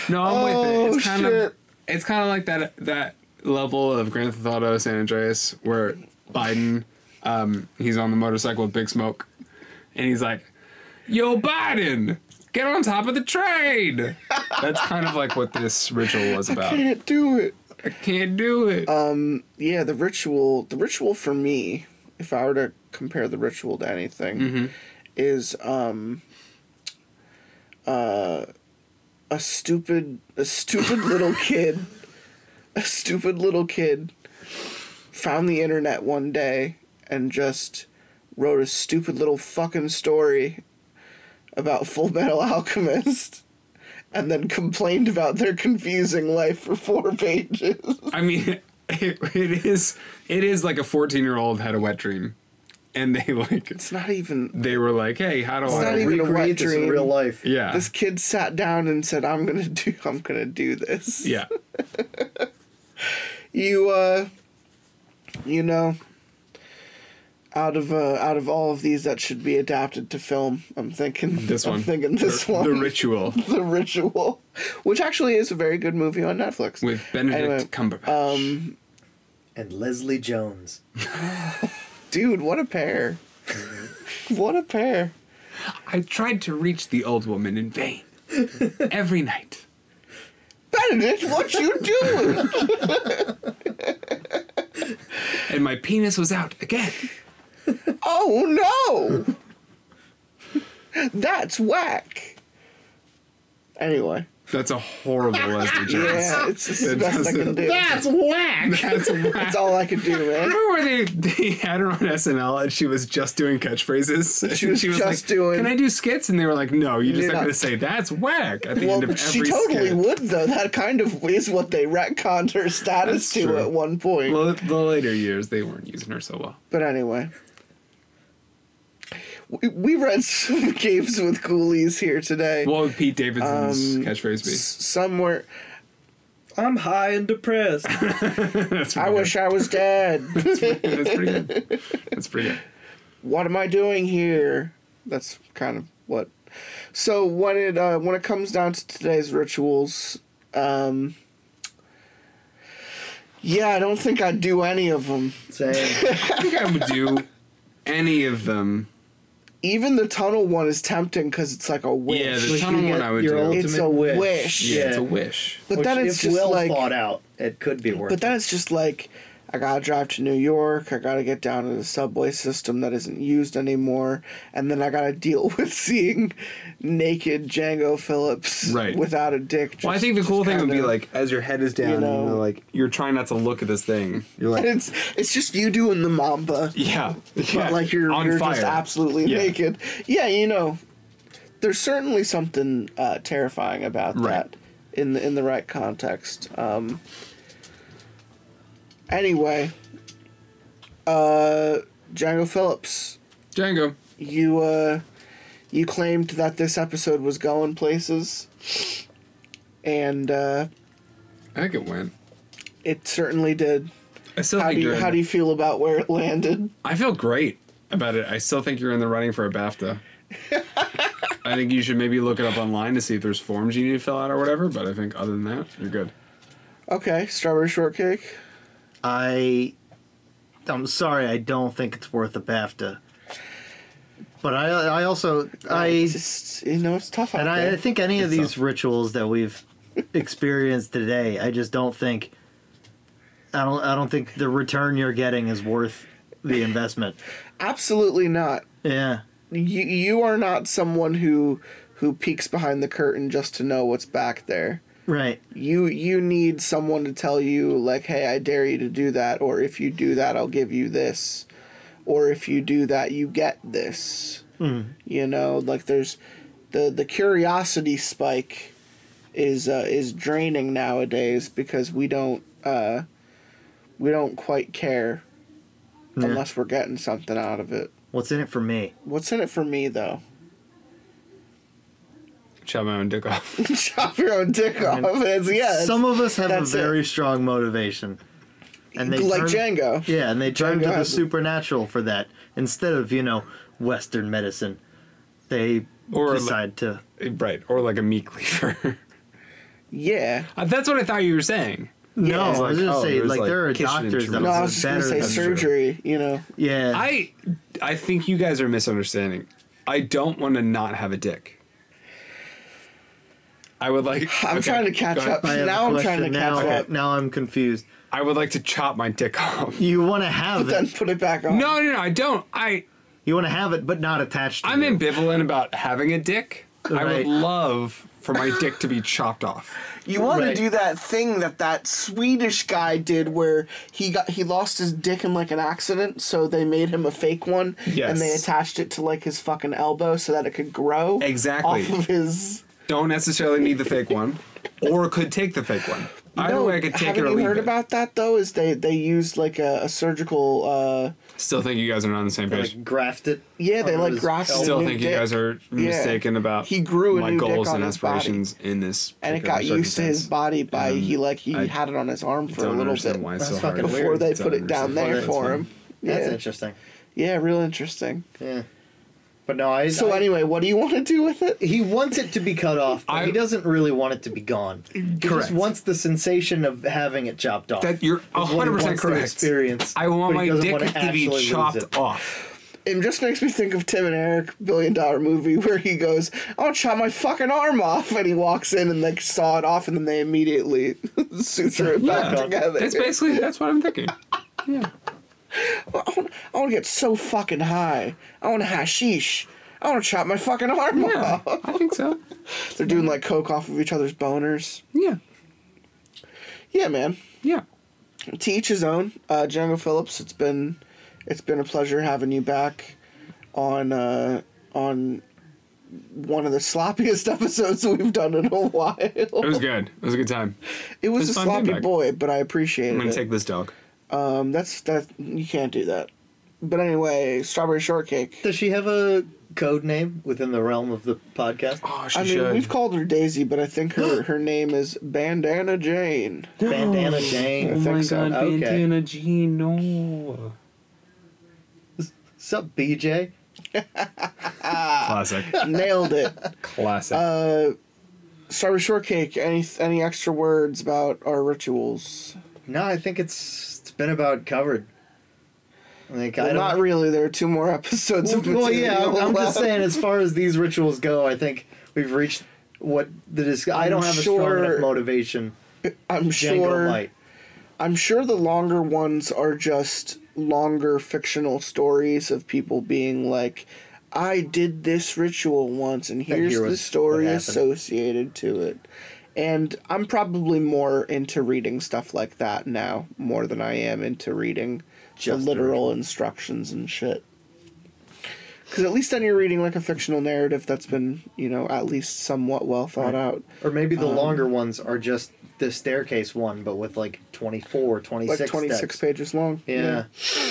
No, I'm with Oh, it. It's oh, kind shit. of it's kind of like that that level of Grand Theft Auto San Andreas where Biden, um, he's on the motorcycle with Big Smoke, and he's like, "Yo, Biden, get on top of the train." That's kind of like what this ritual was about. I can't do it. I can't do it. Um, yeah the ritual the ritual for me if i were to compare the ritual to anything is um uh a stupid a stupid little kid a stupid little kid found the internet one day and just wrote a stupid little fucking story about Fullmetal Alchemist and then complained about their confusing life for four pages. I mean, it, it is it is like a 14 year old had a wet dream, and they like It's not even. they were like, hey, how do It's I? not even a wet Recreate this in real life. yeah, This kid sat down and said, "I'm gonna do. I'm gonna do this." yeah. You, uh, you know, out of uh, out of all of these that should be adapted to film, I'm thinking This I'm one. thinking this the, one, The ritual The Ritual, which actually is a very good movie on Netflix. with Benedict Anyway, Cumberbatch. um, And Leslie Jones. dude, what a pair! what a pair! I tried to reach the old woman in vain every night. Benedict, what you doing? And my penis was out again. oh no! That's whack. Anyway, That's a horrible Leslie Jones. yeah, it's just the best I can do. That's whack! That's whack. That's all I could do, man. Remember where they, they had her on SNL and she was just doing catchphrases? She was just like, doing- Can I do skits? And they were like, No, you're just You're not not- going to say that's whack at the Well, end of every she totally skit. would, though. That kind of is what they retconned her status That's to true. at one point. Well, the later years they weren't using her so well. but anyway, we, we read some games with Ghoulies here today. What would Pete Davidson's Um, catchphrase S- be? somewhere, I'm high and depressed. That's I pretty wish I was dead. good. That's pretty good. That's pretty good. what am I doing here? That's kind of what. So when it uh, when it comes down to today's rituals, um, yeah, I don't think I'd do any of them. Same. I think I would do any of them. Even the tunnel one is tempting because it's like a wish. Yeah, the Like, tunnel you one get I would your do. ultimate It's a wish. wish. yeah, it's a wish. But Which, then it's if just well like, thought out, it could be worth but then it. it's just like, I gotta drive to New York. I gotta get down to the subway system that isn't used anymore, and then I gotta deal with seeing naked Django Phillips Right. without a dick. Well, I think the cool just thing would be like as your head is down, you know- know, like you're trying not to look at this thing. You're like, it's it's just you doing the mamba, yeah, but like you're on you're fire. just absolutely Yeah. naked. Yeah, you know, there's certainly something uh, terrifying about Right. that in the in the right context. Um, anyway, uh, Django Phillips, Django. you uh, you claimed that this episode was going places, and uh, I think it went. it certainly did. I still How think do you how do you feel about where it landed? I feel great about it. I still think you're in the running for a BAFTA. I think you should maybe look it up online to see if there's forms you need to fill out or whatever. But I think other than that, you're good. Okay, strawberry shortcake. I. I'm sorry, I don't think it's worth a BAFTA. But I, I also, uh, I, It's just, you know, it's tough and. I, I think any of It's these rituals that we've experienced today, I just don't think. I don't. I don't think the return you're getting is worth the investment. Absolutely not. Yeah. You you are not someone who who peeks behind the curtain just to know what's back there. Right. You you need someone to tell you like, "Hey, I dare you to do that," or "If you do that, I'll give you this," or "If you do that, you get this." You know, like there's the the curiosity spike is uh, is draining nowadays because we don't uh, we don't quite care Yeah. unless we're getting something out of it. What's in it for me? What's in it for me though? Chop my own dick off. Chop your own dick off. It's, yeah, it's Some of us have a that's it. very strong motivation. And they like turn- Django. Yeah, and they turn Django to the has- supernatural for that instead of you know Western medicine. They Or like- decide to. right, or like a meat cleaver. Yeah. Uh, That's what I thought you were saying. No, I was like, gonna oh, say there's, like, like, there are kitchen doctors that No, I are was just gonna better say than surgery. You know. Yeah, I I think you guys are misunderstanding. I don't want to not have a dick. I would like. I'm okay, trying to catch go ahead. up. I have now a I'm trying to question. catch now, up. Now I'm confused. I would like to chop my dick off. You want to have it. Then it. put it back on. No, no, no, I don't. I You want to have it, but not attached. to I'm you. ambivalent about having a dick. I Right. would love for my dick to be chopped off. You want Right. to do that thing that that Swedish guy did, where he got he lost his dick in like an accident, so they made him a fake one, Yes. and they attached it to like his fucking elbow so that it could grow Exactly. off of his. Don't necessarily need the fake one, or could take the fake one. Either No, way, I could take haven't it or you leave heard it. about that though? Is they they used like a, a surgical. uh Still think you guys are not on the same page. Like graft it. Yeah, they like his grafted. Still new think you dick, guys are Yeah. mistaken about He grew a my new dick goals on and his body. aspirations in this. and it got used to his body by And he like he I had it on his arm for a little bit why it's so hard. before weird. they Don't put it down there for him. That's Yeah, interesting. yeah, real interesting. Yeah. But no, I. So I- anyway, what do you want to do with it? he wants it to be cut off, but I- he doesn't really want it to be gone. He Correct. just wants the sensation of having it chopped off. That you're is what he 100% correct. experience. I want my dick wanna to be chopped off. It just makes me think of Tim and Eric billion dollar movie where he goes, "I'll chop my fucking arm off," and he walks in and they saw it off, and then they immediately suture it back Yeah. together. That's basically that's what I'm thinking. Yeah. I want, I want to get so fucking high. I want to hashish. I want to chop my fucking arm Yeah, off. I think so. They're doing like coke off of each other's boners. Yeah. Yeah, man. Yeah. to each his own. Uh, Django Phillips, it's been it's been a pleasure having you back on uh, on one of the sloppiest episodes we've done in a while. It was good. It was a good time. It was, it was a sloppy boy, but I appreciate it. I'm gonna it. take this dog. Um, that's that you can't do that. But anyway, strawberry shortcake. Does she have a code name within the realm of the podcast? Oh, she I mean, should. we've called her Daisy, but I think her her name is Bandana Jane. Bandana Jane. I think so. Okay. Bandana Jean, no. Sup, BJ? Classic. Nailed it. Classic. Uh, strawberry shortcake. Any any extra words about our rituals? No, I think it's it's been about covered. Like I Well, don't. really. There are two more episodes well, of well, yeah, I'm, I'm just saying. As far as these rituals go, I think we've reached what the dis- I don't have a strong enough motivation. I'm sure. might. I'm sure the longer ones are just longer fictional stories of people being like, "I did this ritual once, and here's here the story associated to it." And I'm probably more into reading stuff like that now, more than I am into reading Just the literal instructions and shit. Because at least then you're reading like a fictional narrative that's been, you know, at least somewhat well thought out. Or maybe the Um, longer ones are just the staircase one, but with like 24, 26 Like 26 steps. pages long. Yeah.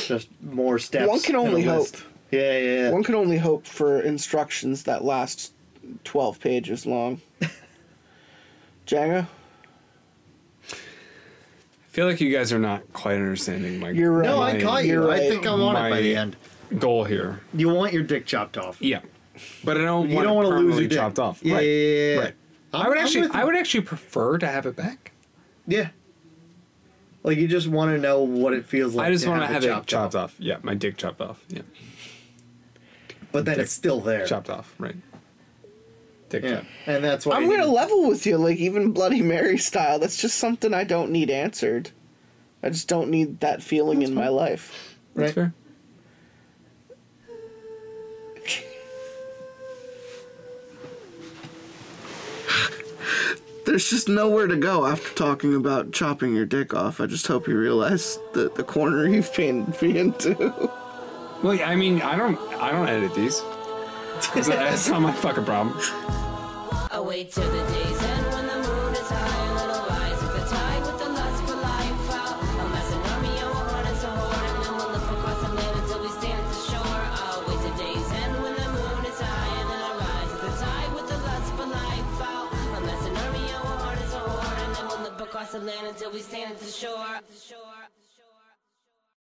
just more steps. One can only hope. Yeah, yeah, yeah. One can only hope for instructions that last 12 pages long. Django? I feel like you guys are not quite understanding my You're right. no, I my- caught you. You're I right. think I'm on it by the end. goal here. You want your dick chopped off. Yeah. But I don't You want don't want to lose permanently your dick. chopped off. Yeah, right. yeah, yeah, yeah. Right. I'm- I would I'm actually. I would actually prefer to have it back. Yeah. Like you just want to know what it feels like. I just want want to to have it chopped off. Yeah, my dick chopped off. Yeah. but then dick it's still there. Chopped off, right. Dick Yeah, and that's why I'm going to need- level with you, like even Bloody Mary style. That's just something I don't need answered. I just don't need that feeling in my life. That's Right. fair. There's just nowhere to go after talking about chopping your dick off. I just hope you realize the, the corner you've been, been into. Well, I mean, I don't I don't edit these. That's that's not my fucking problem. I wait till the day's end when the moon is high and it'll rise with the tide with the lust for life out. A massive army of a heart and so hard and then we'll look across the land until we stand at the shore. I'll wait till day's end when the moon is high and it'll rise with the tide with the lust for life out. A massive army of a heart and so hard and then we'll look across the land until we stand at. The shore.